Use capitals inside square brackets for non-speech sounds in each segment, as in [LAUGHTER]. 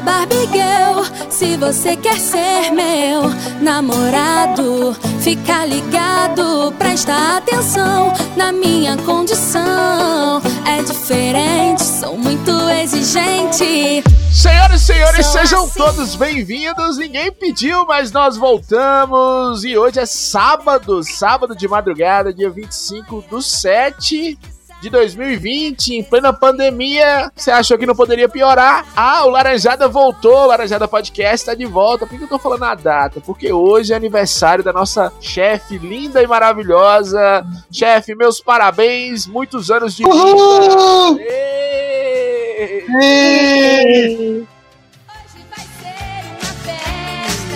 Barbie Girl. Se você quer ser meu namorado, fica ligado, presta atenção na minha condição. É diferente, sou muito exigente. Senhoras e senhores, sejam todos bem-vindos. Ninguém pediu, mas nós voltamos. E hoje é sábado, sábado de madrugada, dia 25 do 7 de 2020, em plena pandemia. Você achou que não poderia piorar? Ah, o Laranjada voltou, o Laranjada Podcast tá de volta. Por que eu tô falando a data? Porque hoje é aniversário da nossa chefe linda e maravilhosa. Chefe, meus parabéns, muitos anos de Uhul! vida. Ê! Ei!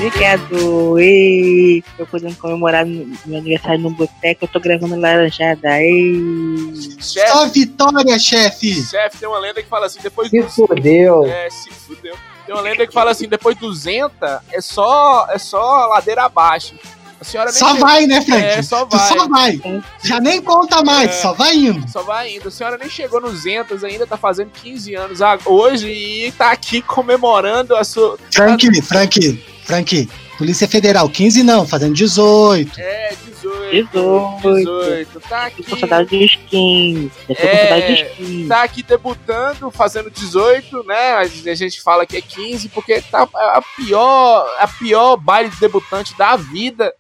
Obrigado. Ei, tô podendo comemorar meu aniversário no boteco. Eu tô gravando laranjada. Ei. Chefe, Só vitória, chefe! chefe, tem uma lenda que fala assim, depois Se do... fudeu. É, se fudeu. Tem uma lenda que fala assim, depois do Zenta, é só, é só ladeira abaixo. A senhora nem Só chegou- vai, né, Frank? É, só Tu vai. só vai. Já nem conta mais, É. só vai indo. Só vai indo. A senhora nem chegou nos Zentas ainda, tá fazendo 15 anos hoje e tá aqui comemorando a sua. Frank, Frank, Frank, Polícia Federal, 15 não, fazendo 18. É, 18. 18. 18. Tá aqui. saudade dos 15. Eu tô É. dos 15. Tá aqui debutando, fazendo 18, né? A gente fala que é 15, porque tá a pior, a pior baile de debutante da vida.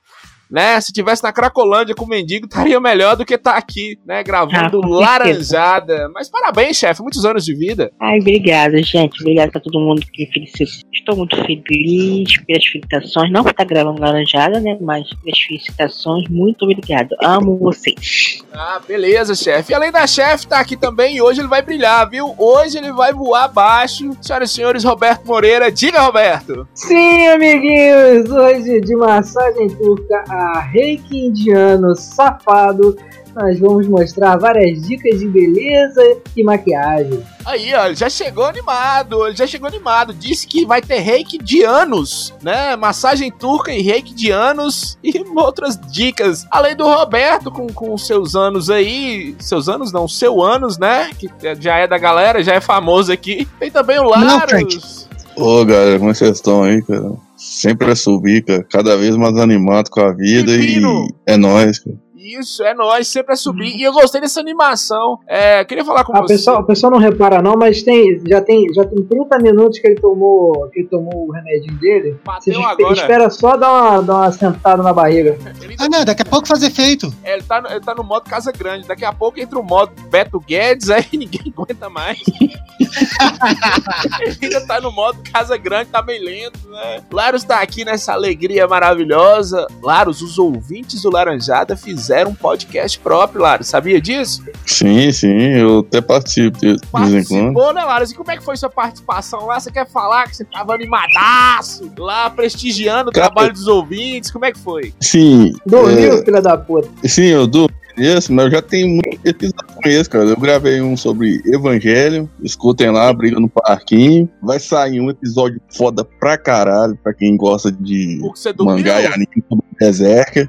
Né? Se tivesse na Cracolândia com o mendigo, estaria melhor do que tá aqui, né? Gravando Ah, laranjada. Mas parabéns, chefe, muitos anos de vida. Ai, obrigado, gente. Obrigado pra todo mundo que felicitou. Estou muito feliz pelas felicitações. Não por estar gravando laranjada, né? Mas pelas felicitações. Muito obrigado. Amo vocês. Ah, beleza, chefe. E além da chefe, tá aqui também e hoje ele vai brilhar, viu? Hoje ele vai voar abaixo. Senhoras e senhores, Roberto Moreira. Diga, Roberto. Sim, amiguinhos, hoje de massagem turca reiki indiano safado, nós vamos mostrar várias dicas de beleza e maquiagem. Aí, ó, ele já chegou animado, ele já chegou animado. Disse que vai ter reiki de anos, né? Massagem turca e reiki de anos e [LAUGHS] outras dicas. Além do Roberto, com, com seus anos aí, seus anos não, seu anos, né? Que já é da galera, já é famoso aqui. Tem também o Laros. Ô, galera, como é que vocês estão aí, cara? Sempre a subir, cara. Cada vez mais animado com a vida e é nóis, cara. Isso, é nóis, sempre a subir. E eu gostei dessa animação. É, queria falar com A você. pessoa, a pessoa não repara não, mas tem, já, tem, já tem 30 minutos que ele tomou, que ele tomou o remedinho dele. Você Bateu espe- agora. espera só dar uma, dar uma sentada na barriga. Ele, Ah, não, daqui a pouco fazer feito. é, ele tá, no- ele tá no modo Casa Grande. Daqui a pouco entra o modo Beto Guedes, aí [LAUGHS] ninguém aguenta mais. [LAUGHS] ele ainda tá no modo Casa Grande, tá meio lento, né? Laros tá aqui nessa alegria maravilhosa. Laros, os ouvintes do Laranjada fizeram um podcast próprio, Laros. Sabia disso? Sim, sim, eu até participo de, vez em quando. Participou, né, Laros? E como é que foi sua participação lá? Você quer falar que você tava animadaço lá, prestigiando o Cara, trabalho dos ouvintes? Como é que foi? Sim, Dormiu, filha da puta. é, sim, eu dou esse, mas eu já tenho muito episódio com esse, cara. Eu gravei um sobre Evangelho, escutem lá, Briga no Parquinho. Vai sair um episódio foda pra caralho, pra quem gosta de mangá e anime sobre Berserker.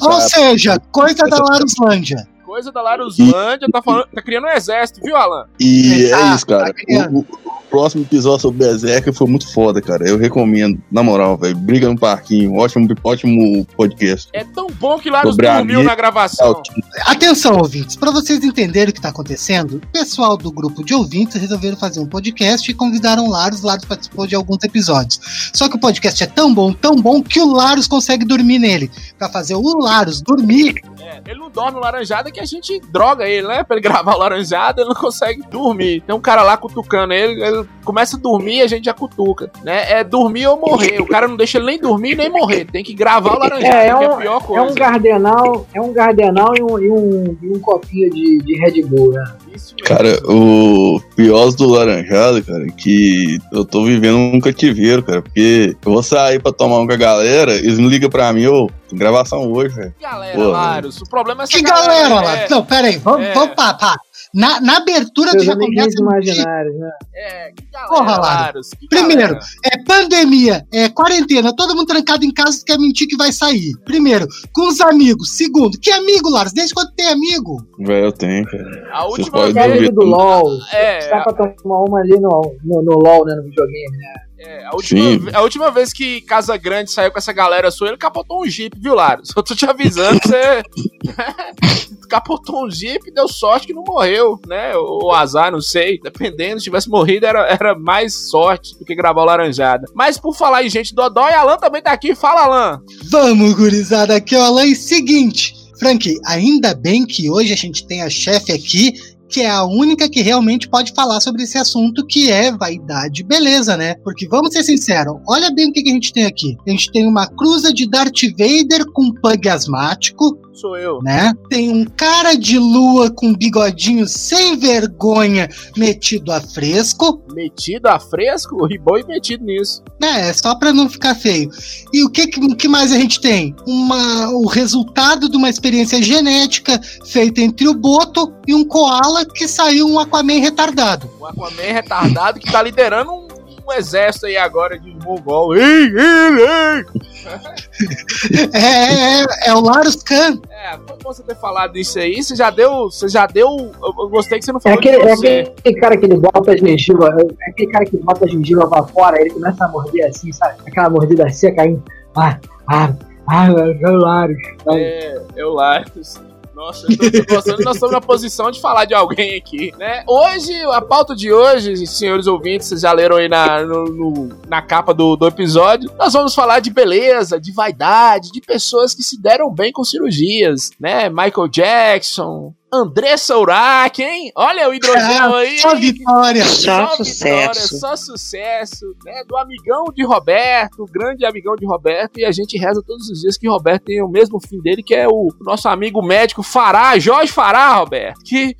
Ou seja, coisa da Laruslândia. Coisa da Laruslândia, tá, falando, tá criando um exército, viu, Alan? E Tá, é isso, cara. tá o, o- o próximo episódio sobre Berserker foi muito foda, cara. Eu recomendo, na moral, velho. Briga no Parquinho. Ótimo, ótimo podcast. É tão bom que Sobre a dormiu minha- na gravação. Atenção, ouvintes, para vocês entenderem o que está acontecendo, o pessoal do grupo de ouvintes resolveram fazer um podcast e convidaram o Laros. O Laros participou de alguns episódios. Só que o podcast é tão bom, tão bom, que o Laros consegue dormir nele. Para fazer o Laros dormir, É, ele não dorme no Laranjada que a gente droga ele, né? Pra ele [LAUGHS] gravar o Laranjada, ele não consegue dormir. Tem um cara lá cutucando ele, ele começa a dormir e a gente já cutuca, né? É dormir ou morrer. O cara não deixa ele nem dormir nem morrer. Tem que gravar o Laranjada, É, é que é um- a pior É coisa. um gardenal, é um gardenal e um, e um, e um copinho de, de Red Bull, né? Cara, o pior do Laranjado, cara, é que eu tô vivendo um cativeiro, cara. Porque eu vou sair pra tomar um com a galera, eles me ligam pra mim, ô, gravação hoje, velho. Galera, Pô, Laros, o problema é essa que galera, é, Laros? Não, pera aí, vamos, é. vamos pá, pá. Na, na abertura tu Seus já começa. imaginários, né? É, que galera, Porra, Laros. Laros. que Primeiro, galera. É pandemia, é quarentena, todo mundo trancado em casa quer mentir que vai sair. Primeiro, com os amigos. Segundo, que amigo, Laros? Desde quando tem amigo? Velho, eu tenho, cara. A última é vez. amigo do LOL. É, Dá pra tomar uma ali no, no, no LOL, né? No videogame, né? É, a, última, a última vez que Casa Grande saiu com essa galera sua, ele capotou um Jeep, viu, Lário? Só [LAUGHS] tô te avisando, você. [LAUGHS] capotou um Jeep, deu sorte que não morreu, né? Ou azar, não sei. Dependendo, se tivesse morrido, era, era mais sorte do que gravar o Laranjada. Mas por falar em gente Dodói, Alan também tá aqui. Fala, Alan! Vamos, gurizada, aqui é o Alan. E seguinte, Frank, ainda bem que hoje a gente tem a chefe aqui que é a única que realmente pode falar sobre esse assunto, que é vaidade e beleza, né? Porque vamos ser sinceros, olha bem o que, que a gente tem aqui. A gente tem uma cruza de Darth Vader com pug asmático, Sou eu. né? Tem um cara de lua com bigodinho sem vergonha metido a fresco. Metido a fresco? O Riboi metido nisso. É, é só pra não ficar feio. E o que, que que mais a gente tem? Uma, o resultado de uma experiência genética feita entre o Boto e um koala que saiu um Aquaman retardado. Um Aquaman retardado que tá liderando um, um exército aí agora de mongol. Ei, ei, ei. É, é, é, é o Larus Khan. É, foi bom você ter falado isso aí. Você já deu. Você já deu. Eu eu gostei que você não É falou aquele, de é aquele cara que ele bota a gengiva, é aquele cara que bota a gengiva pra fora, ele começa a morder assim, sabe? Aquela mordida seca aí. Ah, ah, ah, Lários. É, eu lá. Nossa, eu tô, gostando. Nós estamos na posição de falar de alguém aqui, né? Hoje, a pauta de hoje, senhores ouvintes, vocês já leram aí na, no- no- na capa do, do episódio. Nós vamos falar de beleza, de vaidade, de pessoas que se deram bem com cirurgias, né? Michael Jackson, Andressa Urach, hein? Olha o hidrogel aí. Só vitória. Só Só sucesso. vitória, só sucesso, né? Do amigão de Roberto, o grande amigão de Roberto, e a gente reza todos os dias que Roberto tenha o mesmo fim dele, que é o nosso amigo médico Fará, Jorge Fará, Roberto, que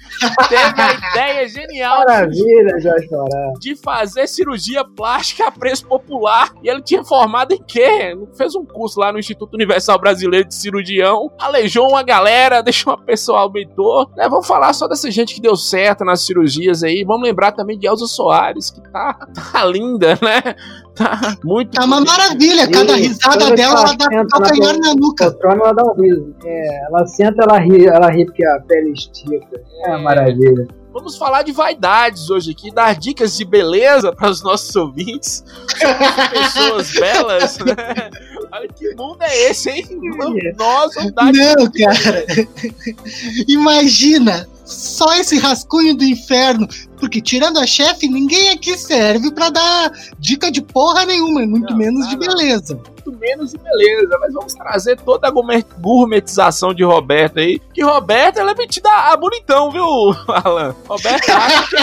teve a [LAUGHS] ideia genial de, Maravilha, Jorge Fará. de fazer cirurgia plástica a preço popular. E ele tinha formado em quê? Fez um curso lá no Instituto Universal Brasileiro de Cirurgião, aleijou uma galera, [LAUGHS] deixou uma pessoa aumentou. Né? Vamos falar só dessa gente que deu certo nas cirurgias aí. Vamos lembrar também de Elza Soares, que tá, tá linda, né? Tá muito. Tá uma maravilha. Cada E risada dela, ela dá ela senta na calcanhar na nuca. Poltrona ela dá um riso. É, ela senta, ela ri, ela ri porque a pele estica. É, maravilha. Vamos falar de vaidades hoje aqui, dar dicas de beleza para os nossos ouvintes. [LAUGHS] Pessoas belas, né? Que mundo é esse, hein? [LAUGHS] Dar Não, cara. [LAUGHS] Imagina só esse rascunho do inferno. Porque tirando a chefe, ninguém aqui serve pra dar dica de porra nenhuma, muito Não, menos de não. beleza. muito menos de beleza, mas vamos trazer toda a gourmet- gourmetização de Roberto aí. Que Roberto, ela é metida a bonitão, viu, [LAUGHS] Alan? Roberto acha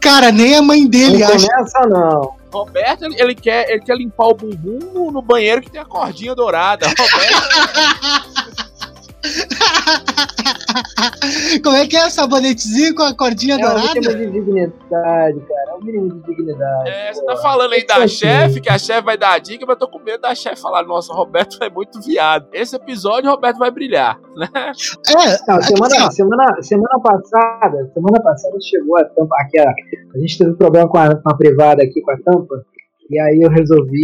Cara, nem a mãe dele Não acha. começa, não. Roberto, ele, ele quer, ele quer limpar o bumbum no, banheiro que tem a cordinha dourada. Roberto, [LAUGHS] [LAUGHS] Como é que é? Sabonetezinho com a cordinha É o dourada? mínimo de dignidade, cara. É o mínimo de dignidade. é, você tá falando aí da chefe, que a chefe vai dar a dica, mas eu tô com medo da chefe falar, nossa, o Roberto é muito viado. Esse episódio, o Roberto vai brilhar, né? É, Não, semana, semana, semana passada, semana passada chegou a tampa. Aqui, a, a gente teve um problema com a, com a privada aqui, com a tampa. E aí eu resolvi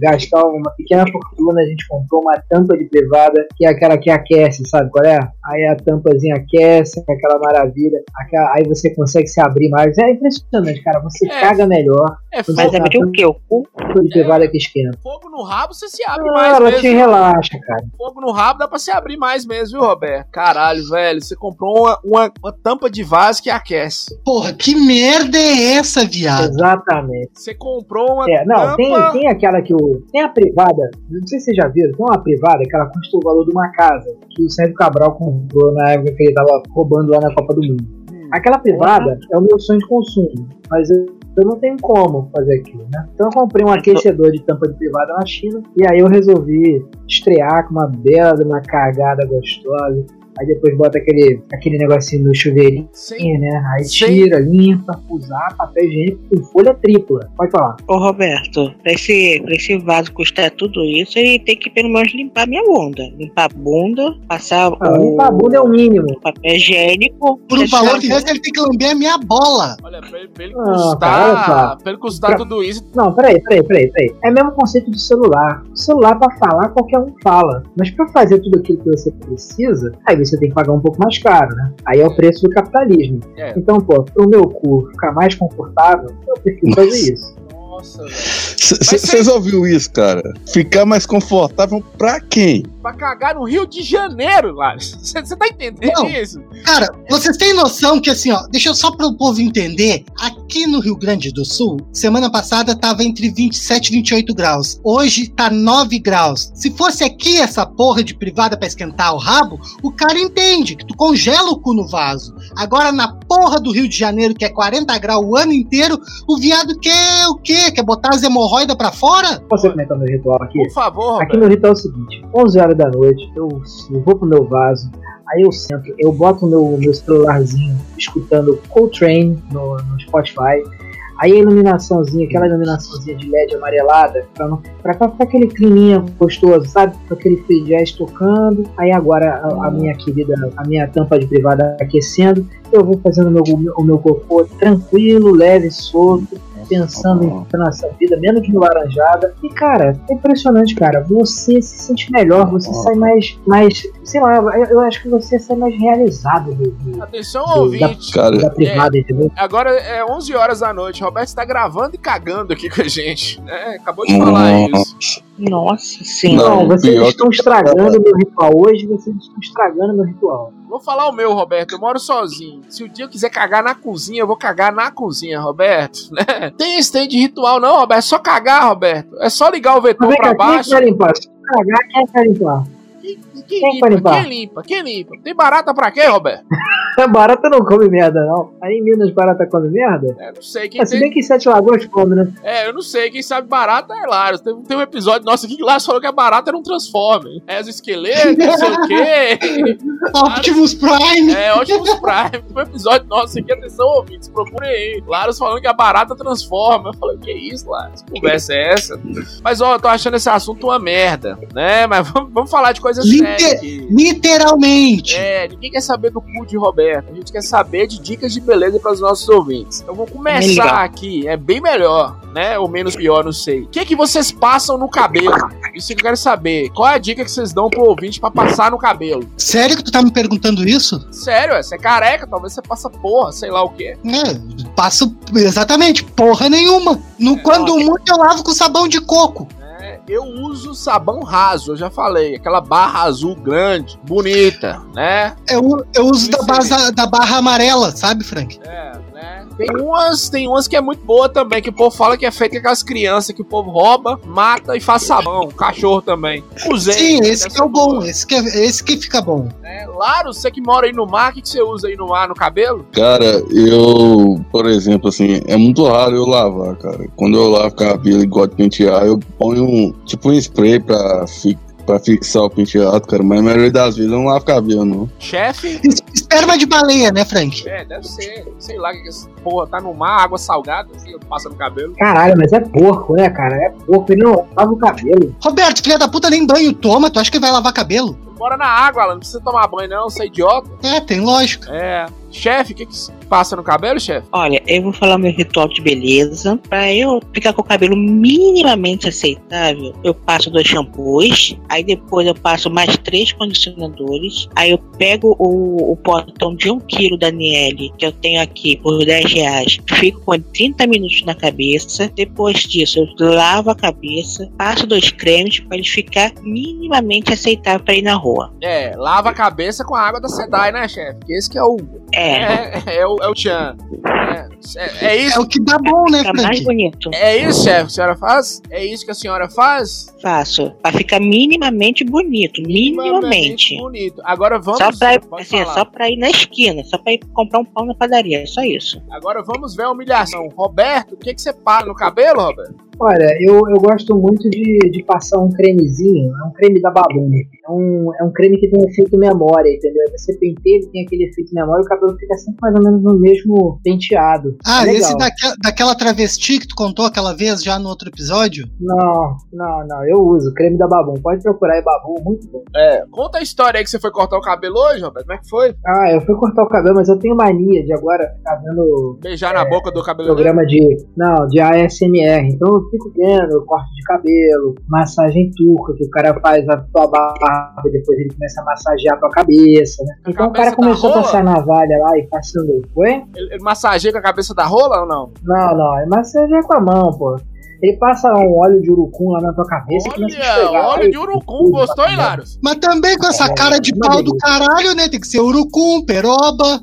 gastar uma pequena fortuna, a gente comprou uma tampa de privada, que é aquela que aquece, sabe qual é? Aí a tampazinha aquece, é aquela maravilha, aquela- aí você consegue se abrir mais. É impressionante, cara, você É. caga melhor, É Mas é abrir o quê? O cu? tampa de privada que esquenta. fogo no rabo, você se abre Ah, mais ela mesmo. te relaxa, cara. Fogo no rabo dá pra se abrir mais mesmo, viu, Roberto? Caralho, velho, você comprou uma, uma, uma tampa de vaso que aquece. porra, que merda é essa, viado? Exatamente. Você comprou uma É, não, tem, tem aquela que o. Tem a privada, não sei se vocês já viram, tem uma privada que ela custa o valor de uma casa, que o Sérgio Cabral comprou na época que ele tava roubando lá na Copa do Mundo. Hum. Aquela privada é o meu sonho de consumo, mas eu, eu não tenho como fazer aquilo, né? Então eu comprei um aquecedor de tampa de privada na China, e aí eu resolvi estrear com uma bela, uma cagada gostosa. Aí depois bota aquele, aquele negocinho no chuveirinho, Sem, né? Aí Sim. tira, limpa, usar papel higiênico com folha tripla. Pode falar. Ô Roberto, pra esse, pra esse vaso custar tudo isso, ele tem que pelo menos limpar minha bunda. Limpar a bunda, passar Ah, o limpar a bunda é o mínimo. papel higiênico. Por um valor desse, ele tem que lamber a minha bola. olha, pra ele, pra ele Ah, custar, cara, pra ele custar tudo isso, Não, peraí, peraí, peraí, peraí. É o mesmo conceito de celular. O celular, pra falar, qualquer um fala. Mas pra fazer tudo aquilo que você precisa, aí isso você tem que pagar um pouco mais caro, né? Aí é o preço do capitalismo. É. Então, pô, pro meu cu ficar mais confortável, eu prefiro fazer isso. Nossa. Vocês ouviram isso, cara? Ficar mais confortável pra quem? Pra cagar no Rio de Janeiro, Lars. [LAUGHS] Você tá entendendo Não. isso? Cara, vocês têm noção que assim, ó, deixa eu só para o povo entender, aqui no Rio Grande do Sul, semana passada tava entre 27 e 28 graus. Hoje tá 9 graus. Se fosse aqui essa porra de privada pra esquentar o rabo, o cara entende que tu congela o cu no vaso. Agora na porra do Rio de Janeiro, que é 40 graus o ano inteiro, o viado quer o quê? Quer botar as hemorroidas pra fora? Posso comentar meu ritual aqui? Por favor, Aqui no ritual é o seguinte: 11 horas da noite, eu, eu vou pro meu vaso, aí eu sento, eu boto o meu, meu celularzinho escutando Coltrane no, no Spotify. Aí a iluminaçãozinha, aquela iluminaçãozinha de LED amarelada, pra, não, pra ficar aquele climinha gostoso, sabe? Com aquele free jazz tocando. Aí agora a, a minha querida, a minha tampa de privada aquecendo. Eu vou fazendo o meu, o meu cocô tranquilo, leve, solto pensando em nossa vida, menos de laranjada. E, cara, é impressionante, cara. Você se sente melhor, você sai mais, mais. Sei lá, eu, eu acho que você sai mais realizado do, do- Atenção, do- ouvinte. Cara, da privada, entendeu? Agora é 11 horas da noite. Roberto está gravando e cagando aqui com a gente. né? acabou de falar Nossa. isso. Nossa, sim. Não, Não, vocês estão estragando meu ritual hoje, vocês estão estragando meu ritual. Vou falar o meu, Roberto. Eu moro sozinho. Se o dia eu quiser cagar na cozinha, eu vou cagar na cozinha, Roberto. Né? Tem esse tem de ritual, não, Roberto. É só cagar, Roberto. É só ligar o vetor quem é que baixo. vai limpar? Se cagar, quem é que vai limpar? Quem, quem Quem limpa? limpar? Quem limpa? Quem limpa? Tem barata pra quê, Roberto? [LAUGHS] Barata não come merda, não. Aí em Minas, barata come merda? É, não sei. Quem Mas se tem... bem que em Sete Lagoas come, né? É, eu não sei. Quem sabe barata é Lars. Tem, tem um episódio nosso aqui que Lars falou que a barata era um Transformer. É os esqueletos, não sei o quê. [LAUGHS] Optimus Prime! É, Optimus Prime. Tem um episódio nosso aqui, atenção, ouvintes, procurem aí. Laros falando que a barata transforma. Eu falei, que isso, Laros? Que conversa é essa? Mas, ó, eu tô achando esse assunto uma merda, né? Mas vamos, vamos falar de coisas Liter-. Literalmente! É, ninguém quer saber do cu de Roberto. A gente quer saber de dicas de beleza para os nossos ouvintes. Eu vou começar aqui, é bem melhor, né? Ou menos pior, não sei. O que, que vocês passam no cabelo? Isso que eu quero saber. Qual é a dica que vocês dão pro ouvinte pra passar no cabelo? Sério que tu tá me perguntando isso? Sério, é, você é careca, talvez você passa porra, sei lá o quê. É, passo exatamente porra nenhuma. No, É, quando muito eu lavo com sabão de coco. É, eu uso sabão raso, eu já falei. Aquela barra azul grande, bonita, né? Eu, eu uso da, base, da barra amarela, sabe, Frank? É, né? Tem umas, tem umas que é muito boa também, que o povo fala que é feita com aquelas crianças que o povo rouba, mata e faz sabão. Cachorro também. Usei. Sim, esse que é o bom, esse que, é, esse que fica bom. né? Laro, você que mora aí no mar, o que, que você usa aí no mar, no cabelo? Cara, eu, por exemplo, assim, é muito raro eu lavar, cara. Quando eu lavo cabelo e gosto de pentear, eu ponho um, tipo um spray pra, fi, pra fixar o penteado, cara. Mas a maioria das vezes eu não lavo cabelo, não. Chefe? Es- Esperma de baleia, né, Frank? É, deve ser. Sei lá, que essa porra tá no mar, água salgada, assim, passa no cabelo. Caralho, mas é porco, né, cara? É porco. Ele não lava o cabelo. Roberto, filha da puta, nem banho toma, tu acha que vai lavar cabelo? Bora na água, ela não precisa tomar banho, não, você é idiota. É, tem lógica. É. Chefe, o que, que passa no cabelo, chefe? Olha, eu vou falar meu ritual de beleza. Pra eu ficar com o cabelo minimamente aceitável, eu passo dois shampoos. Aí depois eu passo mais três condicionadores. Aí eu pego o, o potão de um quilo da Niele, que eu tenho aqui por 10 reais. Fico com 30 minutos na cabeça. Depois disso, eu lavo a cabeça, passo dois cremes para ele ficar minimamente aceitável para ir na rua. É, lava a cabeça com a água da Sedai, né, chefe? Que esse que é o. É, É, é, o, é o Tchan. É, é, é É isso. o que dá bom, né, fica mais bonito. É isso, chefe, que a senhora faz? É isso que a senhora faz? Faço. Pra ficar minimamente bonito. Minimamente. Bonito. Agora vamos. Só pra, assim, é só pra ir na esquina, só pra ir comprar um pão na padaria, é só isso. Agora vamos ver a humilhação. Roberto, o que, que você para no cabelo, Roberto? Olha, eu, eu gosto muito de, de passar um cremezinho, é um creme da Balloon. É um, é um creme que tem efeito memória, entendeu? Aí Você penteia, ele tem aquele efeito memória e o cabelo cabelo fica sempre mais ou menos no mesmo penteado. Ah, É esse daquela, daquela travesti que tu contou aquela vez já no outro episódio? Não, não, não, eu uso creme da Babum. Pode procurar aí Babum, muito bom. É, conta a história aí que você foi cortar o cabelo hoje, Roberto. Como é que foi? Ah, eu fui cortar o cabelo, mas eu tenho mania de agora ficar vendo Beijar na boca do cabeleireiro? programa de. Não, de ASMR. Então eu fico vendo corte de cabelo, massagem turca, que o cara faz a tua barba e depois ele começa a massagear a tua cabeça, né? Então o cara começou da a rola? passar navalha lá e passando. Oi? Ele, ele massageia com a cabeça da rola ou não? Não, não, é massagear com a mão, pô. Ele passa um óleo de urucum lá na tua cabeça Olha, esfregar. óleo de urucum. Gostou, Hilários? Mas também com essa É, cara de uma pau do caralho, né? Tem que ser urucum, peroba.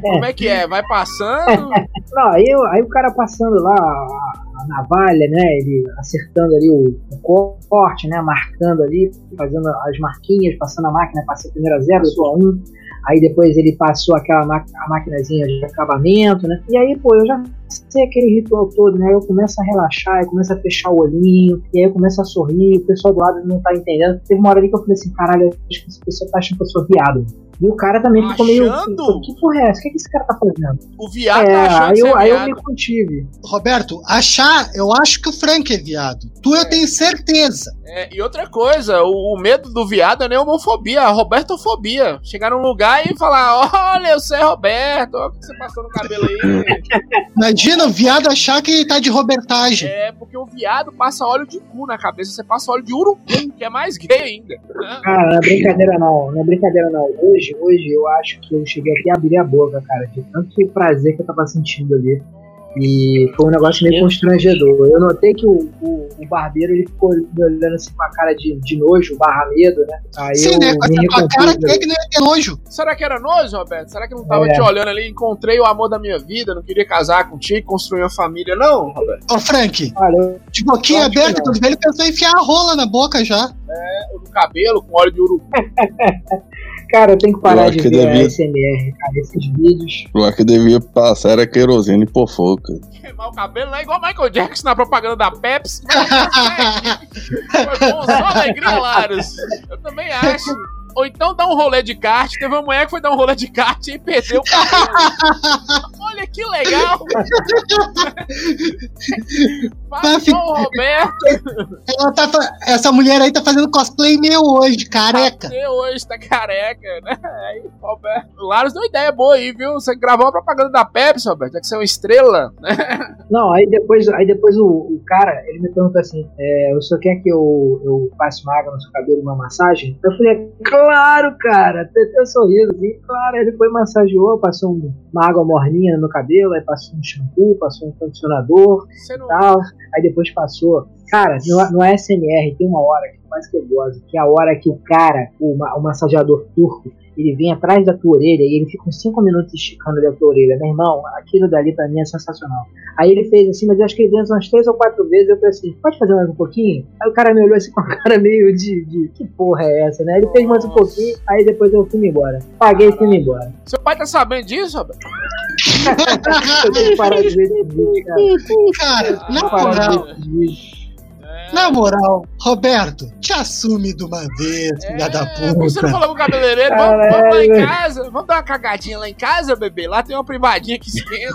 Como é que é? Vai passando? [LAUGHS] Não, aí, eu- aí o cara passando lá navalha, né? Ele acertando ali o, o corte, né? Marcando ali, fazendo as marquinhas, passando a máquina, passei primeiro a zero, depois a um. Aí depois ele passou aquela ma maquinazinha de acabamento, né? E aí, pô, eu já sei aquele ritual todo, né? Eu começo a relaxar, eu começo a fechar o olhinho, e aí eu começo a sorrir, o pessoal do lado não tá entendendo. Teve uma hora ali que eu falei assim, caralho, acho que essa pessoa tá achando que eu sou viado. E o cara também ficou meio. Achando? Que porra é essa? O que, que esse cara tá fazendo? O viado é, tá achando aí que você eu, é aí eu viado. me contive. Roberto, achar, eu acho que o Frank é viado. Tu eu tenho certeza. É, e outra coisa, o, o medo do viado é nem homofobia, a robertofobia. Chegar num lugar e falar, olha, eu sou Roberto, olha o que você passou no cabelo aí. Imagina o viado achar que tá de robertagem. é, porque o viado passa óleo de cu na cabeça, você passa óleo de urucum, que é mais gay ainda. Cara, não é brincadeira não, não é brincadeira não. Hoje, hoje eu acho que eu cheguei aqui a abrir a boca, cara, de tanto prazer que eu tava sentindo ali. E foi um negócio meio constrangedor. Eu notei que o, o, o barbeiro ele ficou me olhando assim com a cara de, de nojo, barra medo, né? Aí Sim, eu né? Com essa tua cara, quem é que não ia ter nojo? Será que era nojo, Roberto? Será que não tava É. te olhando ali? Encontrei o amor da minha vida, não queria casar contigo, construir uma família, não, Roberto? Ô, Frank, Olha, eu- de boquinha aberta, ele pensou em enfiar a rola na boca já. Ou no cabelo, com óleo de urucum. [LAUGHS] cara, eu tenho que parar de que ver devia- a SMR, cara. Esses vídeos. Eu que devia passar era querosene e cara. Queimar o cabelo é igual Michael Jackson na propaganda da Pepsi. [LAUGHS] Foi bom, só alegria, Laros. Eu também acho. Ou então dá um rolê de kart. Teve uma mulher que foi dar um rolê de kart e perdeu o cabelo. [LAUGHS] Olha que legal! Faz igual o Roberto. Ela tá Essa mulher aí tá fazendo cosplay meu hoje, careca. Você hoje tá careca, né? Aí, Roberto. O Laros deu uma ideia boa aí, viu? Você gravou uma propaganda da Pepsi, Roberto. Já que você é uma estrela, né? Não, aí depois, aí depois o, o cara, ele me perguntou assim, é, o senhor quer que eu, eu passe uma água no seu cabelo e uma massagem? Eu falei, claro, cara, até teu sorriso, assim, claro, ele foi massageou, passou um- uma água morninha no meu cabelo, aí passou um shampoo, passou um condicionador Você não. e tal, aí depois passou. Cara, no, no ASMR tem uma hora que mais que eu gosto, que é a hora que o cara, o, o massageador turco, ele vem atrás da tua orelha e ele fica uns 5 minutos esticando ali a tua orelha. Meu irmão, aquilo dali pra mim é sensacional. Aí ele fez assim, mas eu acho que ele fez umas três ou quatro vezes. Eu falei assim, pode fazer mais um pouquinho? Aí o cara me olhou assim com a [LAUGHS] cara meio de, de que porra é essa, né? Ele fez mais um pouquinho, aí depois eu fui embora. Paguei e fui embora. Seu pai tá sabendo disso, Roberto? Eu tenho que parar de ver esse vídeo, cara. Cara, na moral. Na moral, Roberto, te assume de uma vez, filha da É, por que você não puta. falou com o cabeleireiro? Vamos, vamos lá em casa, vamos dar uma cagadinha lá em casa, bebê. Lá tem uma privadinha que esquenta.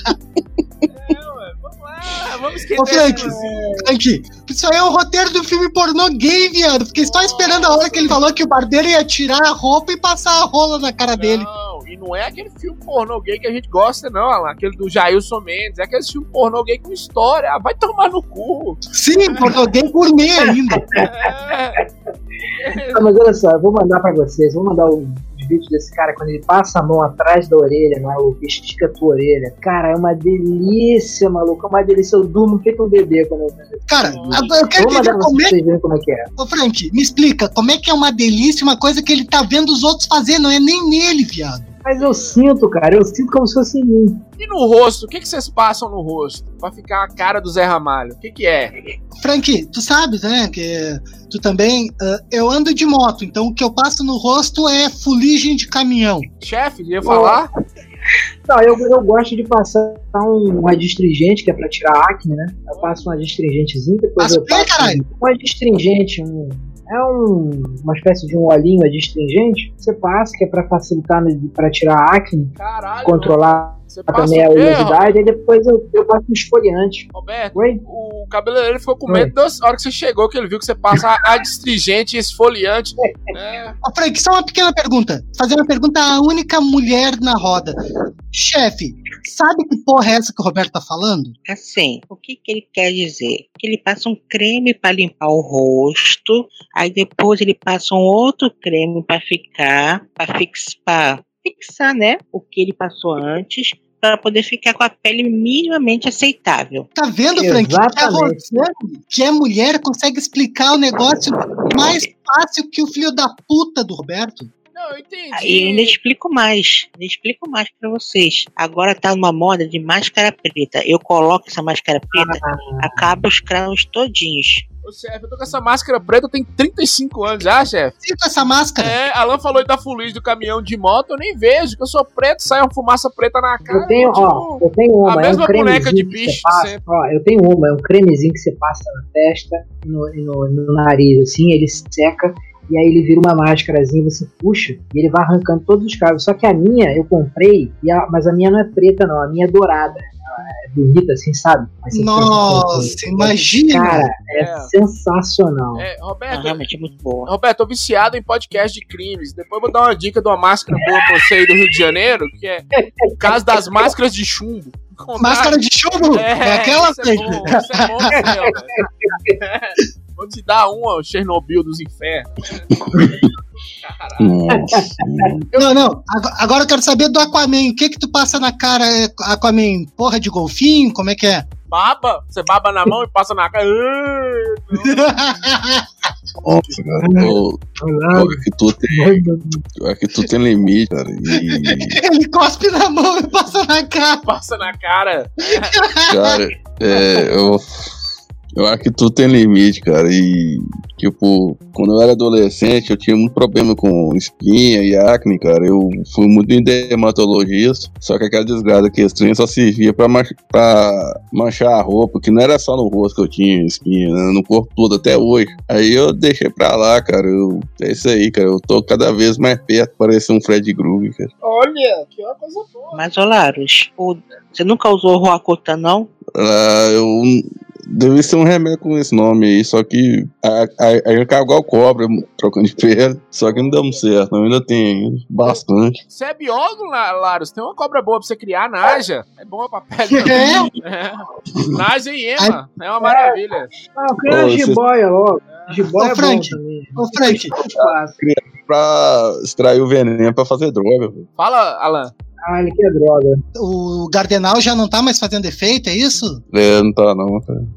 É, [LAUGHS] ué, vamos lá, vamos Ô, esquentar Frank. esse cozinho. Frank, isso aí é o roteiro do filme pornô gay, viado. Fiquei só esperando a hora que ele falou que o barbeiro ia tirar a roupa e passar a rola na cara dele. E não é aquele filme pornô gay que a gente gosta, não, Alan. Aquele do Jailson Mendes. É aquele filme pornô gay com história. Ah, vai tomar no cu. Sim, pornô gay gourmet ainda. [LAUGHS] É. Ah, mas olha só, eu vou mandar pra vocês, vou mandar um vídeo desse cara quando ele passa a mão atrás da orelha, maluco, estica a tua orelha. Cara, é uma delícia, maluco, é uma delícia. Eu durmo feito um bebê quando eu Cara, agora eu quero vou entender como é vocês verem como é que é. Ô, Frank, me explica, como é que é uma delícia uma coisa que ele tá vendo os outros fazer, não é nem nele, viado. Mas eu sinto, cara, eu sinto como se fosse em mim. E no rosto? O que, que vocês passam no rosto? Pra ficar a cara do Zé Ramalho? O que, que é? Frank, tu sabes, né, que tu também, ah, eu ando de moto, então o que eu passo no rosto é fuligem de caminhão. Chefe, ia falar? Não, eu, eu gosto de passar um, um adstringente, que é pra tirar acne, né? Eu passo um adstringentezinho, depois Passa eu passo caralho? um adstringente, um... é um, uma espécie de um olhinho adstringente. Você passa, que é pra facilitar, para tirar a acne, Caralho. controlar Você passa também a oleosidade. Aí depois eu, eu passo um esfoliante. Roberto? Oi? O cabeleireiro ficou com medo da hora que você chegou, que ele viu que você passa adstringente esfoliante. É, Ô, Frank, só uma pequena pergunta. Fazer uma pergunta à única mulher na roda. Chefe, sabe que porra é essa que o Roberto tá falando? Assim, o que, que ele quer dizer? Que ele passa um creme para limpar o rosto, aí depois ele passa um outro creme para ficar, para fixar, fixar, né? O que ele passou antes, para poder ficar com a pele minimamente aceitável. Tá vendo, Frank? Que a Exatamente. Rosane, que é mulher, consegue explicar o negócio mais fácil que o filho da puta do Roberto. não, eu entendi. Aí eu ainda explico mais, ainda explico mais para vocês. Agora tá numa moda de máscara preta. Eu coloco essa máscara preta, acaba os crãos todinhos. Ô, chefe, eu tô com essa máscara preta, tenho 35 anos já, chefe. Sinta essa máscara. É, Alan falou da fuligem do caminhão de moto, eu nem vejo, que eu sou preto, sai uma fumaça preta na cara. Eu tenho, ó, continuo- eu tenho uma, a é um mesma boneca de que bicho você passa, sempre. ó, eu tenho uma, é um cremezinho que você passa na testa, no, no, no nariz, assim, ele seca, e aí ele vira uma máscarazinha, você puxa, e ele vai arrancando todos os cabos. Só que a minha, eu comprei, e a- mas a minha não é preta não, a minha é dourada. É bonita assim, sabe? Nossa, pensa, imagina. Cara, é, É. sensacional. É, Ah, Roberto, realmente é muito boa. Roberto, tô viciado em podcast de crimes. Depois eu vou dar uma dica de uma máscara boa pra você aí do Rio de Janeiro, que é o caso das máscaras de chumbo. Encontrar- Máscara de chumbo? É, aquela, isso é bom, isso é bom, meu, velho. [LAUGHS] Vou te dar uma, Chernobyl dos infernos. Nossa. [LAUGHS] Não, não. Agora, eu quero saber do Aquaman. O que que tu passa na cara, é, Aquaman? Porra de golfinho? Como é que é? Baba, você baba na mão e passa na cara. [LAUGHS] Nossa, cara. Pior que tu tem, pior que tu tem limite, cara. E, Ele cospe na mão e passa na cara. Passa na cara. cara, é, eu, eu acho que tu tem limite, cara. E, tipo, quando eu era adolescente, eu tinha muito problema com espinha e acne, cara. Eu fui muito em dermatologista, só que aquela desgraça que trem só servia pra, manch- pra manchar a roupa, que não era só no rosto que eu tinha espinha, né, no corpo todo até hoje. Aí eu deixei pra lá, cara. Eu, é isso aí, cara. Eu tô cada vez mais perto, parecer um Fred Groove, cara. Olha, que é uma coisa boa. Mas, ô Larus, o- você nunca usou o Roacutan, não? Ah, eu deve ser um remédio com esse nome aí, só que a, a, a igual cobra, trocando de pele, só que não deu certo, não, ainda tem ainda, bastante. Você é biólogo, La- Laros? Tem uma cobra boa pra você criar, Naja. É boa pra pele É? também. É. Naja e Ema. É uma maravilha. Ah, eu quero jiboia logo. Jiboia Ô, é Frank, também. Ô, Frank. Pra extrair o veneno pra fazer droga. velho. Fala, Alan. Ah, ele quer droga. o Gardenal já não tá mais fazendo efeito, é isso? É, não tá não.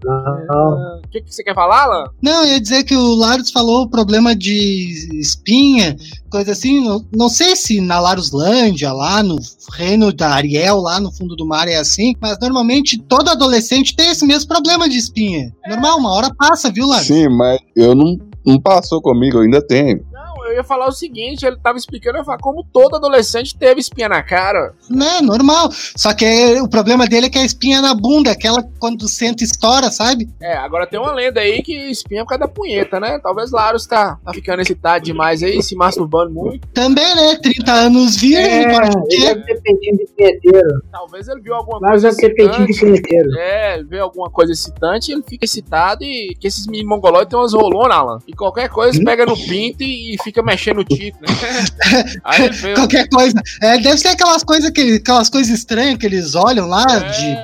Ah, O que, que você quer falar, Alan? Não, eu ia dizer que o Larus falou o problema de espinha, coisa assim. Não, não sei se na Laruslândia, lá no reino da Ariel, lá no fundo do mar, é assim, mas normalmente todo adolescente tem esse mesmo problema de espinha. Normal, uma hora passa, viu, Larus? Sim, mas eu não, não passou comigo, eu ainda tenho. Não, eu ia falar o seguinte, ele tava explicando, eu ia falar, como todo adolescente teve espinha na cara. Né, normal. Só que é- o problema dele é que a espinha é na bunda, aquela quando senta estoura, sabe? É, agora tem uma lenda aí que espinha é por causa da punheta, né? Talvez Laros tá, tá ficando excitado demais aí, se masturbando muito. Também, né? 30 anos vira, É, ele de punheteiro. Talvez ele viu alguma Mas coisa de excitante. punheteiro. É, ele vê alguma coisa excitante, ele fica excitado e que esses mini mongolóides tem umas rolonas, Alan. E qualquer coisa pega no pinto e, e fica mexendo no tico, né? [LAUGHS] Aí ele vê. Qualquer coisa. É, deve ser aquelas coisas que, aquelas coisas estranhas que eles olham lá, É.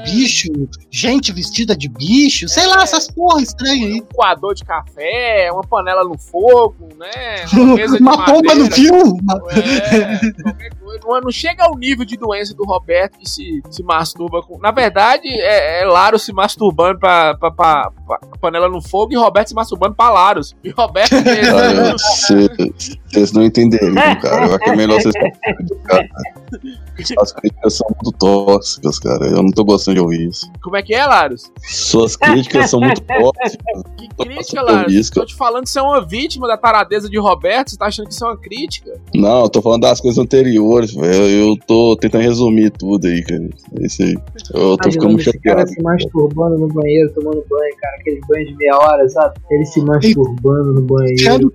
de bicho, gente vestida de bicho, sei lá, É. essas porra estranhas aí. Um coador de café, uma panela no fogo, né? Uma [LAUGHS] Uma pomba no fio. É, [LAUGHS] qualquer coisa. Não, não chega ao nível de doença do Roberto que se, se masturba com. Na verdade, é, é Laro se masturbando pra, pra, pra- pra panela no fogo e Roberto se masturbando pra Laros. E Roberto [LAUGHS] Olha, Vocês não entenderiam, cara. Eu acho que é melhor vocês. Suas críticas são muito tóxicas, cara. Eu não tô gostando de ouvir isso. Como é que é, Laros? Suas críticas são muito tóxicas. Que crítica, Laros? Tô te falando que você é uma vítima da taradeza de Roberto, você tá achando que isso é uma crítica? Não, eu tô falando das coisas anteriores, velho. Eu tô tentando resumir tudo aí, cara. É isso aí. Eu tô ficando Imaginando esse cara chateado. se masturbando no banheiro, tomando banho, cara, aquele banho de meia hora, sabe? Ele se masturbando no banheiro. Shampoo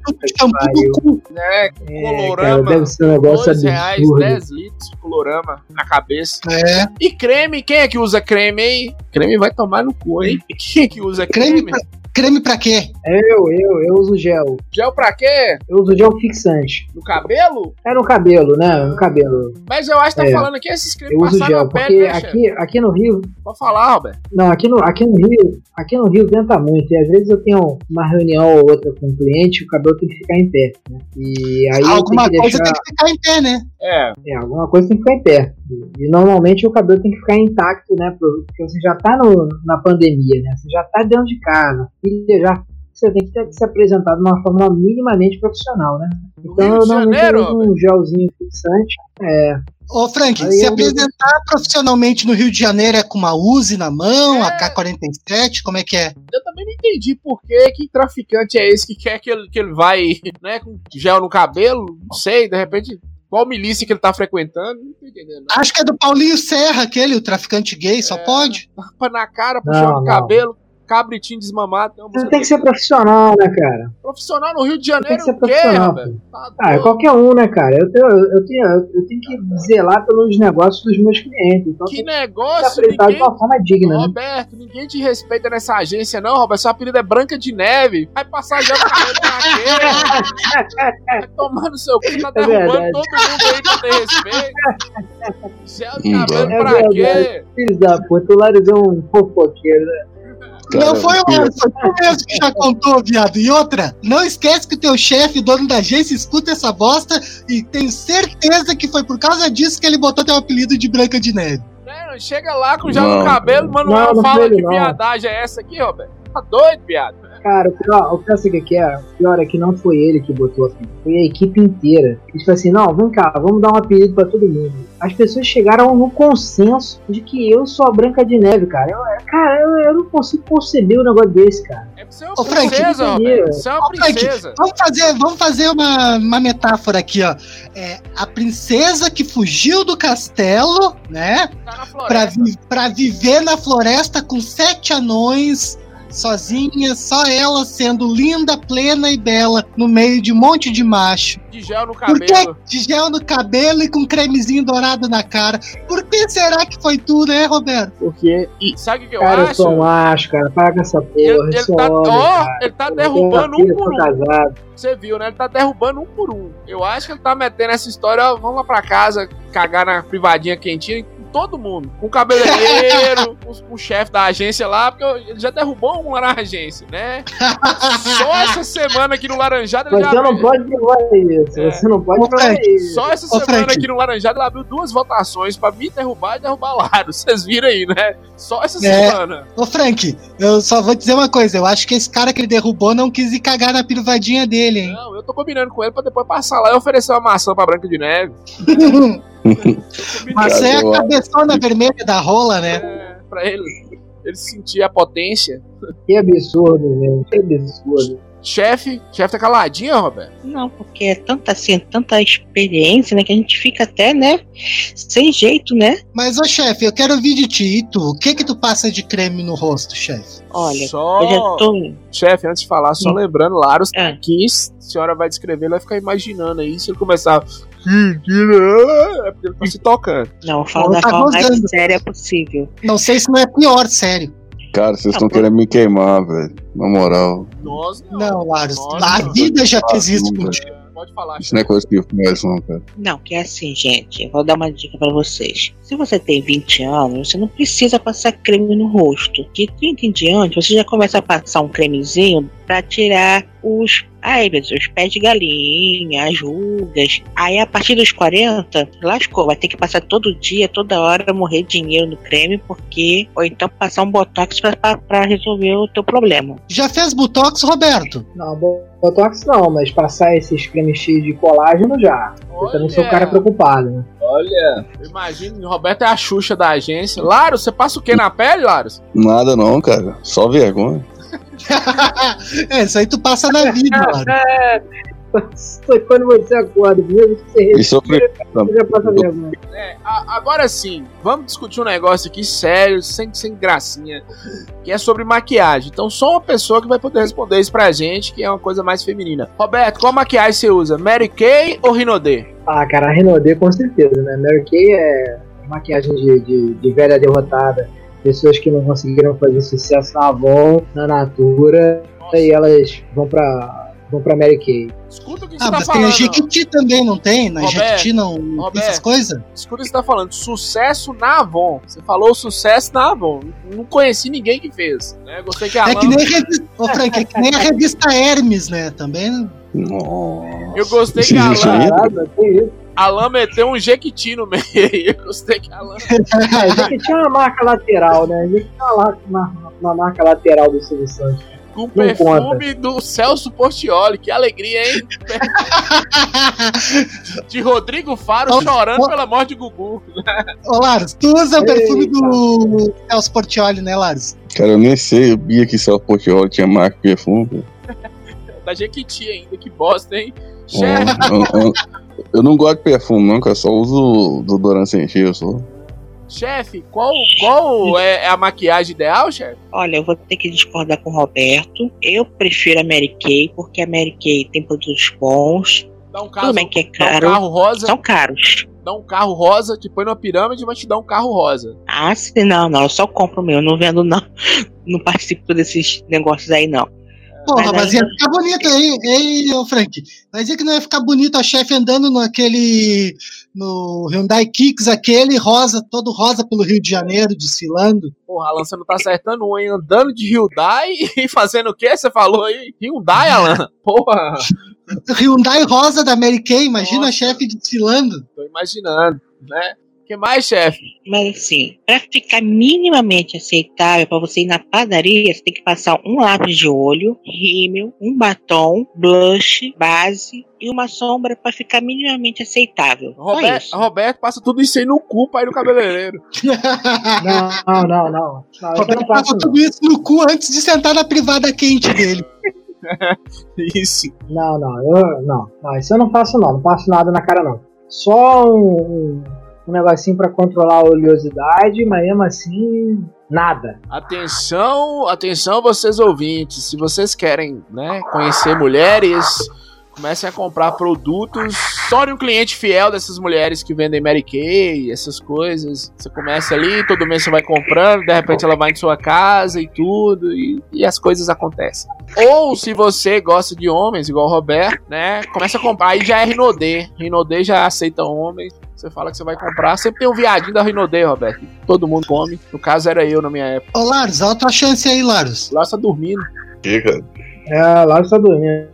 cu. É, É, cara, colorama. deve ser um negócio Dois reais, absurdo. 10 litros de colorama na cabeça. É. E creme, quem é que usa creme, hein? Creme vai tomar no cu, hein? Quem é que usa creme? Creme pra, creme pra quê? Eu, eu, eu uso gel. Gel pra quê? Eu uso gel fixante. No cabelo? É no cabelo, né? No cabelo. Mas eu acho que tá É. falando aqui esses cremes Eu uso passaram gel, na pele, porque né, aqui, aqui no Rio. Pode falar, Roberto. Não, aqui no, aqui no Rio, aqui no Rio venta muito. E às vezes eu tenho uma reunião ou outra com um cliente e o cabelo tem que ficar em pé. Né? E aí Alguma que coisa deixar. tem que ficar em pé, né? É, É, alguma coisa tem que ficar em pé. E, normalmente o cabelo tem que ficar intacto, né? Porque você já tá no, na pandemia, né? Você já tá dentro de casa. Filha já. Você tem que ter que se apresentar de uma forma minimamente profissional, né? Então Rio eu Janeiro, uso um gelzinho fixante. É, Ô, Frank, Aí se eu- apresentar profissionalmente no Rio de Janeiro é com uma Uzi na mão, É. AK-47, como é que é? eu também não entendi por que, que traficante é esse que quer que ele, que ele vai, né, com gel no cabelo. Não sei, de repente, qual milícia que ele tá frequentando? Não tô entendendo. Acho que é do Paulinho Serra, aquele, o traficante gay, só É. pode. Tapa na cara, puxando o cabelo, cabritinho desmamado. Tem uma você tem que ser profissional, né, cara? Profissional no Rio de Janeiro, Tem que ser quê, profissional, Roberto? Tá Ah, é qualquer um, né, cara? Eu tenho, eu tenho, eu tenho que zelar pelos negócios dos meus clientes. Então Que tem que negócio, apresentar de ninguém... uma forma digna, né? Roberto, ninguém te respeita nessa agência, não, Roberto. Seu apelido é Branca de Neve. Vai passar pra quê? Vai tomar no seu cu, tá É derrubando verdade. todo mundo aí que tem respeito. Gel no Hum, cabelo é pra verdade. quê? Filhos da puta, é um fofoqueiro, né? Cara, não foi o foi tu mesmo que já contou, viado. E outra, não esquece que o teu chefe, dono da agência, escuta essa bosta e tenho certeza que foi por causa disso que ele botou teu apelido de Branca de Neve. Chega lá com no Não. cabelo, Manuel Não, não fala ele, que não. viadagem é essa aqui, Roberto. Tá doido, viado? Cara, o pior, o pior sabe o que é? O pior é que não foi ele que botou apelido, foi a equipe inteira. Eles falaram assim: não, vem cá, vamos dar um apelido pra todo mundo. As pessoas chegaram no consenso de que eu sou a Branca de Neve, cara. Eu, cara, eu, eu não consigo conceber um negócio desse, cara. É pra ser uma Ô, Frank, princesa. Roberto. Você é uma Ô, Frank, princesa. Vamos fazer, vamos fazer uma, uma metáfora aqui, ó. É, a princesa que fugiu do castelo, né? Tá na Pra, vi- pra viver na floresta com sete anões, sozinha, só ela sendo linda, plena e bela, no meio de um monte de macho. De gel no Por que cabelo. de gel no cabelo e com cremezinho dourado na cara? Por que será que foi tu, né, Roberto? Porque, Sabe o que eu cara, eu acho? sou um macho, cara. Para com essa porra. Ele, eu ele sou tá, homem, ó, ele tá Eu derrubando um por sou um. casado. Você viu, né? Ele tá derrubando um por um. Eu acho que ele tá metendo essa história, ó, vamos lá pra casa, cagar na privadinha quentinha todo mundo. Com o cabeleireiro, [LAUGHS] com, o chefe da agência lá, porque ele já derrubou um lá na agência, né? Só essa semana aqui no Laranjado ele Você já não pode provar isso. É. Você não pode Ô, Frank, isso. Só essa Ô, semana Frank. aqui no Laranjado ele abriu duas votações pra me derrubar e derrubar Laro. Vocês viram aí, né? Só essa É. semana. Ô, Frank, eu só vou dizer uma coisa. Eu acho que esse cara que ele derrubou não quis ir cagar na privadinha dele, hein? Não, eu tô combinando com ele pra depois passar lá e oferecer uma maçã pra Branca de Neve. [LAUGHS] Mas é a cabeçona vermelha da rola, né? É, pra ele, ele sentir a potência. Que absurdo, velho. Que absurdo. Chefe, chefe tá caladinho, Roberto. Não, porque é tanta assim, tanta experiência, né, que a gente fica até, né, sem jeito, né? Mas, ô chefe, eu quero ouvir de ti. E tu? O que que tu passa de creme no rosto, chefe? Olha, só... eu já tô. Chefe, antes de falar, só Hum. lembrando, Laros tá É. aqui, a senhora vai descrever, ele vai ficar imaginando aí, se ele começar... "Hum, que não", É porque ele tá se tocando. Não, eu falo Não da tá forma mais séria possível. Não sei se não é pior, sério. Cara, vocês estão querendo me queimar, velho. Na moral. Nós não. Não, Laros. A vida já fez isso contigo. Pode falar, Isso não é coisa que eu conheço, não, cara. Não, que é assim, gente. Eu vou dar uma dica pra vocês. Se você tem 20 anos, você não precisa passar creme no rosto. De 30 em diante, você já começa a passar um cremezinho pra tirar os. Ai, meu Deus, os pés de galinha, as rugas. Aí a partir dos 40, lascou. Vai ter que passar todo dia, toda hora, morrer dinheiro no creme, porque. Ou então passar um botox pra, pra, pra resolver o teu problema. Já fez botox, Roberto? Não, Botox não, mas passar esses cremes cheios de colágeno já. Eu também sou um cara preocupado, né? Olha, imagina, o Roberto é a Xuxa da agência. Laro, você passa o que na pele, Laros? Nada não, cara. Só vergonha. [LAUGHS] é, isso aí tu passa na vida, mano. É, Foi quando você acorda, mesmo que você E sofre. você já passa vergonha. É, agora sim, vamos discutir um negócio aqui sério, sem, sem gracinha, que é sobre maquiagem. Então, só uma pessoa que vai poder responder isso pra gente, que é uma coisa mais feminina. Roberto, qual maquiagem você usa? Mary Kay ou Rinodê? Ah, cara, Renaudet com certeza, né? Mary Kay é maquiagem de, de, de velha derrotada. Pessoas que não conseguiram fazer sucesso na Avon, na Natura, e elas vão pra, vão pra Mary Kay. Escuta o que você Ah, tá mas tem a falando. Jequiti também, não tem? Na Roberto, Jequiti não não tem essas coisas? Escuta o que você tá falando. Sucesso na Avon. Você falou sucesso na Avon. Não conheci ninguém que fez. Né? Gostei que a É Alan... que nem a revista, ô, Frank, é que nem a revista Hermes, né? Também. Nossa. Eu gostei que a Existe Alan, meteu um Jequiti no meio. [LAUGHS] Eu gostei que a Alan... [LAUGHS] É, que tinha uma marca lateral, né? Já tinha uma, uma, uma marca lateral do Silvio Santos. Com Não perfume do Celso Portioli. Que alegria, hein? [LAUGHS] De Rodrigo Faro Ô, chorando pela morte de Gugu. Ô, Laros, tu usa o perfume do Celso Portioli, né, Laros? Cara, eu nem sei. Eu via que Celso Portioli tinha marca de perfume. Da Jequiti ainda. Que bosta, hein? É, Chefe, eu, não gosto de perfume, não, cara. Só uso desodorante sem cheiro. Só. chefe, qual, qual é a maquiagem ideal, chefe? Olha, eu vou ter que discordar com o Roberto. Eu prefiro a Mary Kay, porque a Mary Kay tem produtos bons. Dá um carro, Tudo bem que é dá um caro. carro rosa, São caros. dá um carro rosa, te põe numa pirâmide e vai te dar um carro rosa. Ah, sim, não, não. Eu só compro o meu. Eu não vendo, não. Não participo desses negócios aí, não. Porra, Mas mas ia ficar bonito aí, hein, ô Frank? Vai dizer que não ia ficar bonito a chefe andando naquele. no Hyundai Kicks, aquele rosa, todo rosa pelo Rio de Janeiro, desfilando. Porra, Alan, você não tá acertando um, hein? Andando de Hyundai [LAUGHS] e fazendo o quê? Você falou aí? Hyundai, Alan? [LAUGHS] Porra, Hyundai rosa da Mary Kay, imagina Nossa. a chefe desfilando. tô imaginando, né? O que mais, chefe? Mas assim, pra ficar minimamente aceitável, pra você ir na padaria, você tem que passar um lápis de olho, rímel, um batom, blush, base e uma sombra pra ficar minimamente aceitável. Roberto. Roberto passa tudo isso aí no cu pra ir no cabeleireiro. [LAUGHS] Não, não, não, não. Não, Roberto não passa tudo isso no cu antes de sentar na privada quente dele. [LAUGHS] Isso. Não, não, eu, não, não, isso eu não faço não, não passo nada na cara não. Só um, um, um negocinho pra controlar a oleosidade, mas mesmo assim, nada. Atenção, atenção vocês ouvintes, se vocês querem, né, conhecer mulheres, comecem a comprar produtos, torne um cliente fiel dessas mulheres que vendem Mary Kay, essas coisas. Você começa ali, todo mês você vai comprando, de repente ela vai em sua casa e tudo, e, e as coisas acontecem. Ou se você gosta de homens, igual o Roberto, né, começa a comprar, aí já é Rinodê, Rinodê já aceita homens. Você fala que você vai comprar. Sempre tem um viadinho da Rinodê, Roberto. Todo mundo come. No caso, era eu na minha época. Ô, Laros, olha a tua chance aí, Laros. Lá só dormindo. Que, cara? É, lá está dormindo.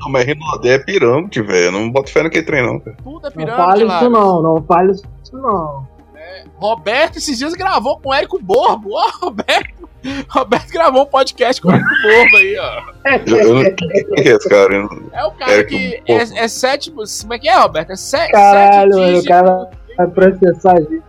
Não, mas Rinodé é pirâmide, velho. Eu Não boto fé no que trem, não, cara. Tudo é Não pirâmide, fale lá. isso não, não fale isso não. Roberto esses dias gravou com o Érico Borbo. Ó, Roberto. Roberto gravou um podcast com o Érico Borbo aí, ó. Eu, não é esse cara? Não- É o cara Érico que é, é sete. Como é que é, Roberto? É se, Caralho, sete mano, o cara vai processar a gente.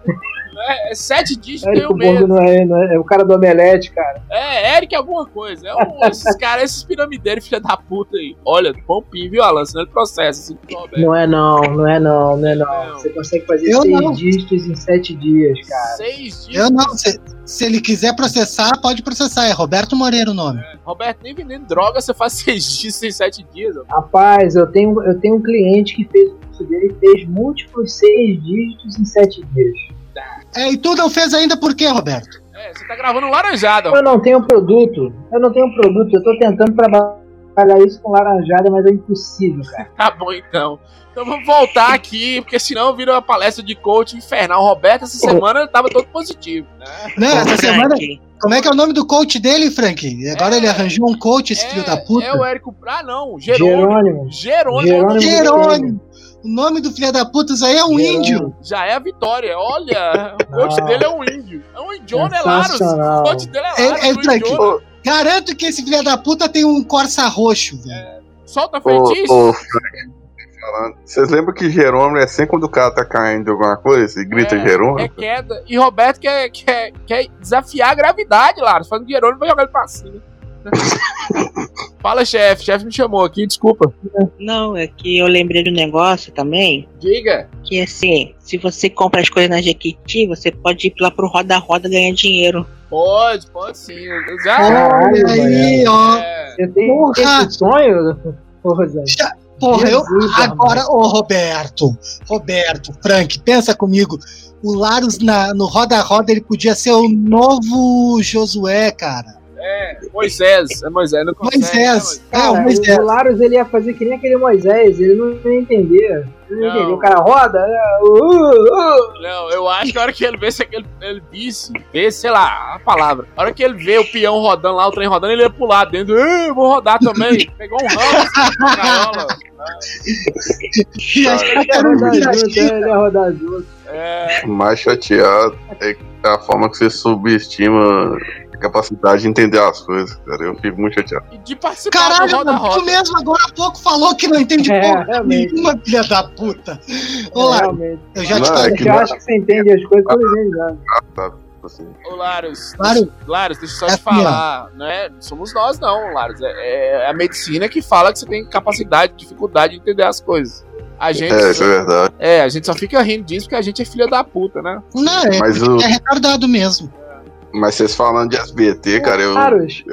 É, é sete dígitos, tem Érico o Borgo mesmo. não é, não é, é o cara do Omelete, cara. É, Eric alguma coisa. É um, esses [LAUGHS] caras, esses piramideiros, filha da puta aí. Olha, pompinho, viu, Alan? Senão ele processa, assim. Não é não, não é não, não é não. Não. Você consegue fazer Eu seis não. dígitos em sete dias, cara. Seis dígitos. Eu não, se, se ele quiser processar, pode processar. É Roberto Moreira o nome. Roberto, nem vendendo droga, você faz [LAUGHS] seis dígitos em sete dias. ó. Rapaz, eu tenho, eu tenho um cliente que fez o curso dele e fez múltiplos seis dígitos em sete dias. É, e tu não fez ainda por quê, Roberto? É, você tá gravando laranjada. Eu não tenho produto, eu não tenho produto, eu tô tentando trabalhar isso com laranjada, mas é impossível, cara. [LAUGHS] Tá bom, então. Então vamos voltar aqui, porque senão vira uma palestra de coach infernal. O Roberto, essa semana, tava todo positivo, né? Não, essa Frank, semana. Como é que é o nome do coach dele, Frank? Agora É. ele arranjou um coach, esse filho da puta. É o Érico. Ah, não. Jerônimo. Jerônimo. Jerônimo. Jerônimo. Jerônimo. O nome do filho da puta isso aí é um índio. Já é a vitória. Olha, o coach Não. dele é um índio. É um indiano, é Laros. O coach dele é É- Laros. é, Frank. indiano. Garanto que esse filho da puta tem um Corsa roxo, velho. Solta a Ô, feitiço. ô. Vocês lembram que Jerônimo é sempre quando o cara tá caindo de alguma coisa e grita É, Jerônimo? É queda. E Roberto quer, quer, quer desafiar a gravidade, Lara. Falando que Jerônimo vai jogar ele pra cima. [LAUGHS] Fala, chefe. Chefe me chamou aqui, desculpa. Não, é que eu lembrei do negócio também. Diga. Que assim, se você compra as coisas na Jequiti, você pode ir lá pro Roda Roda ganhar dinheiro. Pode, pode sim. Eu já. Caralho, Olha aí, ó. É, Você tem Porra! esse sonho, ô Rosane? Porra, eu. Jesus, Agora, ô Roberto, Roberto, Frank, pensa comigo. O Larus na, no Roda Roda ele podia ser o novo Josué, cara. É, Moisés. É Moisés, não consegue. né, Moisés. É, o Cara, Moisés. o Larus ele ia fazer que nem aquele Moisés, ele não ia entender. Ele não, Não. entendeu. O cara roda, é, uh, uh, Não, eu acho que a hora que ele vê se aquele ele visse, vê, sei lá, a palavra. A hora que ele vê o peão rodando lá, o trem rodando, ele ia pular dentro. "Ah, eu vou rodar também. Pegou um ramo gaiola. E as ele ia rodar junto, gigantes. é, ele ia rodar junto. É, O mais chateado é a forma que você subestima capacidade de entender as coisas, cara. Eu fico muito chateado. e de participar Caralho, Roda mano, tu Roda. mesmo agora há pouco falou que não entende É, porra realmente. nenhuma, filha da puta. É, Ô, Larus, realmente. eu já te Não, é falei. que Você acha que você entende as coisas tudo bem já. Assim, Ô, Larus, Claro. Larus, deixa eu só É te assim, falar, né? Somos nós, não, Larus. É, é a medicina que fala que você tem capacidade, dificuldade de entender as coisas. A gente, é, isso é verdade. é, a gente só fica rindo disso porque a gente é filha da puta, né? Não, é, Mas, o, é retardado mesmo. Mas vocês falando de SBT, cara, eu Larus,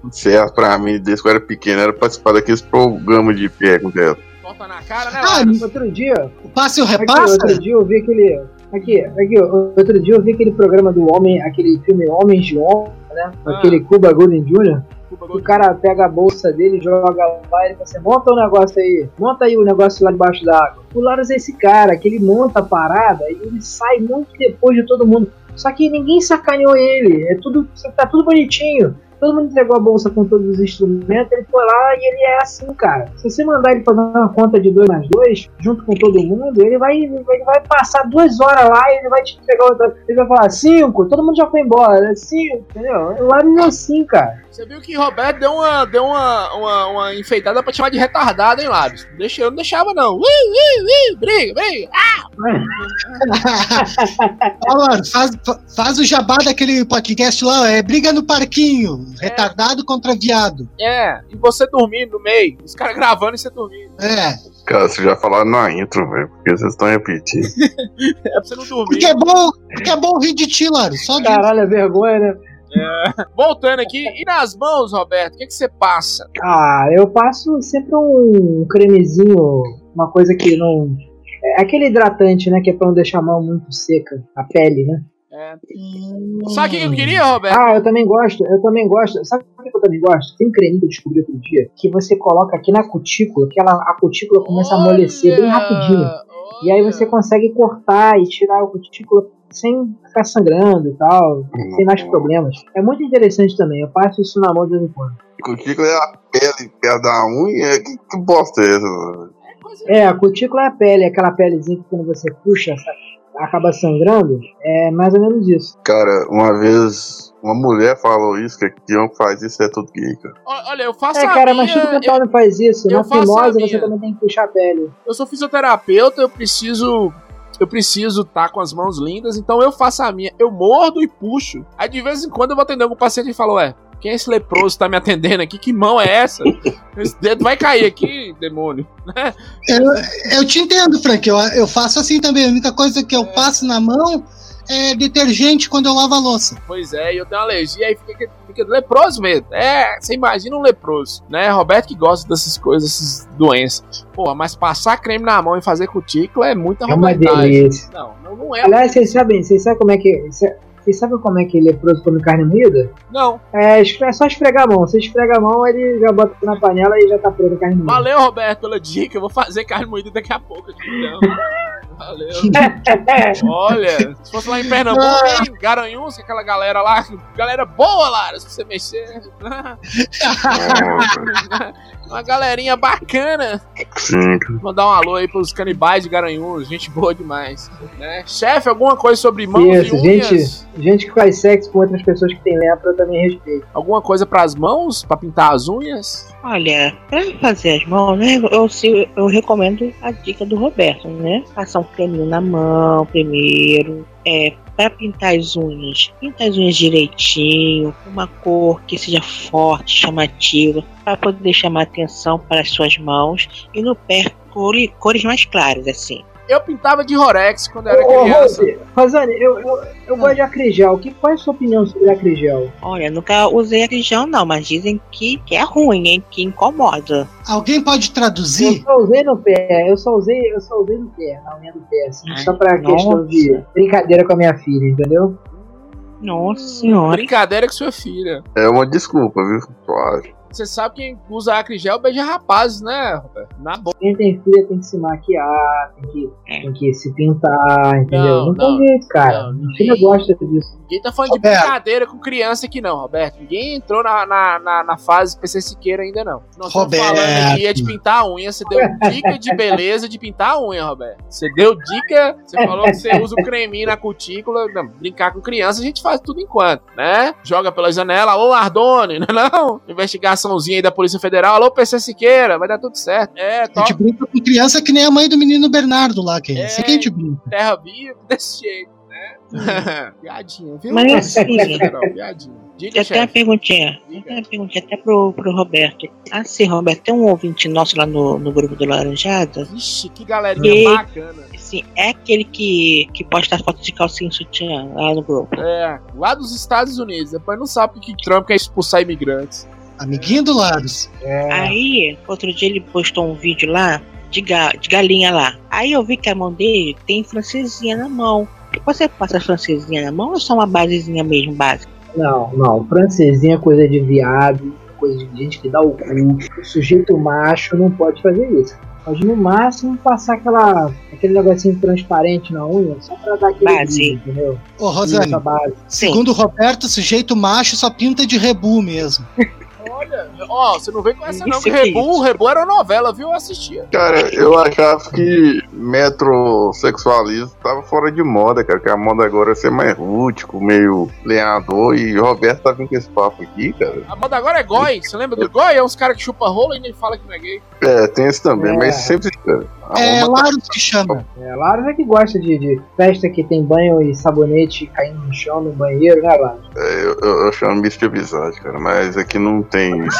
tudo certo pra mim, desde que eu era pequeno, era participar daqueles programas de pergunta. Torta na cara, né, Ah, outro dia, O passe e o aqui, repassa? outro dia eu vi aquele. Aqui, aqui, outro dia eu vi aquele programa do Homem, aquele filme Homens de Honra, né? Ah. Aquele Cuba Golden Jr. O cara pega a bolsa dele, joga lá ele fala assim: monta o negócio aí, monta aí o negócio lá debaixo d'água. O Larus é esse cara que ele monta a parada e ele sai muito depois de todo mundo. Só que ninguém sacaneou ele, é tudo, tá tudo bonitinho. Todo mundo entregou a bolsa com todos os instrumentos, ele foi lá e ele é assim, cara. Se você mandar ele fazer uma conta de 2 mais 2, junto com todo mundo, ele vai, ele vai passar duas horas lá e ele vai te entregar. Ele vai falar 5, todo mundo já foi embora, 5, entendeu? O Larus é assim, cara. Você viu que Roberto deu uma, deu uma, uma, uma enfeitada pra te chamar de retardado, hein, Larus? Deixa, eu não deixava, não. Ui, ui, ui, briga, briga. Ó, Larus, faz, fa- faz o jabá daquele podcast lá, é briga no parquinho, retardado contra viado. É, e você dormindo no meio. Os caras gravando e você dormindo. É, Cara, vocês já falaram na intro, velho, porque vocês estão repetindo. [LAUGHS] É pra você não dormir. porque é bom, porque é bom rir de ti, Larus, só de Caralho, é vergonha, né? [LAUGHS] Voltando aqui, e nas mãos, Roberto, o que, que você passa? Ah, eu passo sempre um cremezinho, uma coisa que não. É aquele hidratante, né? Que é pra não deixar a mão muito seca, a pele, né? É. Sabe o que eu queria, Roberto? Ah, eu também gosto, eu também gosto. Sabe o que eu também gosto? Tem um creme que eu descobri outro dia que você coloca aqui na cutícula, que ela, a cutícula começa a amolecer bem Olha, rapidinho. E aí você consegue cortar e tirar a cutícula sem ficar sangrando e tal, sem mais problemas. É muito interessante também, eu passo isso na mão de vez em quando. Cutícula é a pele perto da unha. Que, que bosta é essa? É, a cutícula é a pele, aquela pelezinha que quando você puxa sa- acaba sangrando. É mais ou menos isso. Cara, uma vez uma mulher falou isso, que que homem que faz isso é tudo gay, cara. Olha, eu faço É, a cara, mas minha, tudo dental não faz isso. eu Na fimose você também tem que puxar a pele. eu sou fisioterapeuta, eu preciso. Eu preciso estar com as mãos lindas, então eu faço a minha. Eu mordo e puxo. Aí de vez em quando eu vou atender algum paciente e falo, ué, quem é esse leproso que tá me atendendo aqui? Que mão é essa? Esse dedo vai cair aqui, demônio. Eu, eu te entendo, Frank. Eu, eu faço assim também. A única coisa que eu passo na mão é detergente quando eu lavo a louça. Pois é, e eu tenho alergia, aí fica, fica leproso mesmo. É, você imagina um leproso, né? Roberto que gosta dessas coisas, essas doenças. Porra, mas passar creme na mão e fazer cutícula é muita É uma delícia. Não, não, não é. Aliás, vocês sabem, vocês sabem como é que. Vocês sabem como é que leproso come carne moída? Não. É, é só esfregar a mão. Você esfrega a mão, ele já bota na panela e já tá a carne moída. Valeu, Roberto, pela dica. Eu vou fazer carne moída daqui a pouco então. [LAUGHS] Valeu. [LAUGHS] Olha, se fosse lá em Pernambuco, hein, Garanhuns, que aquela galera lá, galera boa, Lara, se você mexer. [LAUGHS] Uma galerinha bacana. Sim. Mandar um alô aí pros canibais de Garanhuns, gente boa demais. Né? Chefe, alguma coisa sobre mãos Isso, e unhas? Gente que faz sexo com outras pessoas que têm lepra, eu também respeito. Alguma coisa pras mãos? Pra pintar as unhas? Olha, pra fazer as mãos, né? Eu, eu, eu recomendo a dica do Roberto, né? Passar um creminho na mão primeiro. É, para pintar as unhas, pinta as unhas direitinho, uma cor que seja forte, chamativa, para poder chamar atenção para as suas mãos e no pé cores, cores mais claras, assim. Eu pintava de Rorex quando era Ô, criança. Rosane, eu, eu, eu gosto de acrigel. Que, qual é a sua opinião sobre acrigel? Olha, nunca usei acrigel não, mas dizem que, que é ruim, hein? Que incomoda. Alguém pode Eu traduzir? só usei no pé, eu só usei, eu só usei no pé, na unha do pé, assim, Ai, só pra questão nossa. de brincadeira com a minha filha, entendeu? Nossa senhora. Brincadeira com sua filha. É uma desculpa, viu? Claro. Você sabe quem usa acrigel beija rapazes, né, Roberto? Na boca. Quem tem filha tem que se maquiar, tem que, tem que se pintar, entendeu? Não, Não, não, tem jeito, cara. não, filha ninguém- gosta disso. Ninguém tá falando de Roberto. brincadeira com criança aqui, não, Roberto. Ninguém entrou na, na, na, na fase PC Siqueira ainda, não. Nós estamos Roberto. falando aqui é de pintar a unha. Você deu dica de beleza de pintar a unha, Roberto. Você deu dica, você falou que você usa o creminho na cutícula. Não, brincar com criança, a gente faz tudo enquanto, né? Joga pela janela, alô, Ardone, [LAUGHS] não é não? Investigaçãozinha aí da Polícia Federal, alô, PC Siqueira, vai dar tudo certo. É, A gente brinca com criança que nem a mãe do menino Bernardo lá, que é É. esse que a gente brinca. terra viva [LAUGHS] desse jeito, né? [LAUGHS] piadinha, viu? Mas assim, Federal, piadinha. Diga, Eu tenho uma perguntinha. Eu tenho uma perguntinha até pro, pro Roberto. Assim, Roberto, tem um ouvinte nosso lá no, no grupo do Laranjada. Vixe, que galerinha E- bacana. Assim, é aquele que, que posta foto de calcinha e sutiã lá no grupo. É, lá dos Estados Unidos. Depois não sabe que Trump quer expulsar imigrantes. Amiguinho do Laros. É, Aí, outro dia ele postou um vídeo lá de, ga, de galinha lá. Aí eu vi que a mão dele tem francesinha na mão. Você passa francesinha na mão ou é só uma basezinha mesmo, básica? Não, não. Francesinha é coisa de viado, coisa de gente que dá o cu. O sujeito macho não pode fazer isso. Pode no máximo passar aquela, aquele negocinho transparente na unha, só pra dar aquele Base. brilho, entendeu? Ô, Rosane, segundo o Roberto, sujeito macho só pinta de rebu mesmo. [LAUGHS] Olha, ó, você não vem com essa não, que é Rebu. Rebu era novela, viu? Eu assistia. Cara, eu achava que metrosexualismo tava fora de moda, cara. Que a moda agora é ser mais rústico, meio lenhador. E o Roberto tá vindo com esse papo aqui, cara. A moda agora é goi. Você lembra do goi? É uns caras que chupa rola e nem fala que não é gay. É, tem esse também, É. mas sempre. cara, É Roma tá- Laros que chama. É, Laros é que gosta de, de festa que tem banho e sabonete caindo no chão, no banheiro, né, Laros? é, eu, eu, eu chamo isso de amizade, cara. Mas aqui não tem isso.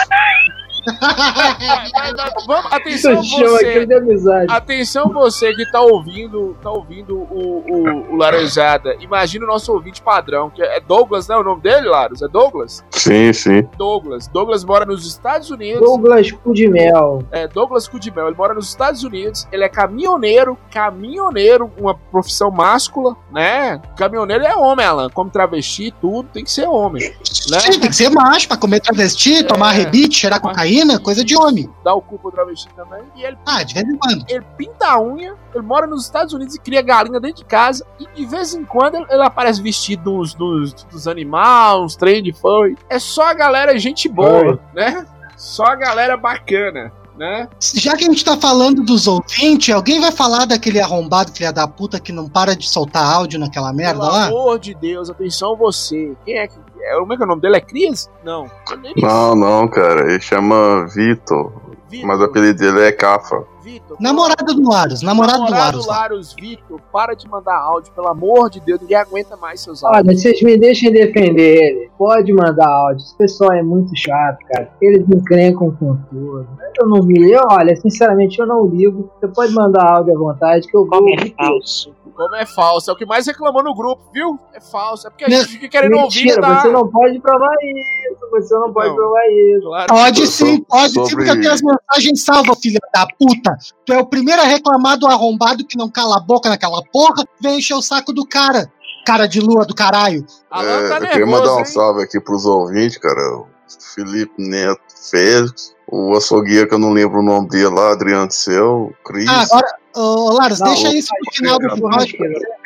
[LAUGHS] Vamos, atenção Isso chama você. aquilo de amizade. Atenção você que tá ouvindo, tá ouvindo o, o, o Laranjada. Imagina o nosso ouvinte padrão, que é Douglas, né? O nome dele, Laros? É Douglas? Sim, sim. Douglas. Douglas mora nos Estados Unidos. Douglas Cu de Mel. É, Douglas Cudimel, ele mora nos Estados Unidos, ele é caminhoneiro, caminhoneiro, uma profissão máscula, né? Caminhoneiro é homem, Alan, como travesti, tudo, tem que ser homem, né? Sim, tem que ser macho pra comer travesti, tomar rebite, cheirar cocaína, coisa de homem. Dá o cu pro travesti também. E ele, Ah, de vez em quando. ele pinta a unha, ele mora nos Estados Unidos e cria galinha dentro de casa, e de vez em quando ele, ele aparece vestido dos, dos, dos animais, uns trem de furry. É só a galera gente boa, né? Só a galera bacana, né? Já que a gente tá falando dos ouvintes, alguém vai falar daquele arrombado filha da puta que não para de soltar áudio naquela merda Pelo lá? amor de Deus, atenção você. Quem é que. É, como é que é o nome dele? É Cris? Não. Não, não, cara. Ele chama Vitor. Vitor. Mas o apelido dele é Cafa. Vitor. Namorado do Laros, namorado, do Namorado Laros. lá. Laros, Vitor, para de mandar áudio, pelo amor de Deus, ninguém aguenta mais seus áudios. Olha, vocês me deixem defender ele. Pode mandar áudio. Esse pessoal é muito chato, cara. Eles encrencam com tudo. Eu não vi. Eu, olha, sinceramente, eu não ligo. Você pode mandar áudio à vontade que eu vou Como é falso. Como é falso, é o que mais reclamou no grupo, viu? É falso, é porque a gente fica querendo ouvir Mentira, da... você não pode provar isso. Você não pode Não. provar isso. Claro. Pode sim, pode sim, sobre- porque eu tenho as mensagens salvas, filha da puta. Tu é o primeiro a reclamar do arrombado que não cala a boca naquela porra, vem encher o saco do cara. Cara de lua do caralho. É, tá eu queria mandar um hein? salve aqui pros ouvintes, cara. O Felipe Neto Félix, o açougueiro que eu não lembro o nome dele lá, Adriano Seu, Cris. Ah, agora, ô, Laros, Não, deixa isso pro final do o- episódio.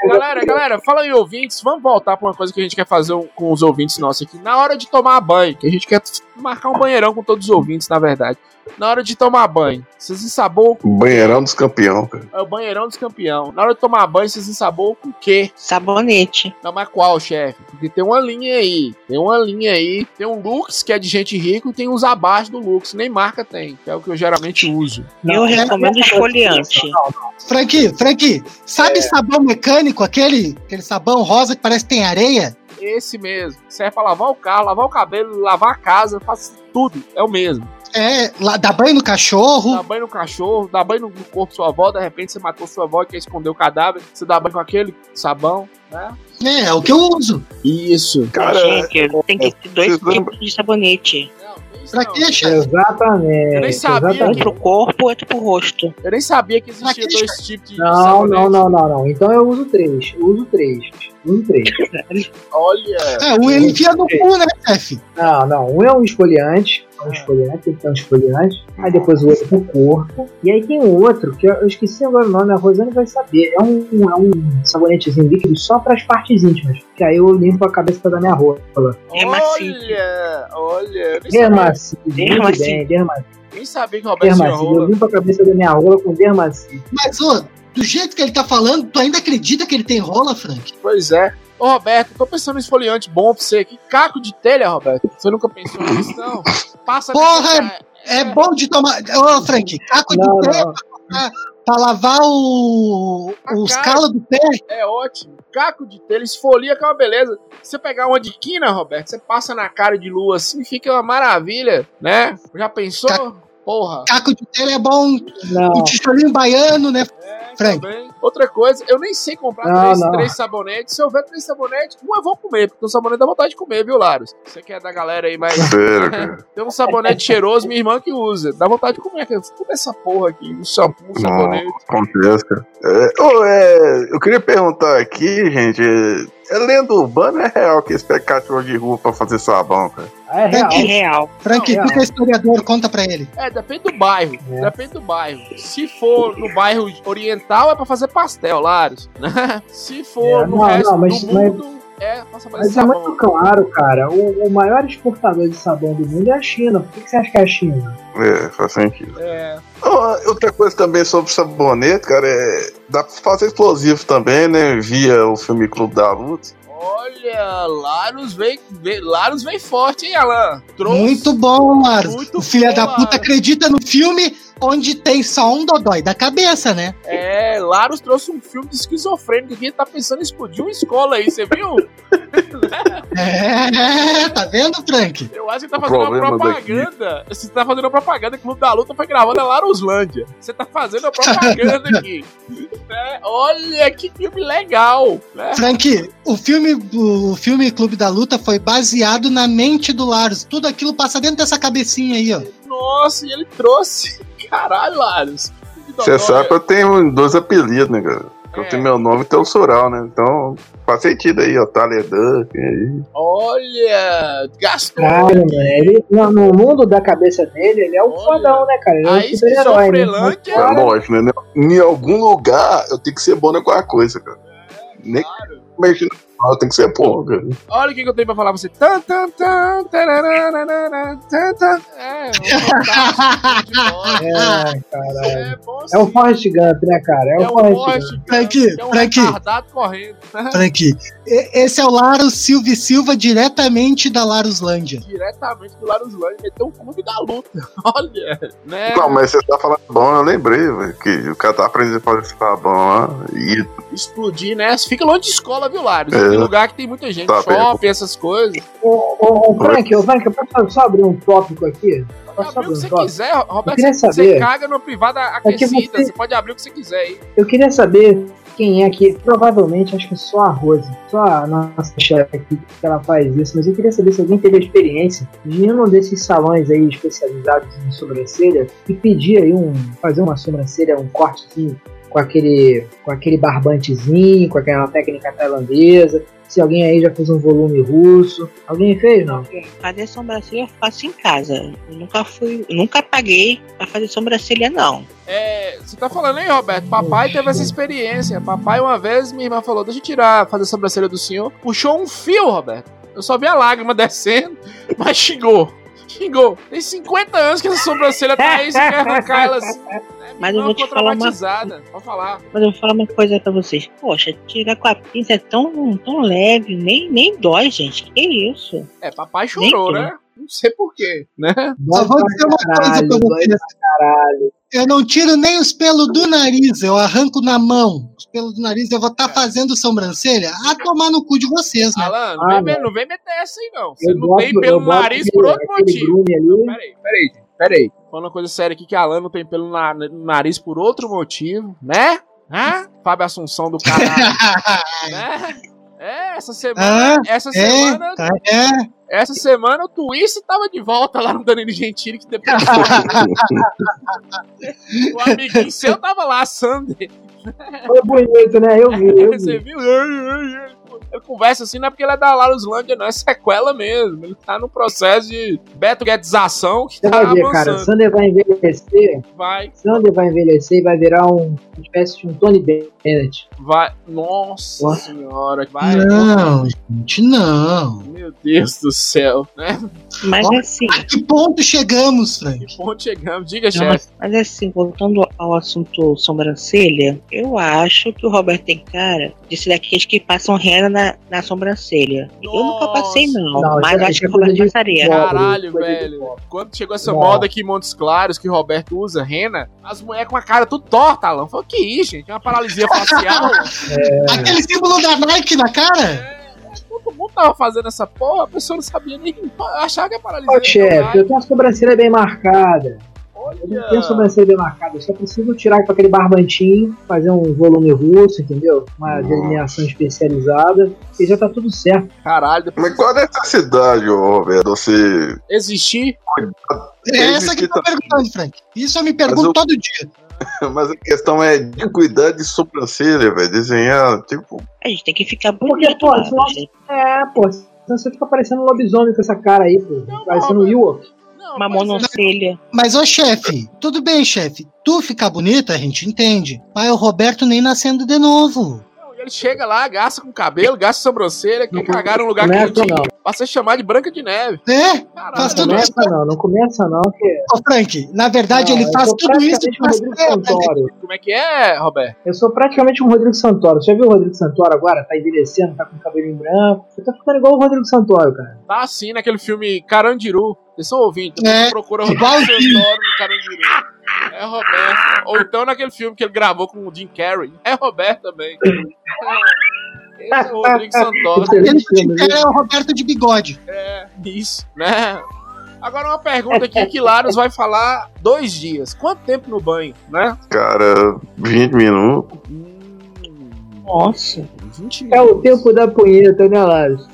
Galera, galera, fala aí, ouvintes. Vamos voltar pra uma coisa que a gente quer fazer com os ouvintes nossos aqui. Na hora de tomar banho, que a gente quer marcar um banheirão com todos os ouvintes, na verdade. Na hora de tomar banho, vocês ensabou Banheirão dos campeões, cara. é o banheirão dos campeão. Na hora de tomar banho, vocês ensabou com o quê? Sabonete. Não, mas qual, chefe? Porque tem uma linha aí. Tem uma linha aí. Tem um Lux, que é de gente rica, e tem uns abaixo do Lux. Nem marca tem, que é o que eu geralmente uso. Eu é- recomendo esfoliante. Frank, Frank, sabe É. sabão mecânico, aquele, aquele sabão rosa que parece que tem areia? Esse mesmo. Serve pra lavar o carro, lavar o cabelo, lavar a casa, faz tudo. É o mesmo. É, lá, dá banho no cachorro. Dá banho no cachorro, dá banho no corpo da sua avó, de repente você matou sua avó e quer esconder o cadáver, você dá banho com aquele sabão, né? É, é o que eu uso. Isso. Cara, Gente, tem que ter dois vocês lembram- tipos de sabonete. Pra chefe? Exatamente. Eu nem sabia exatamente. pro corpo, outro pro rosto. Eu nem sabia que existia que, dois tipos de Não, sabonete. não, não, não, não. Então eu uso três. Eu uso três. Uso três. Olha. É, um ele enfia no cu, né, chefe? Não, não. Um é um esfoliante. É um esfoliante, tem que ter um esfoliante. Aí depois o outro pro corpo. E aí tem o outro, que eu eu esqueci agora o nome, a Rosane vai saber. É um, é um sabonetezinho líquido só para as partes íntimas. Que aí eu limpo a cabeça da minha rola. Dermacide. Olha, olha. Bem, dermacide. nem sabia que o Roberto tinha Dermacide. Eu limpo a cabeça da minha rola com dermacide. Mas, ô, do jeito que ele tá falando, tu ainda acredita que ele tem rola, Frank? Pois é. Ô, Roberto, tô pensando em esfoliante bom pra você. Que caco de telha, Roberto. Você nunca pensou nisso, não? Passa Porra, nessa- É bom de tomar. Ô, Frank, caco Não, de pé não. pra lavar o, A os calos do pé. É ótimo. Caco de telha, esfolia que é uma beleza. Se você pegar uma de quina, Roberto, você passa na cara de lua assim, fica uma maravilha, né? Já pensou? Ca- Porra. Caco de telha é bom. Não. Um tijolinho baiano, né? É, Frank. também. Outra coisa, eu nem sei comprar Não, três, não. três sabonetes. Se houver três sabonetes, um eu vou comer, porque o sabonete dá vontade de comer, viu, Laros? Você que é da galera aí, mas Sério, [LAUGHS] cara. tem um sabonete cheiroso, minha irmã que usa. Dá vontade de comer. Eu comer essa porra aqui, um shampoo, um Não, sabonete. acontece, cara. É, ô, é, eu queria perguntar aqui, gente. É, é lenda urbana é real que esse cachorro de rua pra fazer sabão, cara? Ah, é real. É real. Frank, Não, é historiador, conta pra ele. É, depende do bairro. É. Depende do bairro. Se for no bairro oriental, é pra fazer pastel, Laros. Né? Se for É, no não, resto não, mas- do mundo, é pra fazer Mas é muito claro, cara. O, o maior exportador de sabão do mundo é a China. Por que, que você acha que é a China? É, faz sentido. É. Ó, Outra coisa também sobre sabonete, cara, é. Dá pra fazer explosivo também, né? Via o filme Clube da Luta. Olha, Laros vem, vem, Laros vem forte, hein, Alan? Trouxe. Muito bom, Laros. Muito O filho bom, da puta Laros. acredita no filme onde tem só um dodói da cabeça, né? É, Laros trouxe um filme de esquizofrênico que ele tá pensando em explodir uma escola aí, você viu? [LAUGHS] É, tá vendo, Frank? Eu acho que tá O fazendo uma propaganda. Você tá fazendo uma propaganda que o Clube da Luta foi gravando a Laroslândia. Você tá fazendo uma propaganda [LAUGHS] aqui. Né? Olha que filme legal. Né? Frank, o filme, o filme Clube da Luta foi baseado na mente do Laros. Tudo aquilo passa dentro dessa cabecinha aí, ó. Nossa, e ele trouxe. Caralho, Laros. Que Você sabe que eu tenho dois apelidos, né, cara? Eu É. tenho meu nome e tem o Sural, né? Então, faz sentido aí, ó. Taledã, aí. Olha, gastou. Cara, mano, ele, no, no mundo da cabeça dele, ele é o Olha. fodão, né, cara? Ele é o super-herói, né? esquizofrelândia- É lógico, né? Em algum lugar eu tenho que ser bom em alguma coisa, cara. Nem Claro. mexendo eu tenho que ser bom, cara. Olha o que, que eu tenho pra falar pra você. Tan, tan, tan, tararararara, tan, tan. É, um. É, caralho. É bom É o. Forrest Gump, né, cara? É, É o Forrest Gump. Frank, é um Frank. correndo. [LAUGHS] Frank, esse é o Laros Silva Silva diretamente da Laroslândia. Diretamente do Laruslândia. Meteu um clube da luta. [LAUGHS] Olha, né? Não, mas você tá falando bom, eu lembrei, velho, que o cara tá aprendendo a fazer sabão lá. E Explodir, né? Fica longe de escola, viu, Laros? É. Tem lugar que tem muita gente. Tá shopping, essas coisas. Ô, ô, ô, Frank, ô, Frank, eu posso só abrir um tópico aqui? Posso abrir o que um você tópico? quiser, Roberto. queria Você, saber- você caga numa privada que aquecida. você- Você pode abrir o que você quiser aí. Eu queria saber quem é que, provavelmente, acho que é só a Rose, só a nossa chefe aqui que ela faz isso, mas eu queria saber se alguém teve a experiência de ir num desses salões aí especializados em sobrancelha e pedir aí um, fazer uma sobrancelha, um cortezinho com aquele, com aquele barbantezinho, com aquela técnica tailandesa. Se alguém aí já fez um volume russo. Alguém fez, não? Fazer sobrancelha eu faço em casa. Eu nunca fui, nunca paguei pra fazer sobrancelha, não. É, você tá falando aí, Roberto? Papai teve essa experiência. Papai, uma vez, minha irmã falou: deixa eu tirar, fazer a sobrancelha do senhor. Puxou um fio, Roberto. Eu só vi a lágrima [LAUGHS] descendo, mas xingou. Xingou. Tem 50 anos que essa sobrancelha tá aí, você quer arrancar elas. Mas eu vou te falar uma traumatizada. Pode falar. Mas eu vou falar uma coisa pra vocês. Poxa, tirar com a pinça é tão, tão leve, nem, nem dói, gente. Que isso? É, papai chorou, Nem né? Não sei porquê, né? Só vou dizer uma coisa pra vocês. Caralho. Eu não tiro nem os pelos do nariz, eu arranco na mão. Os pelos do nariz, eu vou estar fazendo sobrancelha a tomar no cu de vocês, né? Alan, não, Ah, vem, não. não vem meter essa aí, não. Você Eu não boto- tem pelo eu nariz aquele- por outro motivo. ali. Peraí, peraí, gente, peraí. Falando uma coisa séria aqui, que Alan não tem pelo na- no nariz por outro motivo, né? Hã? Fábio Assunção do caralho, [LAUGHS] né? É, essa semana, Ah, essa é, semana, tá, é. essa semana o Twist tava de volta lá no Danilo Gentili, que depois [LAUGHS] o amiguinho seu tava lá, Sander. Foi bonito, né? Eu vi, eu [LAUGHS] Você vi. viu? Ele conversa assim, não é porque ele é da Laruslândia, não, é sequela mesmo. Ele tá no processo de beto-guetização que Você tá vai ver, cara. avançando. Sander vai envelhecer. Vai, Sander vai envelhecer e vai virar um, uma espécie de um Tony Bennett. vai. Nossa Nossa. senhora, vai. Não, gente, não. Meu Deus do céu, né? Mas Ó, assim, A que ponto chegamos, Frank? Que ponto chegamos? Diga, não, chefe. mas, mas assim, voltando ao assunto sobrancelha, eu acho que o Roberto tem cara de ser daqueles que passam rena na, na sobrancelha. Eu nunca passei, não, Não, mas é- acho que é coisa de passaria. Caralho, velho. Quando chegou essa Não. moda aqui em Montes Claros, que o Roberto usa, rena, as mulheres com a cara tudo torta, Alan. Falei, que isso, gente? É uma paralisia [LAUGHS] facial? Aquele símbolo da Nike na cara? É, Todo mundo tava fazendo essa porra, a pessoa não sabia nem. Achava que é paralisia. Ô, chefe, eu tenho a sobrancelha bem marcada. Eu não Olha. sobrancelha marcada. Eu só preciso tirar com aquele barbantinho, fazer um volume russo, entendeu? Uma delineação especializada. E já tá tudo certo. Caralho, Mas qual a necessidade, ô, Roberto? Você. existir. É essa que eu Existe tô perguntando, Frank. Isso eu me pergunto eu- todo dia. [LAUGHS] Mas a questão é de cuidar de sobrancelha, velho. Desenhar, tipo. A gente tem que ficar Porque, bonito, pô, né? É, pô. Senão você fica parecendo um lobisomem com essa cara aí, pô. Parecendo um Ewok. Não, Uma mas monocelha. Mas, ô chefe, tudo bem, chefe. Tu ficar bonita, a gente entende. Mas o Roberto nem nascendo de novo. Não, ele chega lá, gasta com cabelo, gasta sobrancelha, quer Não cagar num lugar começa, quentinho. não. Pra ser chamado de Branca de Neve. É? Caralho, Faz Não tudo velho. começa não, não começa não, que Ô, Frank, na verdade, Não, ele faz tudo isso um pra Rodrigo ser. Santoro. Como é que é, Roberto? Eu sou praticamente um Rodrigo Santoro. Você já viu o Rodrigo Santoro agora? Tá envelhecendo, tá com cabelinho branco. Você tá ficando igual o Rodrigo Santoro, cara. Tá assim naquele filme Carandiru. Vocês são ouvintes, É, procura Rodrigo. Santoro no Carandiru. É Roberto. Ou então naquele filme que ele gravou com o Jim Carrey. É Roberto também. É, Esse é o Rodrigo Santoro. Que é o Roberto de bigode. É, isso, né? Agora uma pergunta aqui que Laros vai falar dois dias. Quanto tempo no banho, né? Cara, 20 minutos. Hum, Nossa. 20 É o minutos. tempo da punheta, né, Laros?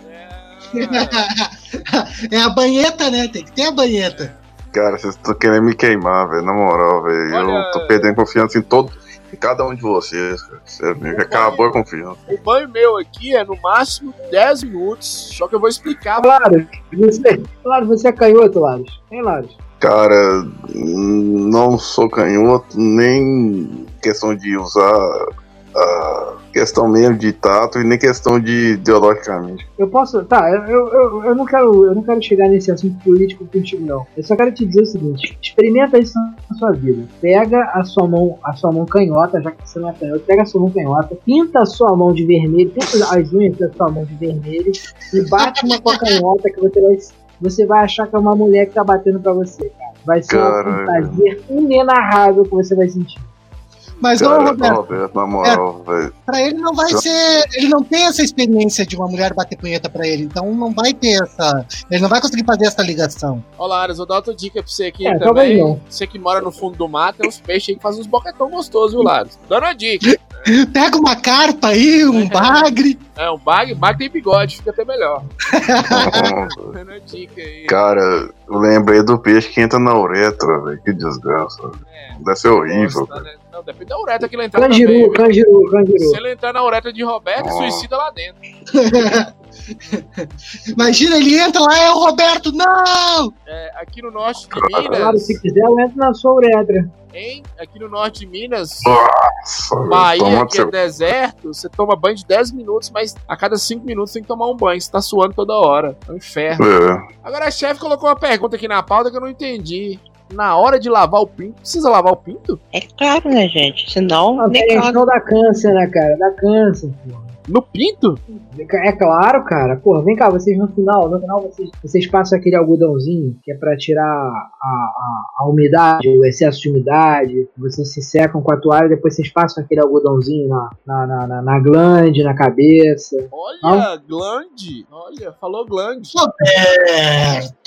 É, [LAUGHS] é a banheta, né? Tem que ter a banheta. Cara, vocês estão querendo me queimar, velho. Na moral, velho. Olha- Eu tô perdendo confiança em todo. Em cada um de vocês. Sério, mesmo, acabou a confiança. o banho meu aqui é no máximo 10 minutos. Só que eu vou explicar. Laros, você, Laros, você é canhoto, Laros? Hein, Laros? Cara, não sou canhoto, nem questão de usar a questão mesmo de tato e nem questão de ideologicamente. Eu posso. Tá, eu, eu, eu, não quero, eu não quero chegar nesse assunto político contigo, não. Eu só quero te dizer o seguinte: experimenta isso na sua vida. Pega a sua mão, a sua mão canhota, já que você não é canhoto, pega a sua mão canhota, pinta a sua mão de vermelho, pinta as unhas da sua mão de vermelho e bate uma com a canhota que você vai. Você vai achar que é uma mulher que tá batendo pra você, cara. Vai ser uma Caralho. fantasia inenarrável que você vai sentir. Mas, ô, Cara, Roberto, Roberto, na moral, velho. pra ele não vai ser. Ele não tem essa experiência de uma mulher bater punheta pra ele. Então não vai ter essa. Ele não vai conseguir fazer essa ligação. Ó, Laros, vou dar outra dica pra você aqui É, também. não. Você que mora no fundo do mato, tem uns peixes aí que fazem uns boquetão gostosos, viu, Laros? Dando uma dica. [LAUGHS] Pega uma carpa aí, um bagre. É, um bag, bag tem bigode, fica até melhor. [LAUGHS] Dando a dica aí. Cara, eu lembrei do peixe que entra na uretra, velho. Que desgraça. É, Deve ser horrível, gosta, né? Não, depende da uretra que ele entrar também. Canjiru, canjiru, canjiru. Se ele entrar na uretra de Roberto, Ah. suicida lá dentro. [LAUGHS] Imagina, ele entra lá, é o Roberto, não! É, aqui no norte de Claro, Minas, se quiser, eu entro na sua uretra. Hein? Aqui no norte de Minas, Nossa, Bahia, que é seu... deserto, você toma banho de 10 minutos, mas a cada 5 minutos tem que tomar um banho. Você tá suando toda hora. É um inferno. É. Agora a chefe colocou uma pergunta aqui na pauta que eu não entendi. Na hora de lavar o pinto, precisa lavar o pinto? É claro, né, gente? Senão, A nem questão da câncer, né, cara? Da câncer, porra. No pinto? É claro, cara. Porra, vem cá, vocês no final, no final vocês, vocês passam aquele algodãozinho que é pra tirar a, a, a umidade, o excesso de umidade. Vocês se secam com a toalha, depois vocês passam aquele algodãozinho na, na, na, na, na glande, na cabeça. Olha, glande. Olha, falou glande. Roberto!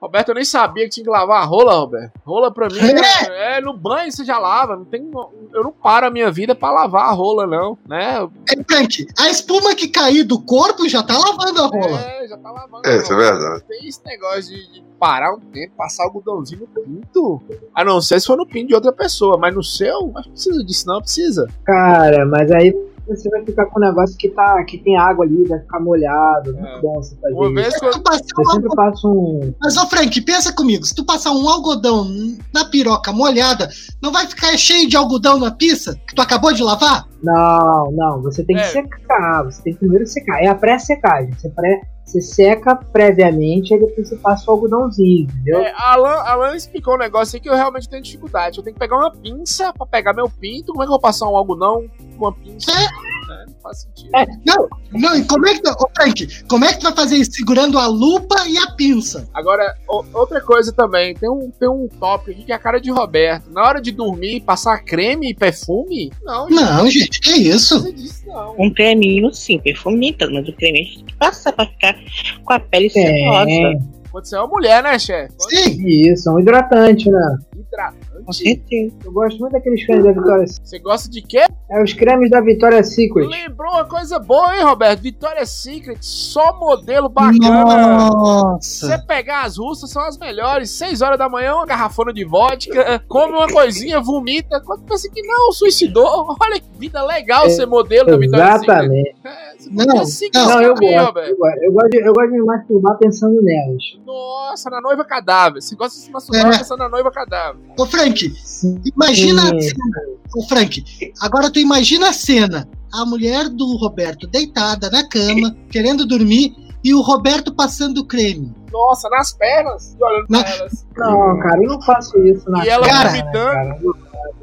Roberto, eu nem sabia que tinha que lavar a rola, Roberto. Rola pra mim [LAUGHS] é, é no banho você já lava. Não tem, eu não paro a minha vida pra lavar a rola, não. Né? É, Frank, a espuma que cair do corpo já tá lavando a rola. É, já tá lavando. É, a isso é verdade. Tem esse negócio de, de parar um tempo, passar algodãozinho no pinto. A não ser se for no pinto de outra pessoa, mas no seu, acho que precisa disso, não precisa. Cara, mas aí você vai ficar com um negócio que, tá, que tem água ali, vai ficar molhado. Muito É. bom você fazer Uma isso. vez que eu. Eu um sempre passo um. Mas, ô Frank, pensa comigo, se tu passar um algodão na piroca molhada, não vai ficar cheio de algodão na pizza que tu acabou de lavar? Não, não, você tem que É. secar. Você tem que primeiro secar. É a pré-secagem. Você, pré, você seca previamente, aí depois você passa o algodãozinho, entendeu? É, Alan, Alan explicou um negócio aí que eu realmente tenho dificuldade. Eu tenho que pegar uma pinça pra pegar meu pinto. Como é que eu vou passar um algodão com uma pinça? É. Né? Não faz sentido. É. Não, e como é que tu, ô Frank, como é que tu vai fazer isso? Segurando a lupa e a pinça. Agora, o- outra coisa também, tem um, tem um tópico aqui que é a cara de Roberto. Na hora de dormir, passar creme e perfume? Não, gente, Não, gente, que não isso? disso, não. Um creminho, sim, perfume mas o creme a gente tem que passar pra ficar com a pele É, sedosa. Quando você é uma mulher, né, chefe? Sim. isso, é um hidratante, né? Com certeza. Eu gosto muito daqueles cremes da Vitória Você gosta de quê? É os cremes da Vitória Secret. Lembrou uma coisa boa, hein, Roberto? Victoria's Secret, só modelo bacana. Se você Nossa. pegar as russas, são as melhores. 6 horas da manhã, uma garrafona de vodka, come uma coisinha, vomita. Quando pensa que não, suicidou. Olha que vida legal ser modelo da Victoria's Secret. Exatamente. É, Não, seguir não, Não, eu gosto, eu gosto. Eu gosto, de, eu gosto de me masturbar pensando nelas. Nossa, na noiva cadáver. Você gosta de se masturbar É. pensando na noiva cadáver. Ô Frank, imagina a cena. Ô Frank, agora tu imagina a cena. A mulher do Roberto deitada na cama, querendo dormir, e o Roberto passando creme. Nossa, nas pernas. e Olhando Na- pra elas. Não, cara, eu não faço isso na E ela Cara, cara.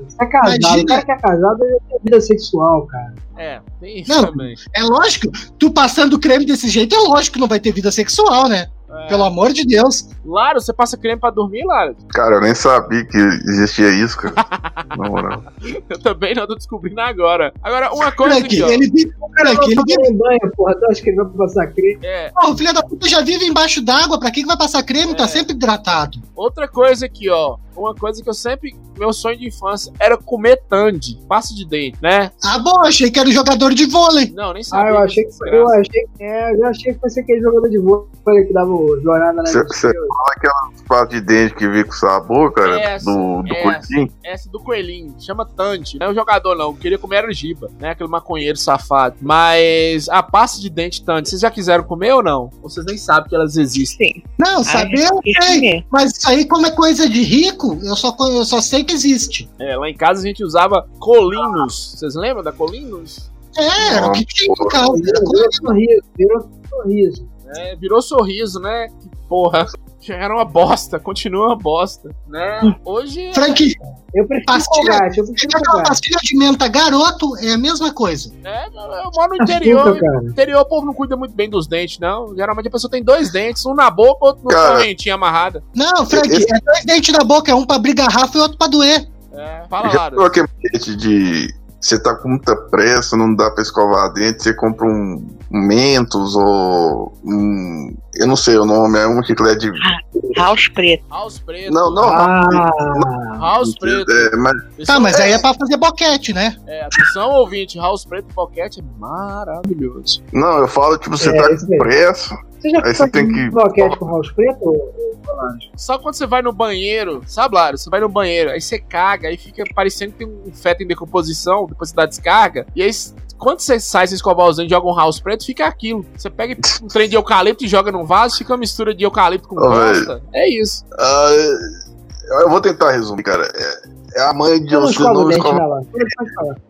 Você é casado, Imagina- o cara que é casado ele tem vida sexual, cara. É, tem isso Não. também. É lógico, tu passando creme desse jeito, é lógico que não vai ter vida sexual, né? É. Pelo amor de Deus. Laro, você passa creme pra dormir, Laro? Cara, eu nem sabia que existia isso, cara. [LAUGHS] Na moral. Eu também não, tô descobrindo agora. Agora, uma coisa aqui, ó. ele vive. Frank, ele vive. em banho, porra. Tu acha que ele vai passar creme? É, Pô, o filho da puta já vive embaixo d'água. Pra que que vai passar creme? É. Tá sempre hidratado. outra coisa aqui, ó. Uma coisa que eu sempre. Meu sonho de infância era comer tandy, pasta de dente, né? Ah, bom, achei que era jogador de vôlei. Não, nem Ah, sabia. eu achei que dessa eu achei que. É, eu já achei que fosse aquele jogador de vôlei que dava jornada na Você fala aquela pasta de dente que vem com sabor, cara, Essa, do, do essa. curtinho. Essa do coelhinho, chama Tandy. Não é o jogador, não. Queria comer era o Giba, né? Aquele maconheiro safado. Mas a pasta de dente Tandy, vocês já quiseram comer ou não? Ou vocês nem sabem que elas existem? Sim. Não, Ai, eu sei. mesmo. Mas isso aí, como é coisa de rico, eu só, eu só sei que existe. É, lá em casa a gente usava colinos. Vocês lembram da colinos? É, era o que tinha em casa. Virou sorriso, virou sorriso. É, virou sorriso, né? Que porra. Já era uma bosta, continua uma bosta, né? Hoje. Frank, Eu prefiro Pastilha- Colgate, eu prefiro aquela Colgate. pastilha de menta garoto é a mesma coisa. É, eu moro no interior. No interior o povo não cuida muito bem dos dentes, não. Geralmente a pessoa tem dois dentes, um na boca, outro no Cara. correntinho amarrada. Não, Frank, Esse- é dois dentes na boca, é um pra abrir garrafa e outro pra doer. É, fala, bilhete de. Você tá com muita pressa, não dá pra escovar dente, você compra um Mentos ou um. Eu não sei o nome, é um chiclete de. House preto. House preto. Não, não, Ah, House preto. É, mas Tá, mas aí é pra fazer boquete, né? é, atenção, ouvinte, House preto boquete é maravilhoso. não, eu falo, tipo, você É, tá mesmo. pressa. Você já Aí você fez tem que- boquete com house preto? Só quando você vai no banheiro, sabe, Lário? Você vai no banheiro, aí você caga, aí fica parecendo que tem um feto em decomposição, depois você dá descarga, e aí quando você sai, você escovar os dentes e joga um house preto, fica aquilo. Você pega um trem de eucalipto e joga num vaso, fica uma mistura de eucalipto com Ô, bosta. É isso. Ah, eu vou tentar resumir, cara. É, é a mãe de você não escovar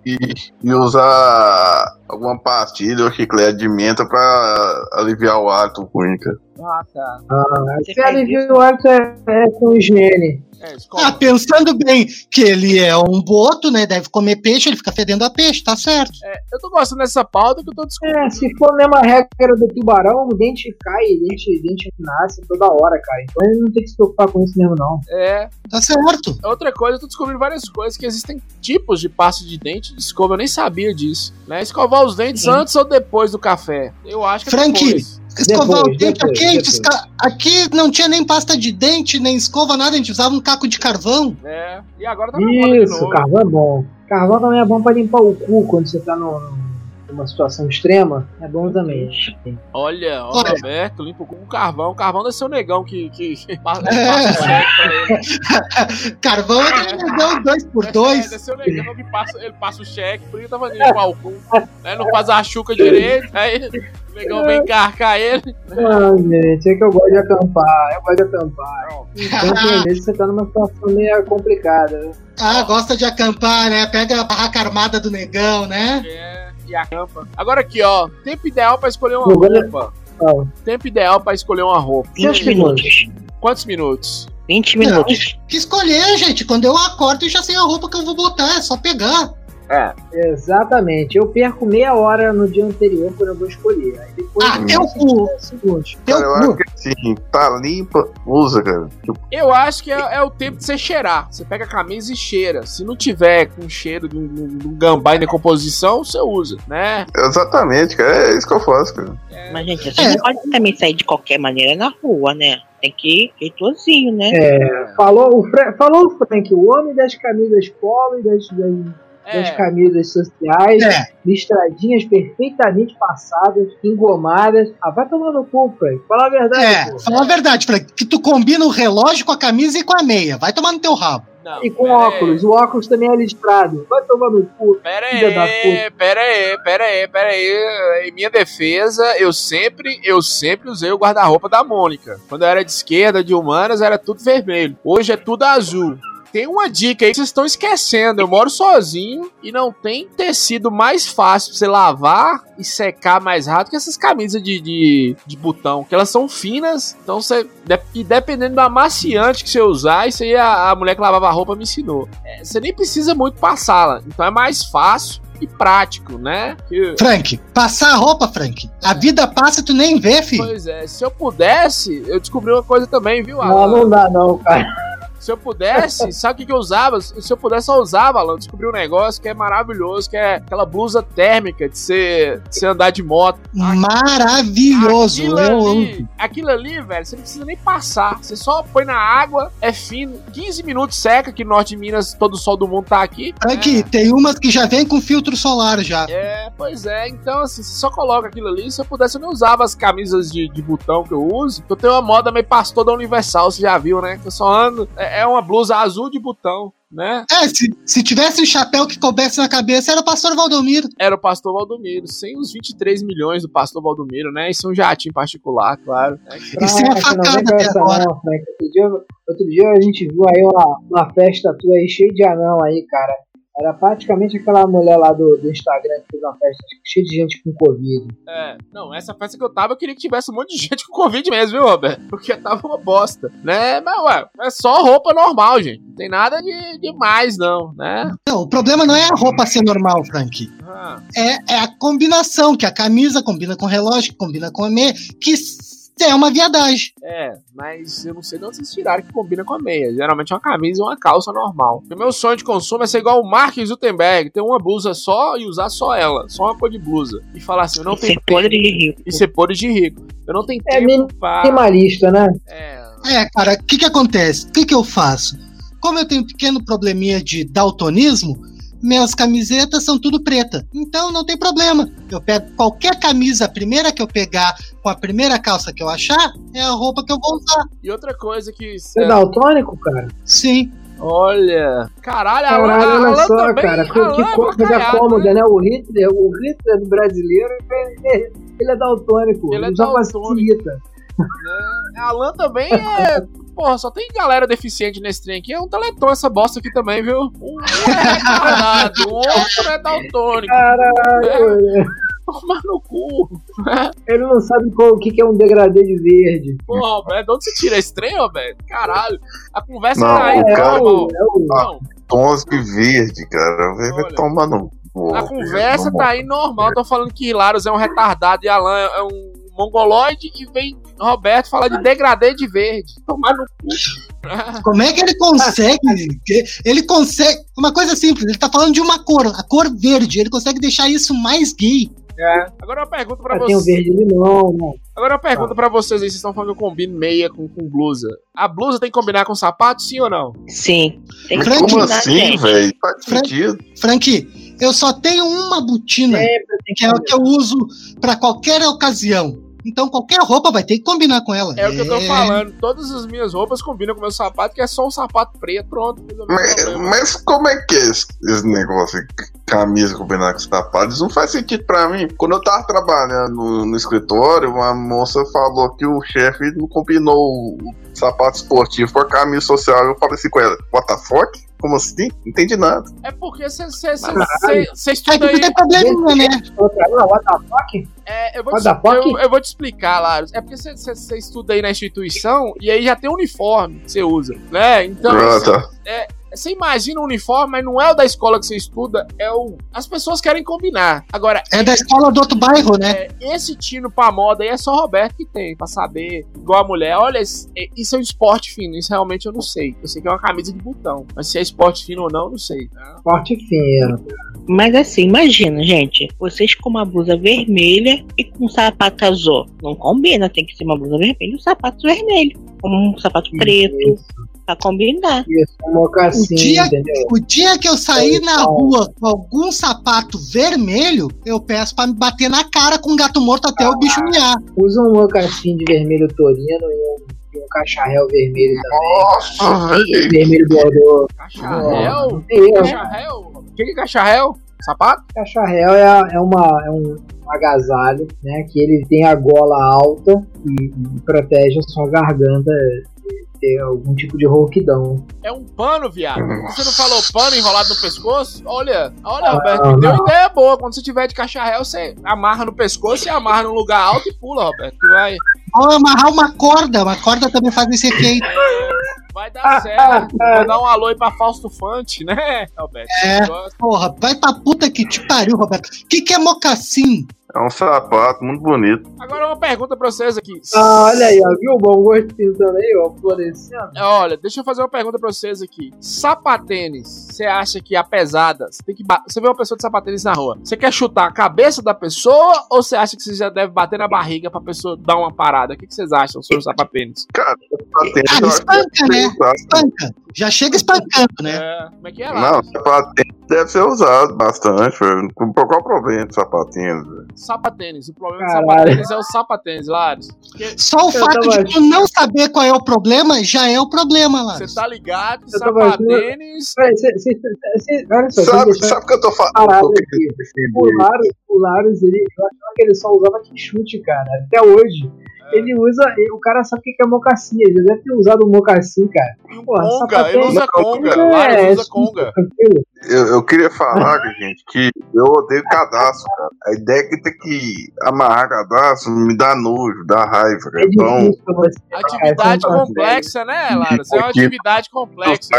e, e usar alguma pastilha ou chiclete de menta pra aliviar o hálito ruim, cara. Ah, tá. Ah, Você se alivia o hábito é, é com higiene. É. Ah, pensando bem que ele é um boto, né? Deve comer peixe, ele fica fedendo a peixe, tá certo. É, eu tô gostando dessa pauta que eu tô descobrindo. É, se for a mesma regra do tubarão, o dente cai, o dente, dente nasce toda hora, cara. Então ele não tem que se preocupar com isso mesmo, não. É, Tá certo. outra coisa, eu tô descobrindo várias coisas, que existem tipos de pasta de dente de escova, eu nem sabia disso. Né? Escovar os dentes Sim. antes ou depois do café? Eu acho que é Frank, depois. Escovar Depois, o dente depois, aqui, a gente depois. esca- aqui não tinha nem pasta de dente, nem escova, nada, a gente usava um caco de carvão. É, e agora tá Isso, carvão é bom. Carvão também é bom pra limpar o cu quando você tá no, numa situação extrema. É bom também. Olha, ó, Olha. Roberto, limpa o cu com carvão. O carvão deve ser o negão que, que, que [LAUGHS] passa É. passa o cheque pra ele. [LAUGHS] Carvão é aquele negão dois por É, dois. deve ser o negão que passa, ele passa o cheque, por isso tava limpar o cu. Né? Não faz a chuca direito, aí o negão vem encarcar ele. Ah, gente, é que eu gosto de acampar. Eu gosto de acampar. Então, tem vezes você tá numa situação meio complicada. né? Ah, gosta de acampar, né? Pega a barraca armada do negão, né? É, e acampa. Agora aqui, ó, tempo ideal pra escolher uma roupa. Tempo ideal pra escolher uma roupa. 20 Seus minutos. Quantos minutos? 20 minutos. Que escolher, gente. Quando eu acordo, eu já sei a roupa que eu vou botar, é só pegar. É. Exatamente. Eu perco meia hora no dia anterior quando eu vou escolher. Aí depois Ah, eu cu. 10 segundos. Cara, eu acho que assim, tá limpa, usa, cara. Tipo, Eu acho que é, é o tempo de você cheirar. Você pega a camisa e cheira. Se não tiver com cheiro de um, de um- gambá em decomposição, você usa, né? exatamente, cara. É isso que eu faço, cara. Mas, gente, você É. não pode também sair de qualquer maneira na rua, né? Tem que ir jeitosinho, né? É, falou, o Fra- falou o Frank, o homem das camisas polo e das, das, das É, camisas sociais, É. listradinhas perfeitamente passadas, engomadas. Ah, vai tomar no cu, Frank. Fala a verdade, É, pô. fala a verdade, Frank, que tu combina o relógio com a camisa e com a meia. Vai tomar no teu rabo. não, E com pera aí. óculos. O óculos também é listrado. Vai tomar no cu. Pera Filha da aí, pera aí, pera aí, pera aí. Em minha defesa, eu sempre, eu sempre usei o guarda-roupa da Mônica. Quando eu era de esquerda, de humanas, era tudo vermelho. Hoje é tudo azul. Tem uma dica aí que vocês estão esquecendo. Eu moro sozinho e não tem tecido mais fácil pra você lavar e secar mais rápido que essas camisas de, de, de botão. Que elas são finas, então você. E dependendo do amaciante que você usar, isso aí a, a mulher que lavava a roupa me ensinou. É, você nem precisa muito passá-la. Então é mais fácil e prático, né? Que- Frank, passar a roupa, Frank. A vida passa e tu nem vê, filho. Pois é, se eu pudesse, eu descobri uma coisa também, viu, Não, Alan? não dá não, cara. Se eu pudesse, [LAUGHS] sabe o que, que eu usava? Se eu pudesse, eu usava, Alan. Descobri um negócio que é maravilhoso, que é aquela blusa térmica de você, de você andar de moto. Maravilhoso. Aquilo ali, aquilo ali, velho, você não precisa nem passar. Você só põe na água, é fino, 15 minutos seca, que norte de Minas, todo o sol do mundo tá aqui. Frank, tem umas que já vem com filtro solar já. É, pois é. Então, assim, você só coloca aquilo ali. Se eu pudesse, eu não usava as camisas de, de botão que eu uso. Eu tenho uma moda meio pastor da Universal, você já viu, né? Que eu só ando. É, é uma blusa azul de botão, né? É, se, se tivesse um chapéu que coubesse na cabeça, era o pastor Valdomiro. Era o pastor Valdomiro. Sem os 23 milhões do pastor Valdomiro, né? Isso é um jatinho particular, claro. né? E sem a Frank, não vem facada até agora. não, Frank. Outro dia, outro dia a gente viu aí uma, uma festa tua aí cheia de anão aí, cara. Era praticamente aquela mulher lá do, do Instagram que fez uma festa cheia de gente com Covid. É, não, essa festa que eu tava, eu queria que tivesse um monte de [LAUGHS] gente com Covid mesmo, viu, Roberto? Porque tava uma bosta, né? Mas, ué, é só roupa normal, gente. Não tem nada de demais, não, né? Não, o problema não é a roupa ser normal, Frank. Ah, É, é a combinação, que a camisa combina com o relógio, que combina com a meia, que é uma viadagem. É, mas eu não sei de onde vocês tiraram que combina com a meia. Geralmente é uma camisa ou uma calça normal. O meu sonho de consumo é ser igual o Mark Zuckerberg, ter uma blusa só e usar só ela, só uma cor de blusa. E falar assim, eu não E tenho ser podre tempo. de rico. E ser podre de rico. Eu não tenho É tempo pra... Minimalista, né? É, É, cara, o que que acontece? O que que eu faço? como eu tenho um pequeno probleminha de daltonismo, minhas camisetas são tudo preta. Então não tem problema. Eu pego qualquer camisa, a primeira que eu pegar, com a primeira calça que eu achar, é a roupa que eu vou usar. E outra coisa que. Você é daltônico, cara? Sim. Olha, caralho, Caralho, Alan, olha Alan só, também, cara. Que, Alan que é coisa bacalhado, cômoda, né? O Hitler, o Hitler do brasileiro, ele, ele é daltônico. Ele é daltônico. facilita. né? Alan também é. [LAUGHS] Porra, só tem galera deficiente nesse trem aqui. É um teleton essa bosta aqui também, viu? Um é retardado, o outro é daltônico. Caralho, Toma no cu. ele não sabe qual, o que, que é um degradê de verde. Porra, Roberto, de onde você tira esse trem, Roberto? Caralho. A conversa Não, tá aí, cara-. É o, Não, Tons de verde, cara. Vai, tomar no. cu, a velho. conversa tá aí normal. Tô falando que Hilários é um retardado e Alan é um mongoloide e vem Roberto falar de degradê de verde. Tomar no cu. [LAUGHS] Como é que ele consegue? Ele consegue. Uma coisa simples, ele tá falando de uma cor, a cor verde. Ele consegue deixar isso mais gay. Agora eu pergunto pra Ah, tem o vocês. verde limão, né? Agora eu pergunto pra vocês aí, vocês estão falando que eu combino meia com, com blusa. A blusa tem que combinar com sapato, sim ou não? Sim. Tem Frank, como assim, gente. velho? Faz Frank- sentido. Frank, eu só tenho uma botina, que é o que eu uso pra qualquer ocasião. Então qualquer roupa vai ter que combinar com ela. É o que eu tô falando. Todas as minhas roupas combinam com meu sapato, que é só um sapato preto. Pronto, Mas, mas como é que é esse, esse negócio camisa combinar com sapato? Isso não faz sentido pra mim. Quando eu tava trabalhando no, no escritório, uma moça falou que o chefe não combinou o sapato esportivo com a camisa social. Eu falei assim com ela, what the fuck? Como assim? Não entendi nada. É porque você Caralho. É estuda que aí. tem probleminha, né? Outra, não, what the fuck? É, eu, vou te, eu, eu vou te explicar, Laros. É porque você- estuda aí na instituição e aí já tem um uniforme que você usa, né? Então, Ah, assim, tá. Você imagina um uniforme, mas não é o da escola que você estuda, é o. As pessoas querem combinar. Agora, É da escola do outro bairro, né? é, esse tino pra moda aí é só Roberto que tem, pra saber, igual a mulher. Olha, é- isso é um esporte fino, isso realmente eu não sei. Eu sei que é uma camisa de botão, mas se é esporte fino ou não, eu não sei. né? Forte fino. Mas assim, imagina, gente. Vocês com uma blusa vermelha e com um sapato azul. Não combina, tem que ser uma blusa vermelha e um sapato vermelho. Um sapato preto. Isso, Pra combinar. isso, um mocassim, O dia- entendeu? O dia que eu sair na rua com algum sapato vermelho, eu peço pra me bater na cara com um gato morto até o bicho miar. Usa um mocassim de vermelho torino e um, cacharel vermelho também. Nossa, velho. Vermelho bordeaux. Cacharel? Erro. Cacharel? O que é cacharel? Sapato? Cacharel é, é, uma, é um, um agasalho, né? Que ele tem a gola alta e, e protege a sua garganta ter algum tipo de rouquidão. É um pano, viado. Você não falou pano enrolado no pescoço? Olha, olha, Ah, Roberto, me deu ideia boa. Quando você tiver de cacharel, você amarra no pescoço e amarra num lugar alto e pula, Roberto. Que vai, Ou amarrar uma corda, uma corda também faz esse efeito. vai dar certo. Vai dar um alô aí pra Fausto Fante, né, Roberto? É. Porra, vai pra puta que te pariu, Roberto. O que, que é mocassim? É um sapato muito bonito. Agora uma pergunta pra vocês aqui. Ah, olha aí, ó, viu? Bom gostinho também, ó, florescendo. Olha, deixa eu fazer uma pergunta pra vocês aqui. Sapatênis, você acha que a pesada, você tem que você vê uma pessoa de sapatênis na rua, você quer chutar a cabeça da pessoa ou você acha que você já deve bater na barriga pra pessoa dar uma parada? O que que vocês acham sobre o sapatênis? Cara, sapatênis Ah, que espanca, deve né? Espanca. Já chega espancando, né? É, como é que é lá? Não, sapatênis deve ser usado bastante, velho. Qual o problema de sapatênis? velho? Sapatênis. O problema Caralho. do sapatênis é o sapatênis, Lares. Só o Eu fato de tu não saber qual é o problema já é o problema, lá. você tá ligado Eu achando- sapatênis. Peraí, cê, cê, cê, olha só, Sabe, o que eu tô falando? Eu O. Laros, o Laros, ele, eu achava que ele só usava que chute, cara. Até hoje. Ele usa. ele- O cara sabe o que é mocassim. Ele deve ter usado um mocassim, cara. Porra, conga, ele sapatênis- usa conga. É, O Lares é usa isso. conga. Eu, eu queria falar, gente, que eu odeio cadastro, cara. A ideia é que tem que amarrar cadastro me dá nojo, dá raiva, cara. É Então. Atividade complexa, né, Lares? É uma atividade complexa.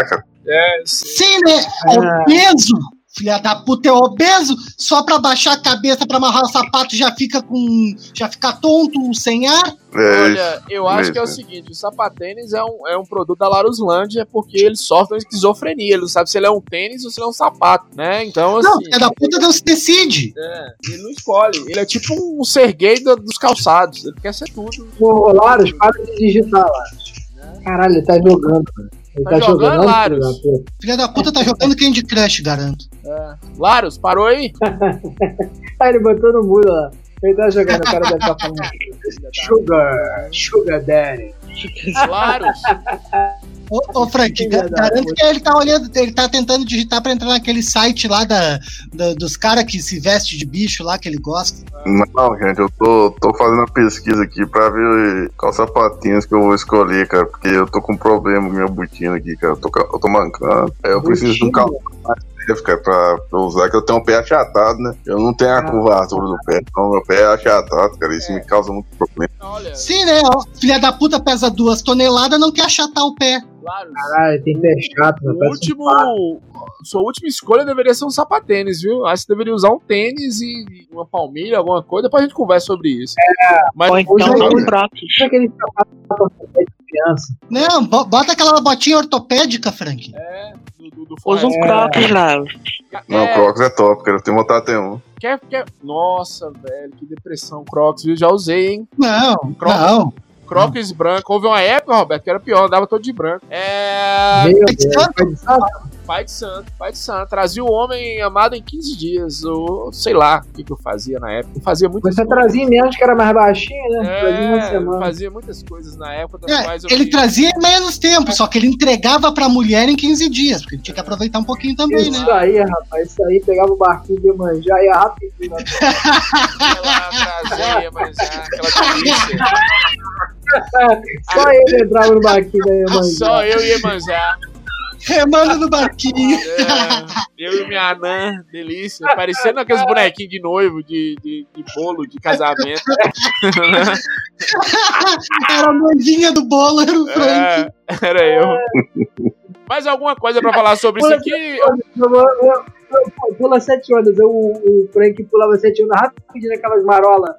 É, sim. Sim, né? Ah. Obeso. Filha da puta é obeso, só pra baixar a cabeça pra amarrar o sapato já fica com. já fica tonto, sem ar. É, Olha, eu acho que é o mesmo. seguinte, o sapatênis é um, é um produto da Laruslândia porque ele sofre uma esquizofrenia, ele não sabe se ele é um tênis ou se ele é um sapato, né? Então, Não, assim, filha da puta não se decide. é, ele não escolhe. Ele é tipo um ser gay do- dos calçados, ele quer ser tudo. Ô, Laros, para de digitar, Laros. Caralho, ele tá jogando, mano. Ele Tá tá, jogando, jogando, da puta. Filha da puta tá jogando Candy Crush, garanto. É. Laros, parou aí? Aí [LAUGHS] ele botou no mudo lá. Ele tá jogando, o cara deve estar falando. [LAUGHS] Sugar, Sugar Daddy. Laros. [LAUGHS] Ô, ô Frank, garanto que ele tá olhando, ele tá tentando digitar pra entrar naquele site lá da, da- dos caras que se veste de bicho lá que ele gosta. Não, gente, eu tô, tô fazendo uma pesquisa aqui pra ver quais sapatinhos que eu vou escolher, cara, porque eu tô com um problema com minha botina aqui, cara. Eu tô, eu tô mancando. Aí eu preciso de um calçado mais leve, cara, pra, pra usar, que eu tenho um pé achatado, né? Eu não tenho a Ah. curvatura do pé, então meu pé é achatado, cara. Isso É. me causa muito problema. Olha, Sim, né? Filha da puta pesa duas toneladas, não quer achatar o pé. Laros. Caralho, tem pé chato, né? O Parece um último. Sua última escolha deveria ser um sapatênis, viu? Acho que você deveria usar um tênis e uma palmilha, alguma coisa. Depois a gente conversa sobre isso. Mas Ou então hoje eu- um. Sabe aquele sapato criança? Não, bo- bota aquela botinha ortopédica, Frank. é. Do, do, do Usa um Crocs lá. Não, é, Crocs é top, cara. Eu tenho vontade ter um. quer, quer... Nossa, velho, que depressão. Crocs, viu? Já usei, hein? Não, Crocs. não. Crocs branco. Houve uma época, Roberto, que era pior, andava todo de branco. É. Meu Deus? Pai de santo? Pai de santo. Trazia o homem amado em 15 dias. Ou sei lá o que, que eu fazia na época. Eu fazia muitas Você coisas. trazia menos que era mais baixinho, né? Trazia uma É, semana. fazia muitas coisas na época, das É, quais eu ele fiz- trazia em menos tempo, só que ele entregava pra mulher em 15 dias, porque ele tinha que aproveitar um pouquinho também, né? Isso aí, rapaz, isso aí, pegava o barquinho de manjar e ia rapidinho. né? Ela trazia, é aquela delícia. [LAUGHS] Só ele entrava no barquinho da Iemanjá. Só eu e Iemanjá. Remando no barquinho. É, eu e minha anã, delícia. Parecendo aqueles bonequinhos de noivo, de, de, de bolo, de casamento. [LAUGHS] Era a noivinha do bolo, era o Frank. É, era eu. Mais alguma coisa pra falar sobre isso aqui? Pula sete ondas. Eu, o Frank pulava sete ondas rapidinho naquelas marolas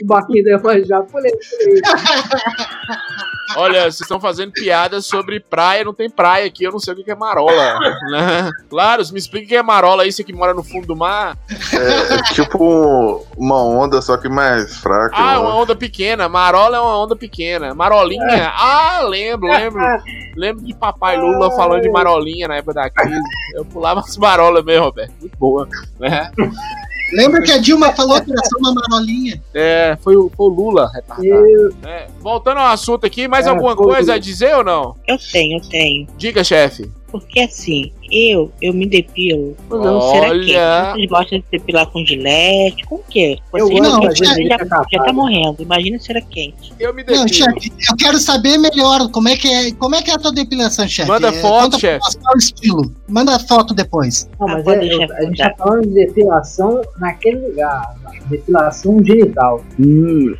no barquinho da Iemanjá. Pulei, pulei. [LAUGHS] Olha, vocês estão fazendo piadas sobre praia, não tem praia aqui, eu não sei o que é marola. Né? Laros, me explica o que é marola aí, você que mora no fundo do mar. É, é tipo uma onda, só que mais fraca. Ah, é eu uma onda pequena. Marola é uma onda pequena. Marolinha? Ah, lembro, lembro. [LAUGHS] Lembro de papai Lula falando de marolinha na época da crise. Eu pulava as marolas mesmo, Roberto. Muito boa. Né? [LAUGHS] Lembra que a Dilma falou que era só uma marolinha? É, foi o, foi o Lula retardado. Eu- É, voltando ao assunto aqui, mais É, alguma coisa Lula. a dizer ou não? Eu tenho, eu tenho. Diga, chefe. Porque assim, eu, eu me depilo usando cera Olha. quente. Vocês gostam de depilar com gilete? Com o quê? Eu Vocês gosto não, fazer já, virilha já tá morrendo. Imagina cera quente. Eu me Não, depilo. chefe, eu quero saber melhor como é que é, como é, que é a tua depilação, chefe. Manda É, foto, chefe. é o estilo. Manda foto depois. Não, mas pode é, deixar eu- a gente tá falando de depilação naquele lugar. Depilação genital.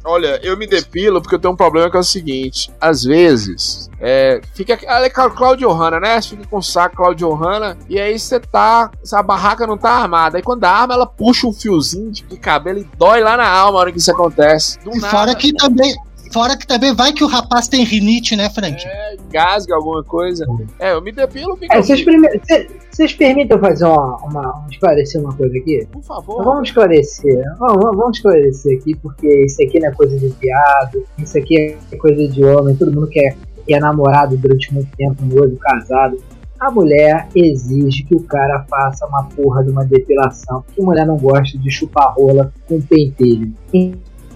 Olha, eu me depilo porque eu tenho um problema que é o seguinte: às vezes, é, fica. Ela é Claudio Hanna, né? Você fica com o saco Claudio Hanna, e aí você tá. A barraca não tá armada. Aí quando a arma, ela puxa um fiozinho de cabelo e dói lá na alma a hora que isso acontece. Do E nada, fora que também. Fora que também vai que o rapaz tem rinite, né, Frank? É, engasga alguma coisa. É, eu me depilo, fica. É, vocês, prime- cê- vocês permitem eu fazer uma, uma- esclarecer uma coisa aqui? Por Então, favor. vamos esclarecer. Vamos, vamos esclarecer aqui, porque isso aqui não é coisa de piada, isso aqui é coisa de homem, todo mundo quer, que é namorado durante muito tempo, noivo, casado. A mulher exige que o cara faça uma porra de uma depilação, porque a mulher não gosta de chupar rola com pentelho.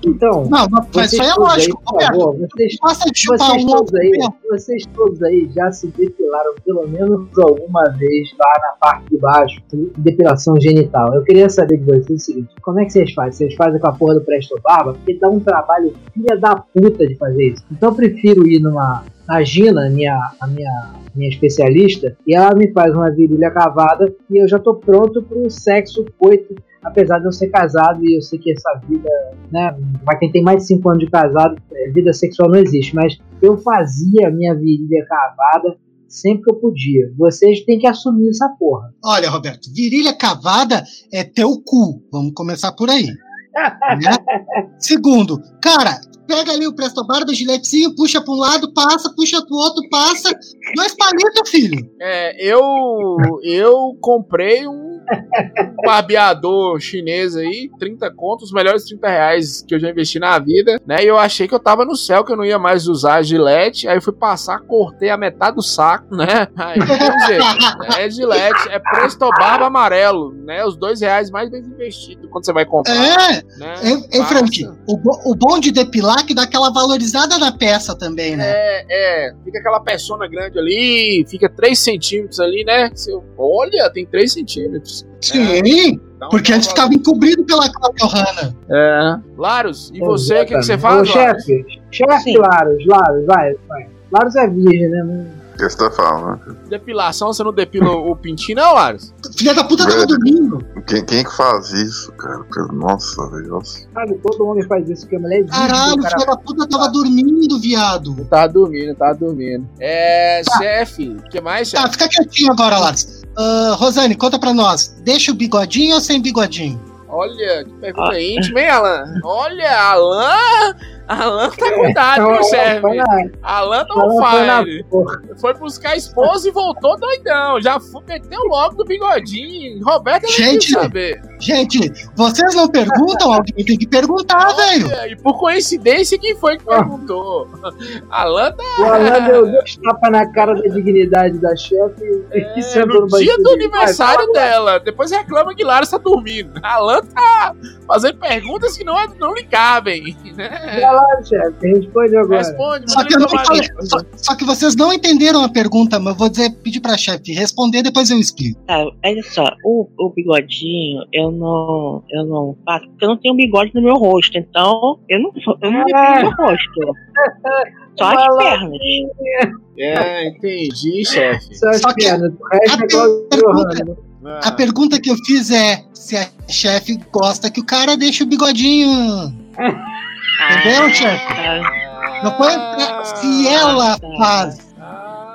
Então, Não, mas isso aí é aí, lógico, por Roberto. favor, vocês vocês um todos, aí, vocês todos aí já se depilaram pelo menos alguma vez lá na parte de baixo, depilação genital. Eu queria saber de vocês o seguinte: como é que vocês fazem? Vocês fazem com a porra do Presto Barba? Porque dá um trabalho filha da puta de fazer isso. Então eu prefiro ir numa. Na Gina, minha, a minha, minha especialista, e ela me faz uma virilha cavada e eu já tô pronto pro sexo coito, apesar de eu ser casado e eu sei que essa vida né? Pra quem tem mais de 5 anos de casado, é, vida sexual não existe, mas eu fazia a minha virilha cavada sempre que eu podia. Vocês têm que assumir essa porra. Olha, Roberto, virilha cavada é teu cu. Vamos começar por aí. né? [LAUGHS] Segundo, cara, pega ali o Presto Barba, giletezinho, puxa pra um lado, passa, puxa pro outro, passa. Dois palitos, filho. É, eu. Eu comprei um barbeador chinês aí, 30 contos, os melhores 30 reais que eu já investi na vida, né? E eu achei que eu tava no céu, que eu não ia mais usar a gilete. Aí eu fui passar, cortei a metade do saco, né? Aí, dizer, é gilete, é presto barba amarelo, né? Os dois reais mais bem investido quando você vai comprar. É, né? é, é. Frank, o, bo- o bom de depilar é que dá aquela valorizada na peça também, né? É, é, fica aquela persona grande ali, fica 3 centímetros ali, né? Você olha, tem 3 centímetros. Sim, Dá um- porque antes ficava encobrido pela Cláudia Hanna. É. Laros, e você, o que, que você faz? Ô, chefe, chefe. Laros, Laros, vai, vai. Laros é virgem, né? Que você tá falando? Depilação, você não depila o pintinho, não, Laros? Filha da puta tava Velho. dormindo. Quem, quem que faz isso, cara? Nossa, velho. Sabe, todo homem faz isso, porque a mulher é virgem. Caralho, cara. filha da puta tava dormindo, viado. Eu tava dormindo, eu tava dormindo. É, chefe, o que mais, Tá, chefe? fica quietinho agora, Laros. Ah, Rosane, conta pra nós. Deixa o bigodinho ou sem bigodinho? Olha, que pergunta íntima, hein, Alan? Olha, Alan! Alan tá com idade, Não, meu foi chefe. na- Alan tá ela on foi buscar a esposa e voltou doidão. Já meteu logo do bigodinho. Roberto não Gente, quis saber. Gente, vocês não perguntam? Alguém tem que perguntar, velho. E por coincidência, quem foi que perguntou? Alan tá O Alan deu dois tapas na cara da dignidade da chefe e é, sentou no no dia do aniversário Vai, dela. Depois reclama que Lara está dormindo. [LAUGHS] Alan tá fazendo perguntas que não, não lhe cabem. Né? Vai lá, chefe, responde agora. Responde, Só que, falei, só, só que vocês não entenderam a pergunta, mas eu vou dizer, pedir pra chefe responder, depois eu explico. Tá, olha só, o, o bigodinho eu não, eu não faço, porque eu não tenho bigode no meu rosto, então eu não, eu não depilo meu rosto. [LAUGHS] Só as pernas. É, entendi, chefe. Só as Só que pernas, o resto a é igual pergunta-. A que eu fiz é se a chefe gosta que o cara deixe o bigodinho. Entendeu, chefe? Ah, Não foi se ela faz.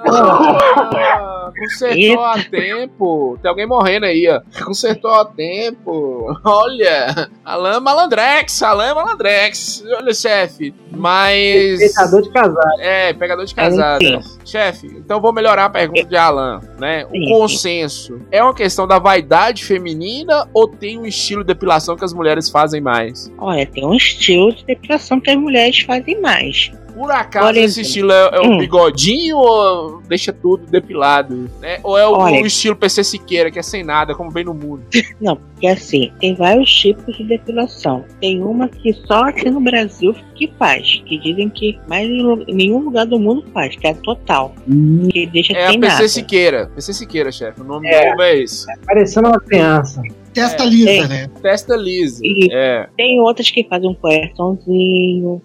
Ah, consertou a tempo. Tem alguém morrendo aí, ó. Consertou a tempo. Olha, Alan Malandrex, Alan Malandrex. Olha, chefe. Mas. Respeitador de casado. É, pegador de casada. Enfim. Chefe, então vou melhorar a pergunta de Alan, né? O consenso. É uma questão da vaidade feminina ou tem um estilo de depilação que as mulheres fazem mais? Olha, tem um estilo de depilação que as mulheres fazem mais. Por acaso Olha, esse estilo é, é o hum. bigodinho ou deixa tudo depilado? Né? Ou é o, Olha. o estilo PC Siqueira, que é sem nada, como vem no mundo? [LAUGHS] Não, porque assim, tem vários tipos de depilação. Tem uma que só aqui no Brasil que faz, que dizem que mais em nenhum lugar do mundo faz, que é a total. Que deixa É a sem PC nada. Siqueira. PC Siqueira, chefe. O nome É. novo é esse. Parecendo uma criança. Testa É, lisa, tem. né? Testa lisa. E- É. Tem outras que fazem um coraçãozinho,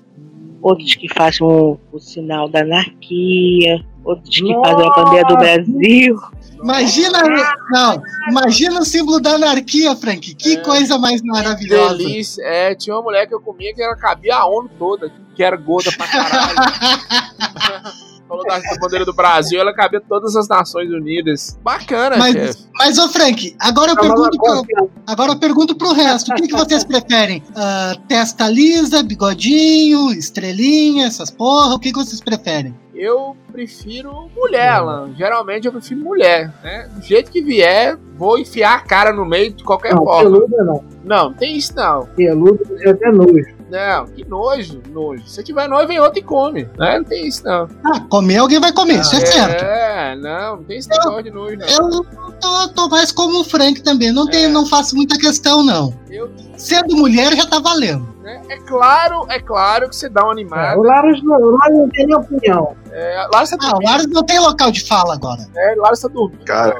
outras que fazem o, o sinal da anarquia, outras que fazem a bandeira do Brasil. Imagina, não, imagina o símbolo da anarquia, Frank. Que É. coisa mais maravilhosa. Delícia. É, tinha uma mulher que eu comia que ela cabia a ONU toda, que era gorda pra caralho. [LAUGHS] Falou da bandeira do Brasil, ela cabia todas as Nações Unidas. Bacana, Mas- chefe. Mas, ô Frank, agora eu Tá pergunto pro, agora eu pergunto pro resto. O que, que [LAUGHS] vocês preferem? Ah, testa lisa, bigodinho, estrelinha, essas porra? O que, que vocês preferem? Eu prefiro mulher, Alan. Geralmente eu prefiro mulher, né? Do jeito que vier, vou enfiar a cara no meio de qualquer Não, forma. peludo não. Não, não tem isso não. Peludo já até nojo. Não, que nojo, nojo. Se tiver noivo, vem outro e come. Né? Não tem isso não. Ah, comer alguém vai comer, isso é, certo. É, não, não tem esse negócio de nojo não. Eu tô, tô mais como o Frank também. Não, É. não faço muita questão, não. Eu, Sendo mulher já tá valendo. né? É claro, é claro que você dá uma É, animada. o Laros não, o Laros não tem nem opinião. É, Lara está Ah, o. Laros não tem local de fala agora. É, Lara está dormindo. Cara,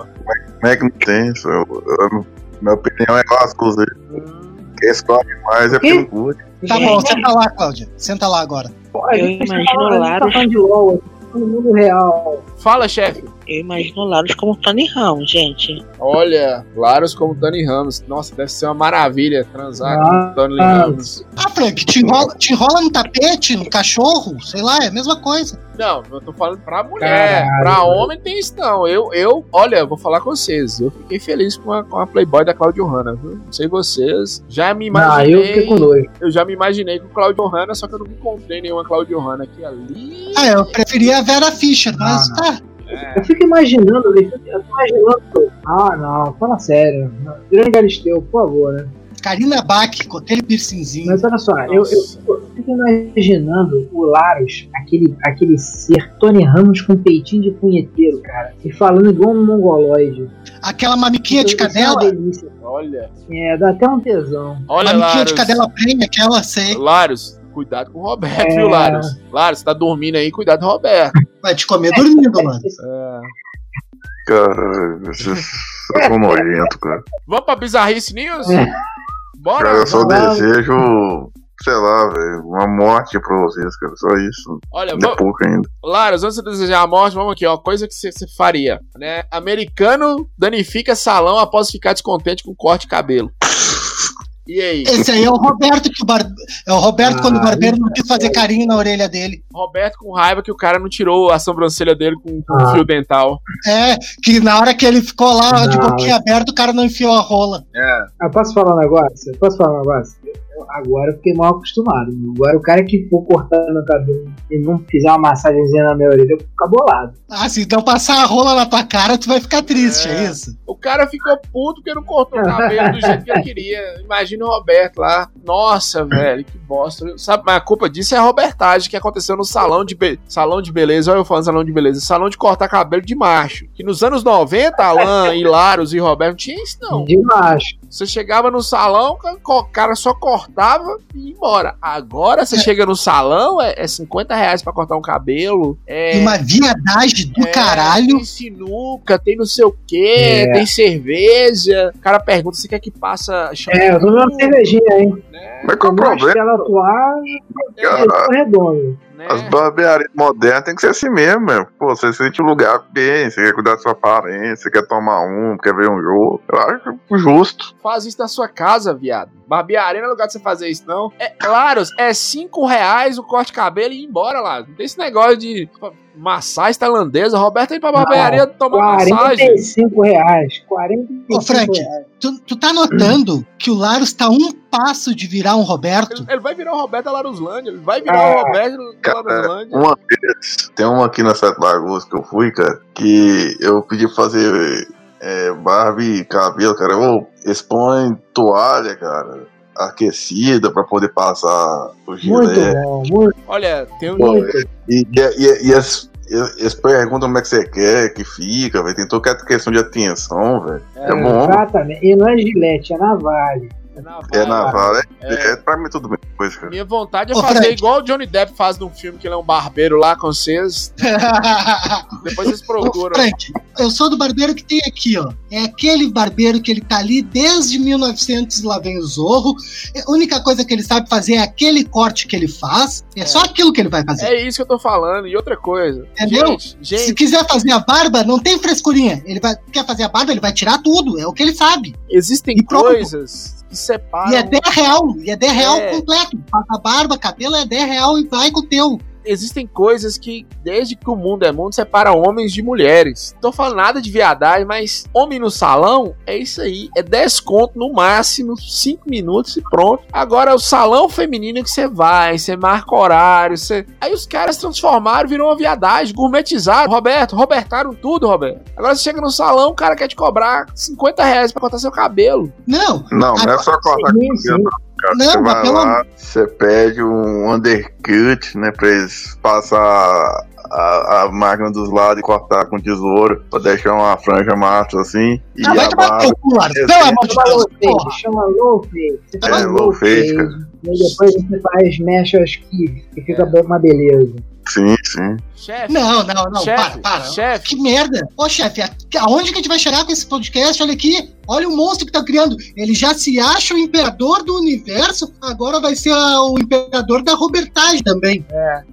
Como é que não tem isso? Eu, eu- minha opinião é coisas. Hum, Quem escolhe mais é porque não. Tá bom, senta lá, Cláudia. Senta lá agora. Pô, Eu imagino falando- a gente tá Laros- falando de LOL, a gente tá falando do mundo real. Fala, chefe. Eu imagino o Laros como Tony Ramos, gente. Olha, Laros como Dani Ramos. Nossa, deve ser uma maravilha transar Ah, com Dani ah. Ramos. Ah, Frank, te enrola, te enrola no tapete, no cachorro, sei lá, é a mesma coisa. Não, eu tô falando pra mulher. Caralho. Pra homem tem isso não. Eu, eu, olha, eu vou falar com vocês. Eu fiquei feliz com a, com a Playboy da Claudio Hanna, viu? Não sei vocês. Já me imaginei. eu fiquei com nojo. eu já me imaginei com Claudio Hanna, só que eu não encontrei nenhuma Claudio Hanna aqui ali. Ah, eu preferia a Vera Fischer, mas Ah, tá. É, Eu fico imaginando, eu fico imaginando. Ah, não, fala sério. Grande Galisteu, por favor, né? Karina Bach com aquele piercingzinho. Mas olha só, eu, eu, fico imaginando o Laros, aquele, aquele ser Tony Ramos com peitinho de punheteiro, cara. E falando igual um mongoloide. Aquela mamiquinha de é cadela. uma delícia. Olha. É, dá até um tesão. Olha, Mamiquinha de Laros. cadela prêmio, aquela sei. Laros, cuidado com o Roberto, É. viu, Laros? Laros, você tá dormindo aí, cuidado com o Roberto. Vai te comer dormindo, mano. [LAUGHS] É. Cara, vocês são nojento, cara. Vamos pra Bizarrice News? É. Bora? Cara, eu só desejo, sei lá, velho, uma morte pra vocês, cara. Só isso. Olha, é vamos. pouco ainda. Laros, antes de você desejar a morte, vamos aqui, ó. Coisa que você você faria, né? Americano danifica salão após ficar descontente com corte de cabelo. E aí? Esse aí é o Roberto que o bar... é o Roberto Ah, quando o barbeiro não quis fazer carinho na orelha dele. Roberto com raiva que o cara não tirou a sobrancelha dele com, com Ah. fio dental. É, que na hora que ele ficou lá de Não. boquinha aberta, o cara não enfiou a rola. Ah, posso falar um negócio? Posso falar um negócio? Eu- Agora eu fiquei mal acostumado. Agora o cara que for cortando meu cabelo e não fizer uma massagenzinha na minha orelha, eu vou ficar bolado. Ah, se então passar a rola na tua cara, tu vai ficar triste, é, É. isso? O cara ficou puto porque não cortou o cabelo do jeito que ele queria. Imagina o Roberto lá. Nossa, velho, que bosta. Sabe, mas a culpa disso é a Robertagem que aconteceu no salão de, be... salão de beleza. Olha eu falando salão de beleza. Salão de cortar cabelo de macho. Que nos anos 90, Alan, Hilários e Roberto não tinha isso, não. De macho. Você chegava no salão, o cara só cortava e ia embora. Agora você chega no salão, é, é 50 reais pra cortar um cabelo. É, E uma viadagem do é, caralho. Tem sinuca, tem não sei o que, É. tem cerveja. O cara pergunta se quer que passa É, eu tô dando uma cervejinha, hein? né? Mas qual o problema? Estela atuar eu tô redondo. Né? as barbearias modernas tem que ser assim mesmo, meu. Pô, você sente o lugar bem, você quer cuidar da sua aparência, você quer tomar um, quer ver um jogo. Eu acho justo. Faz isso na sua casa, viado. Barbearia não é lugar de você fazer isso, não. É, claro, é 5 reais o corte de cabelo e ir embora lá. Não tem esse negócio de massagem tailandesa. Roberto aí pra barbearia tomar massagem. 45 reais. 45 Ô, Frank. reais. Tu, tu tá notando que o Laros tá um passo de virar um Roberto? Ele, ele vai virar o Roberto da Laruslândia. Ele vai virar Ah, o Roberto da Laruslândia. Uma vez, tem uma aqui na Sete Lagoas que eu fui, cara, que eu pedi pra fazer é, barba e cabelo, cara. Eu expõe toalha, cara, aquecida pra poder passar o Muito gilete. bom, muito, Olha, tem um. Muito. E, e, e, e as- eles perguntam como é que você quer que fica, velho. Tem toda questão de atenção, velho. É, bom. Exatamente. E não é gilete, é navalha. É na vala. É. É, é, pra mim tudo bem depois, cara. Minha vontade é Ô, fazer Frank. igual o Johnny Depp faz num filme que ele é um barbeiro lá com vocês. [LAUGHS] Depois vocês Ô, procuram. Frank, eu sou do barbeiro que tem aqui, ó. É aquele barbeiro que ele tá ali desde 1900 lá vem o Zorro. A única coisa que ele sabe fazer é aquele corte que ele faz. É, só aquilo que ele vai fazer. É isso que eu tô falando. E outra coisa. Entendeu? Gente, Se gente, quiser fazer a barba, não tem frescurinha. Ele vai, quer fazer a barba, ele vai tirar tudo. É o que ele sabe. existem E pronto. coisas que separam. E é 10 real. E é 10 real É. completo. A barba, cabelo é 10 real e vai com o teu. Existem coisas que, desde que o mundo é mundo, separa homens de mulheres. Não tô falando nada de viadagem, mas homem no salão é isso aí. É 10 conto no máximo, 5 minutos e pronto. Agora, o salão feminino que você vai, você marca horário, você. Aí os caras transformaram, virou uma viadagem, gourmetizaram. Roberto, Robertaram tudo, Roberto. Agora você chega no salão, o cara quer te cobrar 50 reais pra cortar seu cabelo. Não, Não, não é só cortar cabelo, cara. Não, você vai pelo lá, você pede um undercut, né, pra eles passar a, a máquina dos lados e cortar com tesoura, pra deixar uma franja massa assim. E ah, vai tomar teu cu, Laros. é, Pelo amor de Chama Deus, chama low. Você É, low fade, cara. E aí depois você faz mecha que, que fica uma beleza. Sim, sim. Chefe. Não, não, não, chefe, para, para. chefe. Que merda! Ô, chefe, aonde que a gente vai chegar com esse podcast? Olha aqui, olha o monstro que tá criando. Ele já se acha o imperador do universo, agora vai ser a- o imperador da Robertagem também.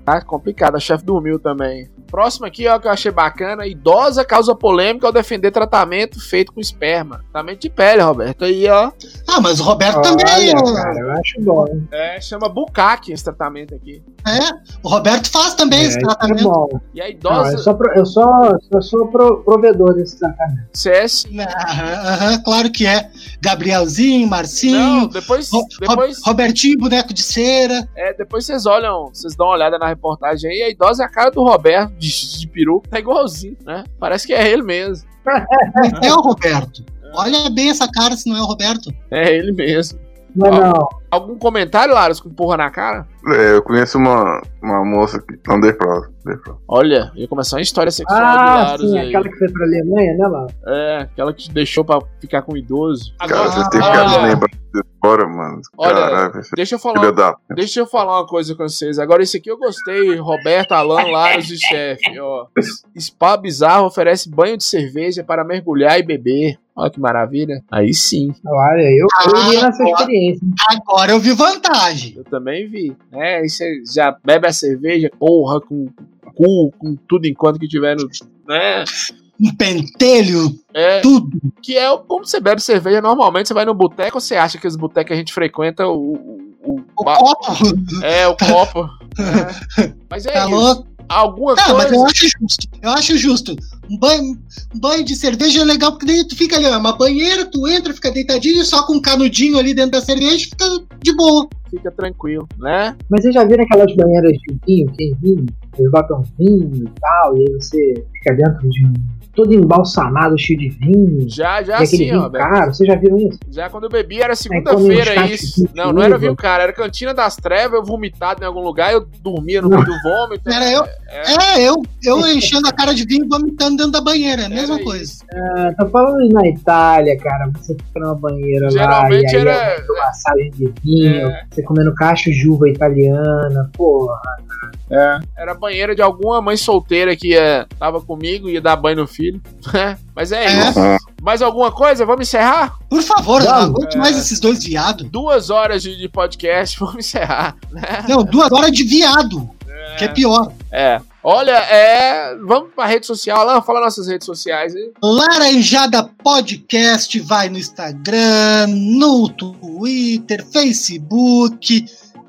Tá complicado, a chefe dormiu também. Próximo aqui, ó, que eu achei bacana. Idosa causa polêmica ao defender tratamento feito com esperma. Tratamento de pele, Roberto. Aí, ó. Ah, mas o Roberto também. Olha, ó, cara, eu acho bom. hein? É, chama bucaque esse tratamento aqui. É, o Roberto faz também É, esse é tratamento. bom. E a Não, idosa eu sou, pro- eu sou, eu sou pro- provedor desse tratamento. CS. Aham, aham. claro que é. Gabrielzinho, Marcinho, Não, depois, Ro- depois, Ro- Robertinho, boneco de cera. é, depois vocês olham, vocês dão uma olhada na reportagem aí, a idosa é a cara do Roberto de, de peru, tá igualzinho, né? Parece que é ele mesmo. É o Roberto. Olha bem essa cara se não é o Roberto. É ele mesmo. Não, não. Algum comentário, Laros, com porra na cara? É, eu conheço uma, uma moça que. Não, pra lá. Olha, ia começar uma história sexual do Ah, Laros sim, aí. aquela que foi pra Alemanha, né, lá? É, aquela que te deixou pra ficar com um idoso. Cara, Agora, vocês têm que olha, ficar lembrando disso agora, mano. Olha, esse deixa eu falar, da. deixa eu falar uma coisa com vocês. Agora esse aqui eu gostei, Roberto, Alan, Laros e chefe, ó. Spa Bizarro oferece banho de cerveja para mergulhar e beber. Olha que maravilha. Aí sim, Olha, eu, eu iria nessa experiência. Agora eu vi vantagem. eu também vi. né? Aí você já bebe a cerveja, porra, com cu, com tudo enquanto que tiver no. Né? Um pentelho, É, tudo. que é como você bebe cerveja normalmente. Você vai no boteco, você acha que os botecos que a gente frequenta, o. o, o- ba- copo. é, o copo. É. [LAUGHS] Mas é Tá isso. louco? Alguma Tá, mas coisa. eu acho justo. Eu acho justo. Um banho, um banho de cerveja é legal porque daí tu fica ali, ó, uma banheira, tu entra, fica deitadinho, só com um canudinho ali dentro da cerveja, fica de boa. Fica tranquilo, né? Mas vocês já viram aquelas banheiras de vinho, tem vinho? Eles botam vinho e tal, e aí você fica dentro de um. Todo embalsamado, cheio de vinho. Já, já e aquele sim, vinho ó. Caro, vocês já viram isso? Já quando eu bebi era segunda-feira isso. Não, não era vinho, cara. Era Cantina das Trevas, eu vomitado em algum lugar, eu dormia no meio do vômito. Era eu? É, eu, eu enchendo a cara de vinho e vomitando dentro da banheira, é a mesma coisa. Ah, tô falando na Itália, cara. Você fica numa banheira lá e Geralmente aí era- é uma massagem de vinho, É. você comendo cacho de uva italiana, porra. Era banheira de alguma mãe solteira que ia, tava comigo, ia dar banho no filho. Né? [LAUGHS] Mas é, É. isso. Mais alguma coisa? Vamos encerrar? Por favor, não aguento mais esses dois viados. Duas horas de, de podcast, [LAUGHS] vamos encerrar. Não, duas horas de viado, que é pior. É. Olha, é. Vamos pra rede social. Alan, fala nossas redes sociais aí. Laranjada Podcast vai no Instagram, no Twitter, Facebook.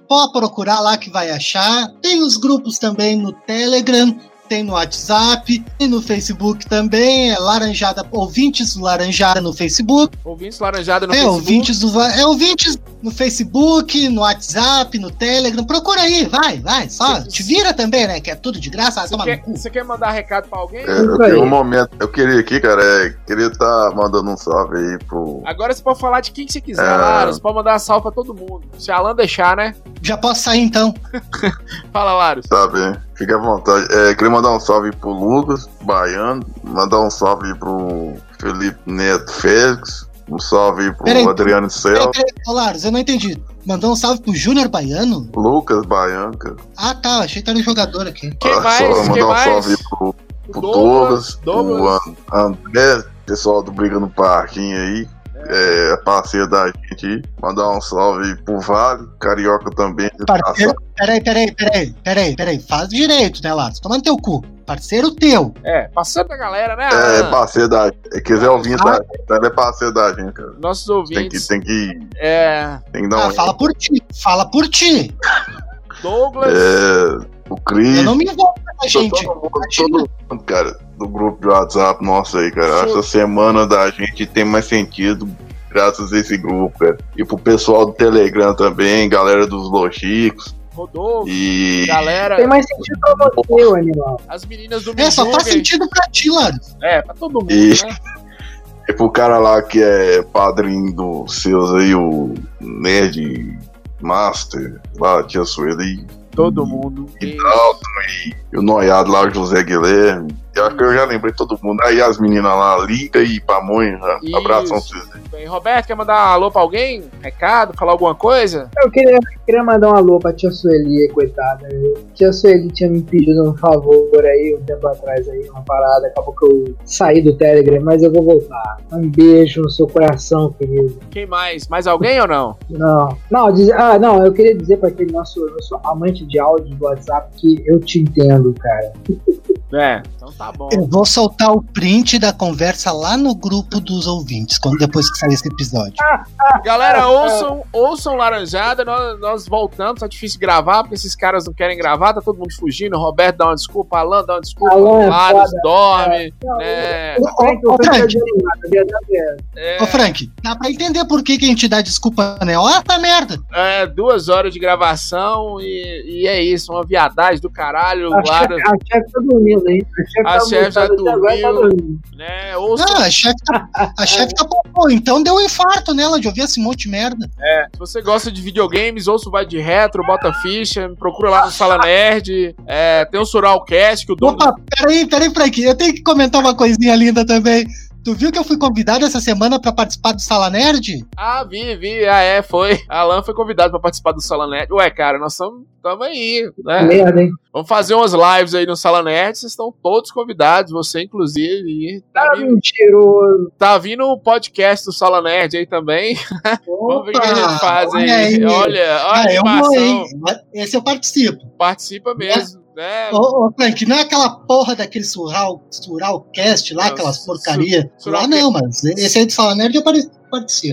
Pode procurar lá que vai achar. Tem os grupos também no Telegram, tem no WhatsApp, tem no Facebook também. É Laranjada, ouvintes do Laranjada no Facebook. Ouvintes Laranjada no é, Facebook. ouvintes do, é ouvintes no Facebook, no WhatsApp, no Telegram. Procura aí, vai, vai. Só Sim. te vira também, né? Que é tudo de graça. Você toma quer, no cu. você quer mandar recado pra alguém? É, eu tenho um momento. Eu queria aqui, cara, é, queria estar mandando um salve aí pro. Agora você pode falar de quem que você quiser, É. Lara. Você pode mandar salve pra todo mundo. Se a Alan deixar, né? Já posso sair então. [LAUGHS] Fala, Laros. Sabe, fica à vontade. É, queria mandar um salve pro Lucas, baiano. Mandar um salve pro Felipe Neto Félix. Um salve pro Peraí. Adriano Ô, Laros, eu não entendi. Mandou um salve pro Júnior Baiano? Lucas Baiano, cara. Ah, tá. Achei que era um jogador aqui. Quem Ah, mais? só Quem mandar um mais? salve pro, Douglas, Douglas. pro An- André, pessoal do Briga no Parquinho aí. É, parceiro da gente aí. Mandar um salve pro Vale, Carioca também. Parceiro. Peraí, peraí, peraí, peraí, peraí. Faz direito, né, Laros? Toma no teu cu. Parceiro teu. É, passando da galera, né? É, é Alan? parceiro da quiser ouvir, Ah. tá? Ele é parceiro da gente, cara. Nossos Tem que, ouvintes. tem que, É. tem que dar Ah, um. fala por ti. Fala por ti. Douglas. É, o Cris. Eu não me envolvo gente. Todo mundo, todo mundo, cara, do grupo de WhatsApp nosso aí, cara. Essa semana da gente tem mais sentido graças a esse grupo, cara. E pro pessoal do Telegram também, galera dos Lochicos. Rodolfo. E. Galera, Tem mais sentido pra você, animal. as meninas do É, só faz Mijuga. sentido pra ti, Laros. É, pra todo mundo, E- né? [LAUGHS] E pro cara lá que é padrinho dos seus aí, o Nerd Master, lá, tia Sueli. Todo mundo. E e, e o noiado lá, o José Guilherme. Eu acho que eu já lembrei todo mundo. Aí as meninas lá, Liga e Pamonha. Isso. Abração pra vocês. Bem, Roberto, quer mandar um alô pra alguém? Recado? Falar alguma coisa? Eu queria, queria mandar um alô pra tia Sueli, coitada. Tia Sueli tinha me pedido um favor aí um tempo atrás aí, uma parada. Acabou que eu saí do Telegram, mas eu vou voltar. Um beijo no seu coração, querido. Quem mais? Mais alguém ou não? Não, não, diz, ah, não, eu queria dizer pra aquele nosso, nosso amante de áudio do WhatsApp que eu te entendo, cara. [LAUGHS] É, então tá bom. Eu vou soltar o print da conversa lá no grupo dos ouvintes, quando depois que sair esse episódio. [LAUGHS] Galera, ouçam, ouçam Laranjada, nós, nós voltamos, tá difícil gravar, porque esses caras não querem gravar, tá todo mundo fugindo, Roberto dá uma desculpa, Alan dá uma desculpa, Alan é dorme, Não, né? Ô, Frank, ô, o Frank é Frank, é essa. É, ô, dá pra entender por que, que a gente dá desculpa, né? Ó, tá merda. é, duas horas de gravação e, e é isso, uma viadagem do caralho, o A Laros, chefe, a chefe tá dormindo, hein? A chefe tá já tá dormiu. dormindo. né? Não, a chefe tá, a chefe tá pô, então deu um infarto nela de ouvir esse monte de merda. se você gosta de videogames, ouça o Vai de Retro, bota ficha, me procura lá no Sala Nerd, é, tem o Suralcast, que o dono Opa, peraí, peraí, Frank, eu tenho que comentar uma coisinha linda também. Tu viu que eu fui convidado essa semana pra participar do Sala Nerd? Ah, vi, vi. Ah, é, foi. Alan foi convidado pra participar do Sala Nerd. Ué, cara, nós estamos aí, né? Merda, hein? Vamos fazer umas lives aí no Sala Nerd. Vocês estão todos convidados, você inclusive. E tá, Tá vindo, mentiroso. tá vindo o podcast do Sala Nerd aí também. [LAUGHS] Vamos ver o que a gente faz aí. olha aí. Olha, olha a Ah, eu vou, animação. hein? Esse eu participo. Participa mesmo, né? Ô, ô, Frank, não é aquela porra daquele Sural, Suralcast lá, Não, aquelas porcaria. Sural- Lá não, mas esse aí do Sala Nerd eu participo.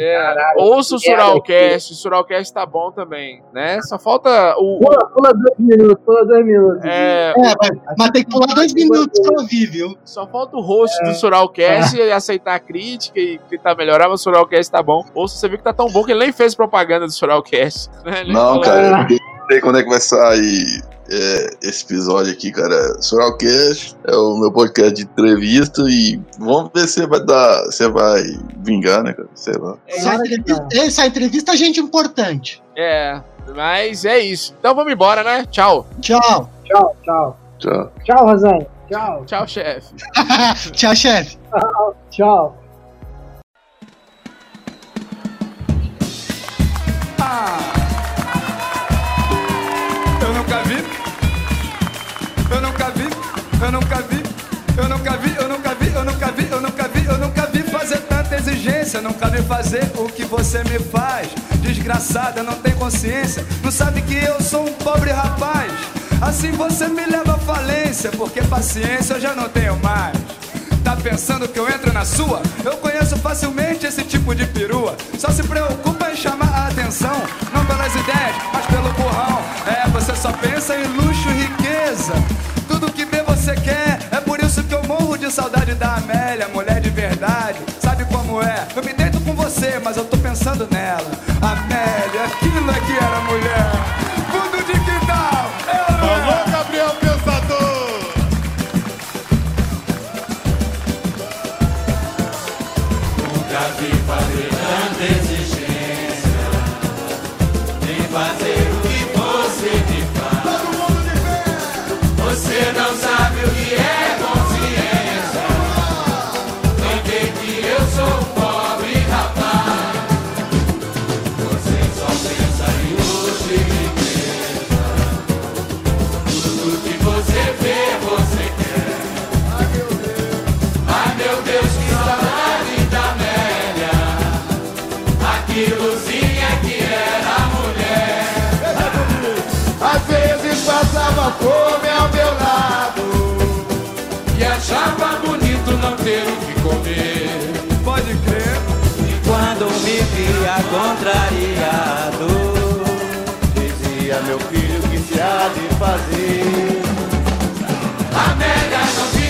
É, Caralho, ouça o Suralcast, o Suralcast tá bom também, né? Só falta o. Pula, pula dois minutos, pula dois minutos. É, É, mas, mas tem que pular dois minutos pra ouvir, viu? Só falta o host do Suralcast e [LAUGHS] aceitar a crítica e tentar melhorar, mas o Suralcast tá bom. Ou se você viu que tá tão bom que ele nem fez propaganda do Suralcast. Né? Não, falou- cara, não sei quando é que vai sair é, esse episódio aqui, cara. Soralcast é o meu podcast de entrevista e vamos ver se vai dar. Você vai vingar, né, cara? Sei lá. Essa Claro que entrevista, essa entrevista é gente importante. É, mas é isso. Então vamos embora, né? Tchau. Tchau. Tchau, tchau. Tchau. Tchau, Rosane. Tchau, Tchau, chefe. [LAUGHS] Tchau, chefe. tchau. Eu Eu nunca vi. Eu nunca vi, eu nunca vi, eu nunca vi, eu nunca vi, eu nunca vi fazer tanta exigência. Nunca vi fazer o que você me faz. Desgraçada, não tem consciência. Não sabe que eu sou um pobre rapaz. Assim você me leva à falência, porque paciência eu já não tenho mais. Tá pensando que eu entro na sua? Eu conheço facilmente esse tipo de perua. Só se preocupa em chamar a atenção, não pelas ideias, mas pelo currão. É, você só pensa em luxo e riqueza. Tudo que você quer, é por isso que eu morro de saudade da Amélia, mulher de verdade. Sabe como é? Eu me deito com você, mas eu tô pensando nela. Amélia, aquilo é que era mulher. Fundo de quintal, eu não é. Alô, Gabriel Pensador! Às passava fome ao meu lado E achava bonito não ter o que comer. Pode crer. Quando me via contrariado, dizia meu filho que se há de fazer. Amélia não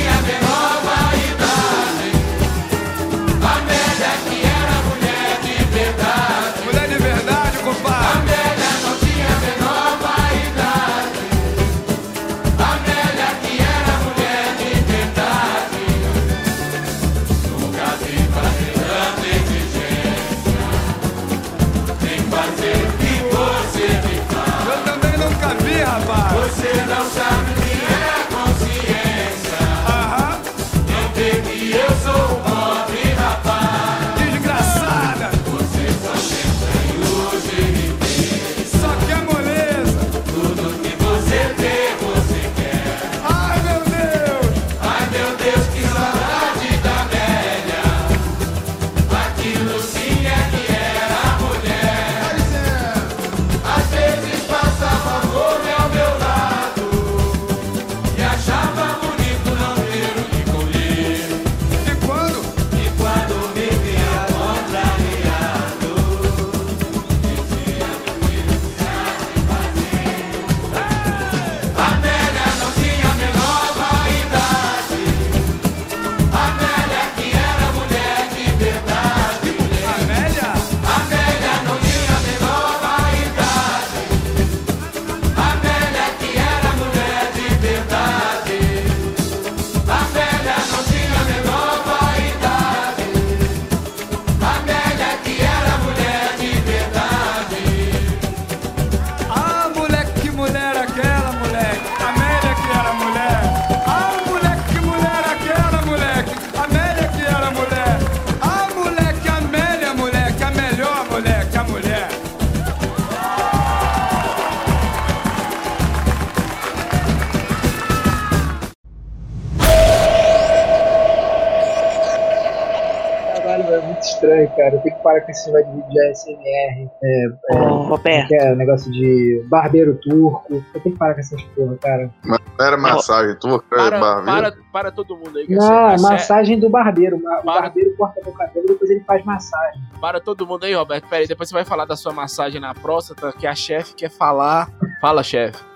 esse negócio de de ASMR. É, é, Roberto. que é negócio de barbeiro turco. Eu tenho que parar com essas porra, cara. Mas não era massagem tua, era Para, barbeiro. para, para todo mundo aí. que Não, é é massagem do barbeiro. O Para. barbeiro corta meu cabelo e depois ele faz massagem. Para todo mundo aí, Roberto. Pera aí, depois você vai falar da sua massagem na próstata, que a chefe quer falar. Fala, chefe.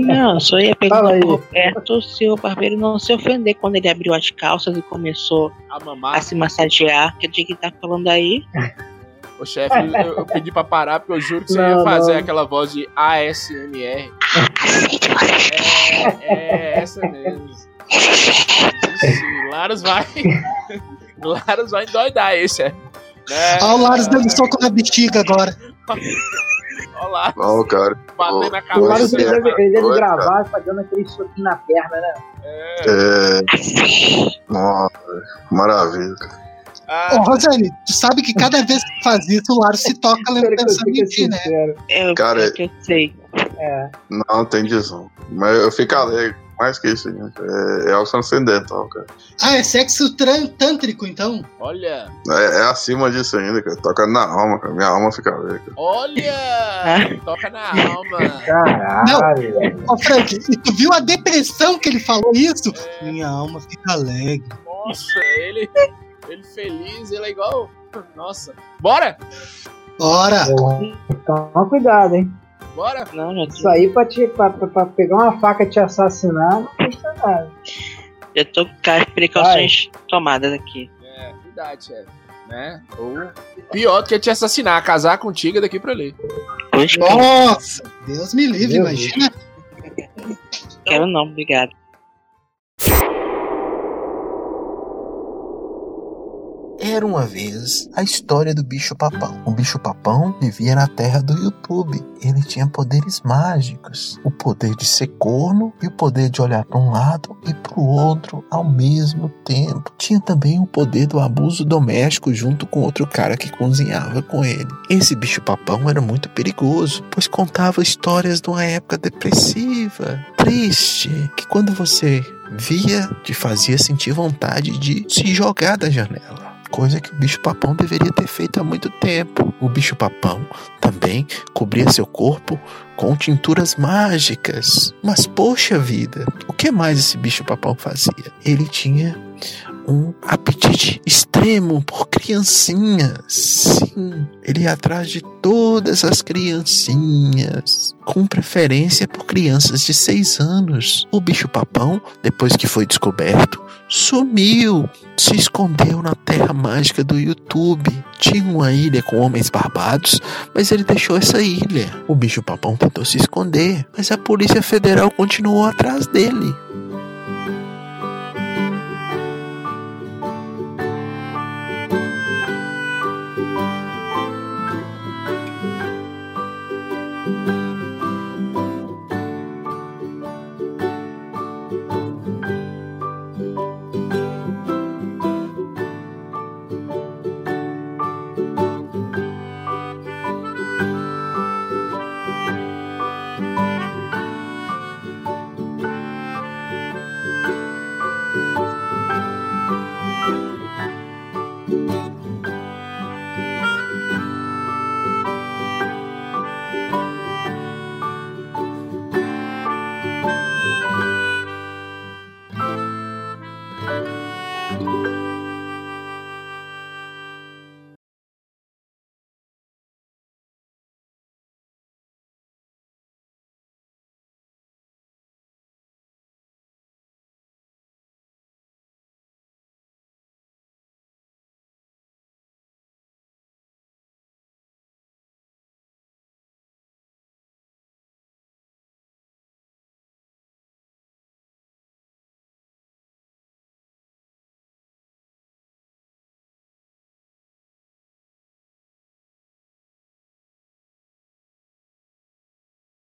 Não, só ia perguntar pro Roberto se o barbeiro não se ofender quando ele abriu as calças e começou A a mamar. se massagear. Que dia que ele tá falando aí? [LAUGHS] Ô, chefe, eu, eu pedi pra parar, porque eu juro que você Não, ia fazer não. aquela voz de ASMR. [LAUGHS] É, é essa mesmo. Laros vai. [LAUGHS] Laros vai endoidar esse, é. Né? Olha o Laros dando soco na bexiga agora. Olha lá, Não, cara. batendo na O Pois Laros cabeça. é, ele deve, ele deve gravar fazendo aquele soquinho na perna, né? É. Nossa, maravilha, cara. Ah, Ô, Rosane, tu sabe que cada vez que faz isso, o Laros se toca que pensando em ti, né? Eu, Cara, que eu sei. É. Não, tem disso. Mas eu fico alegre. Mais que isso, gente. É, é algo transcendental, cara. Ah, é sexo tântrico, então? olha, É, é acima disso ainda, cara. Toca na alma, cara. Minha alma fica alegre. cara. olha! Toca na alma. Caralho. velho. Ô, Frank, tu viu a depressão que ele falou isso? Minha alma fica alegre. Nossa, ele, ele feliz, ele é igual. Nossa. Bora! Ora, Então, toma cuidado, hein? Bora! Não, já Isso aí pra, te, pra, pra- pra pegar uma faca e te assassinar não custa nada. já tô com as precauções tomadas aqui. É, verdade, chefe. Né? Ou pior do que te assassinar, casar contigo é daqui pra ali. Nossa, Deus me livre, Meu imagina. quero não, obrigado. Era uma vez a história do bicho papão. O bicho papão vivia na terra do YouTube. Ele tinha poderes mágicos: o poder de ser corno e o poder de olhar para um lado e para o outro ao mesmo tempo. Tinha também o poder do abuso doméstico junto com outro cara que cozinhava com ele. Esse bicho papão era muito perigoso, pois contava histórias de uma época depressiva, triste, que quando você via te fazia sentir vontade de se jogar da janela coisa que o bicho-papão deveria ter feito há muito tempo. O bicho-papão também cobria seu corpo com tinturas mágicas. Mas poxa vida, o que mais esse bicho-papão fazia? Ele tinha um apetite extremo por criancinhas. Sim, ele ia atrás de todas as criancinhas, com preferência por crianças de 6 anos. O bicho-papão, depois que foi descoberto, sumiu, se escondeu na terra mágica do YouTube. Tinha uma ilha com homens barbados, mas ele deixou essa ilha. O bicho-papão tentou se esconder, mas a Polícia Federal continuou atrás dele.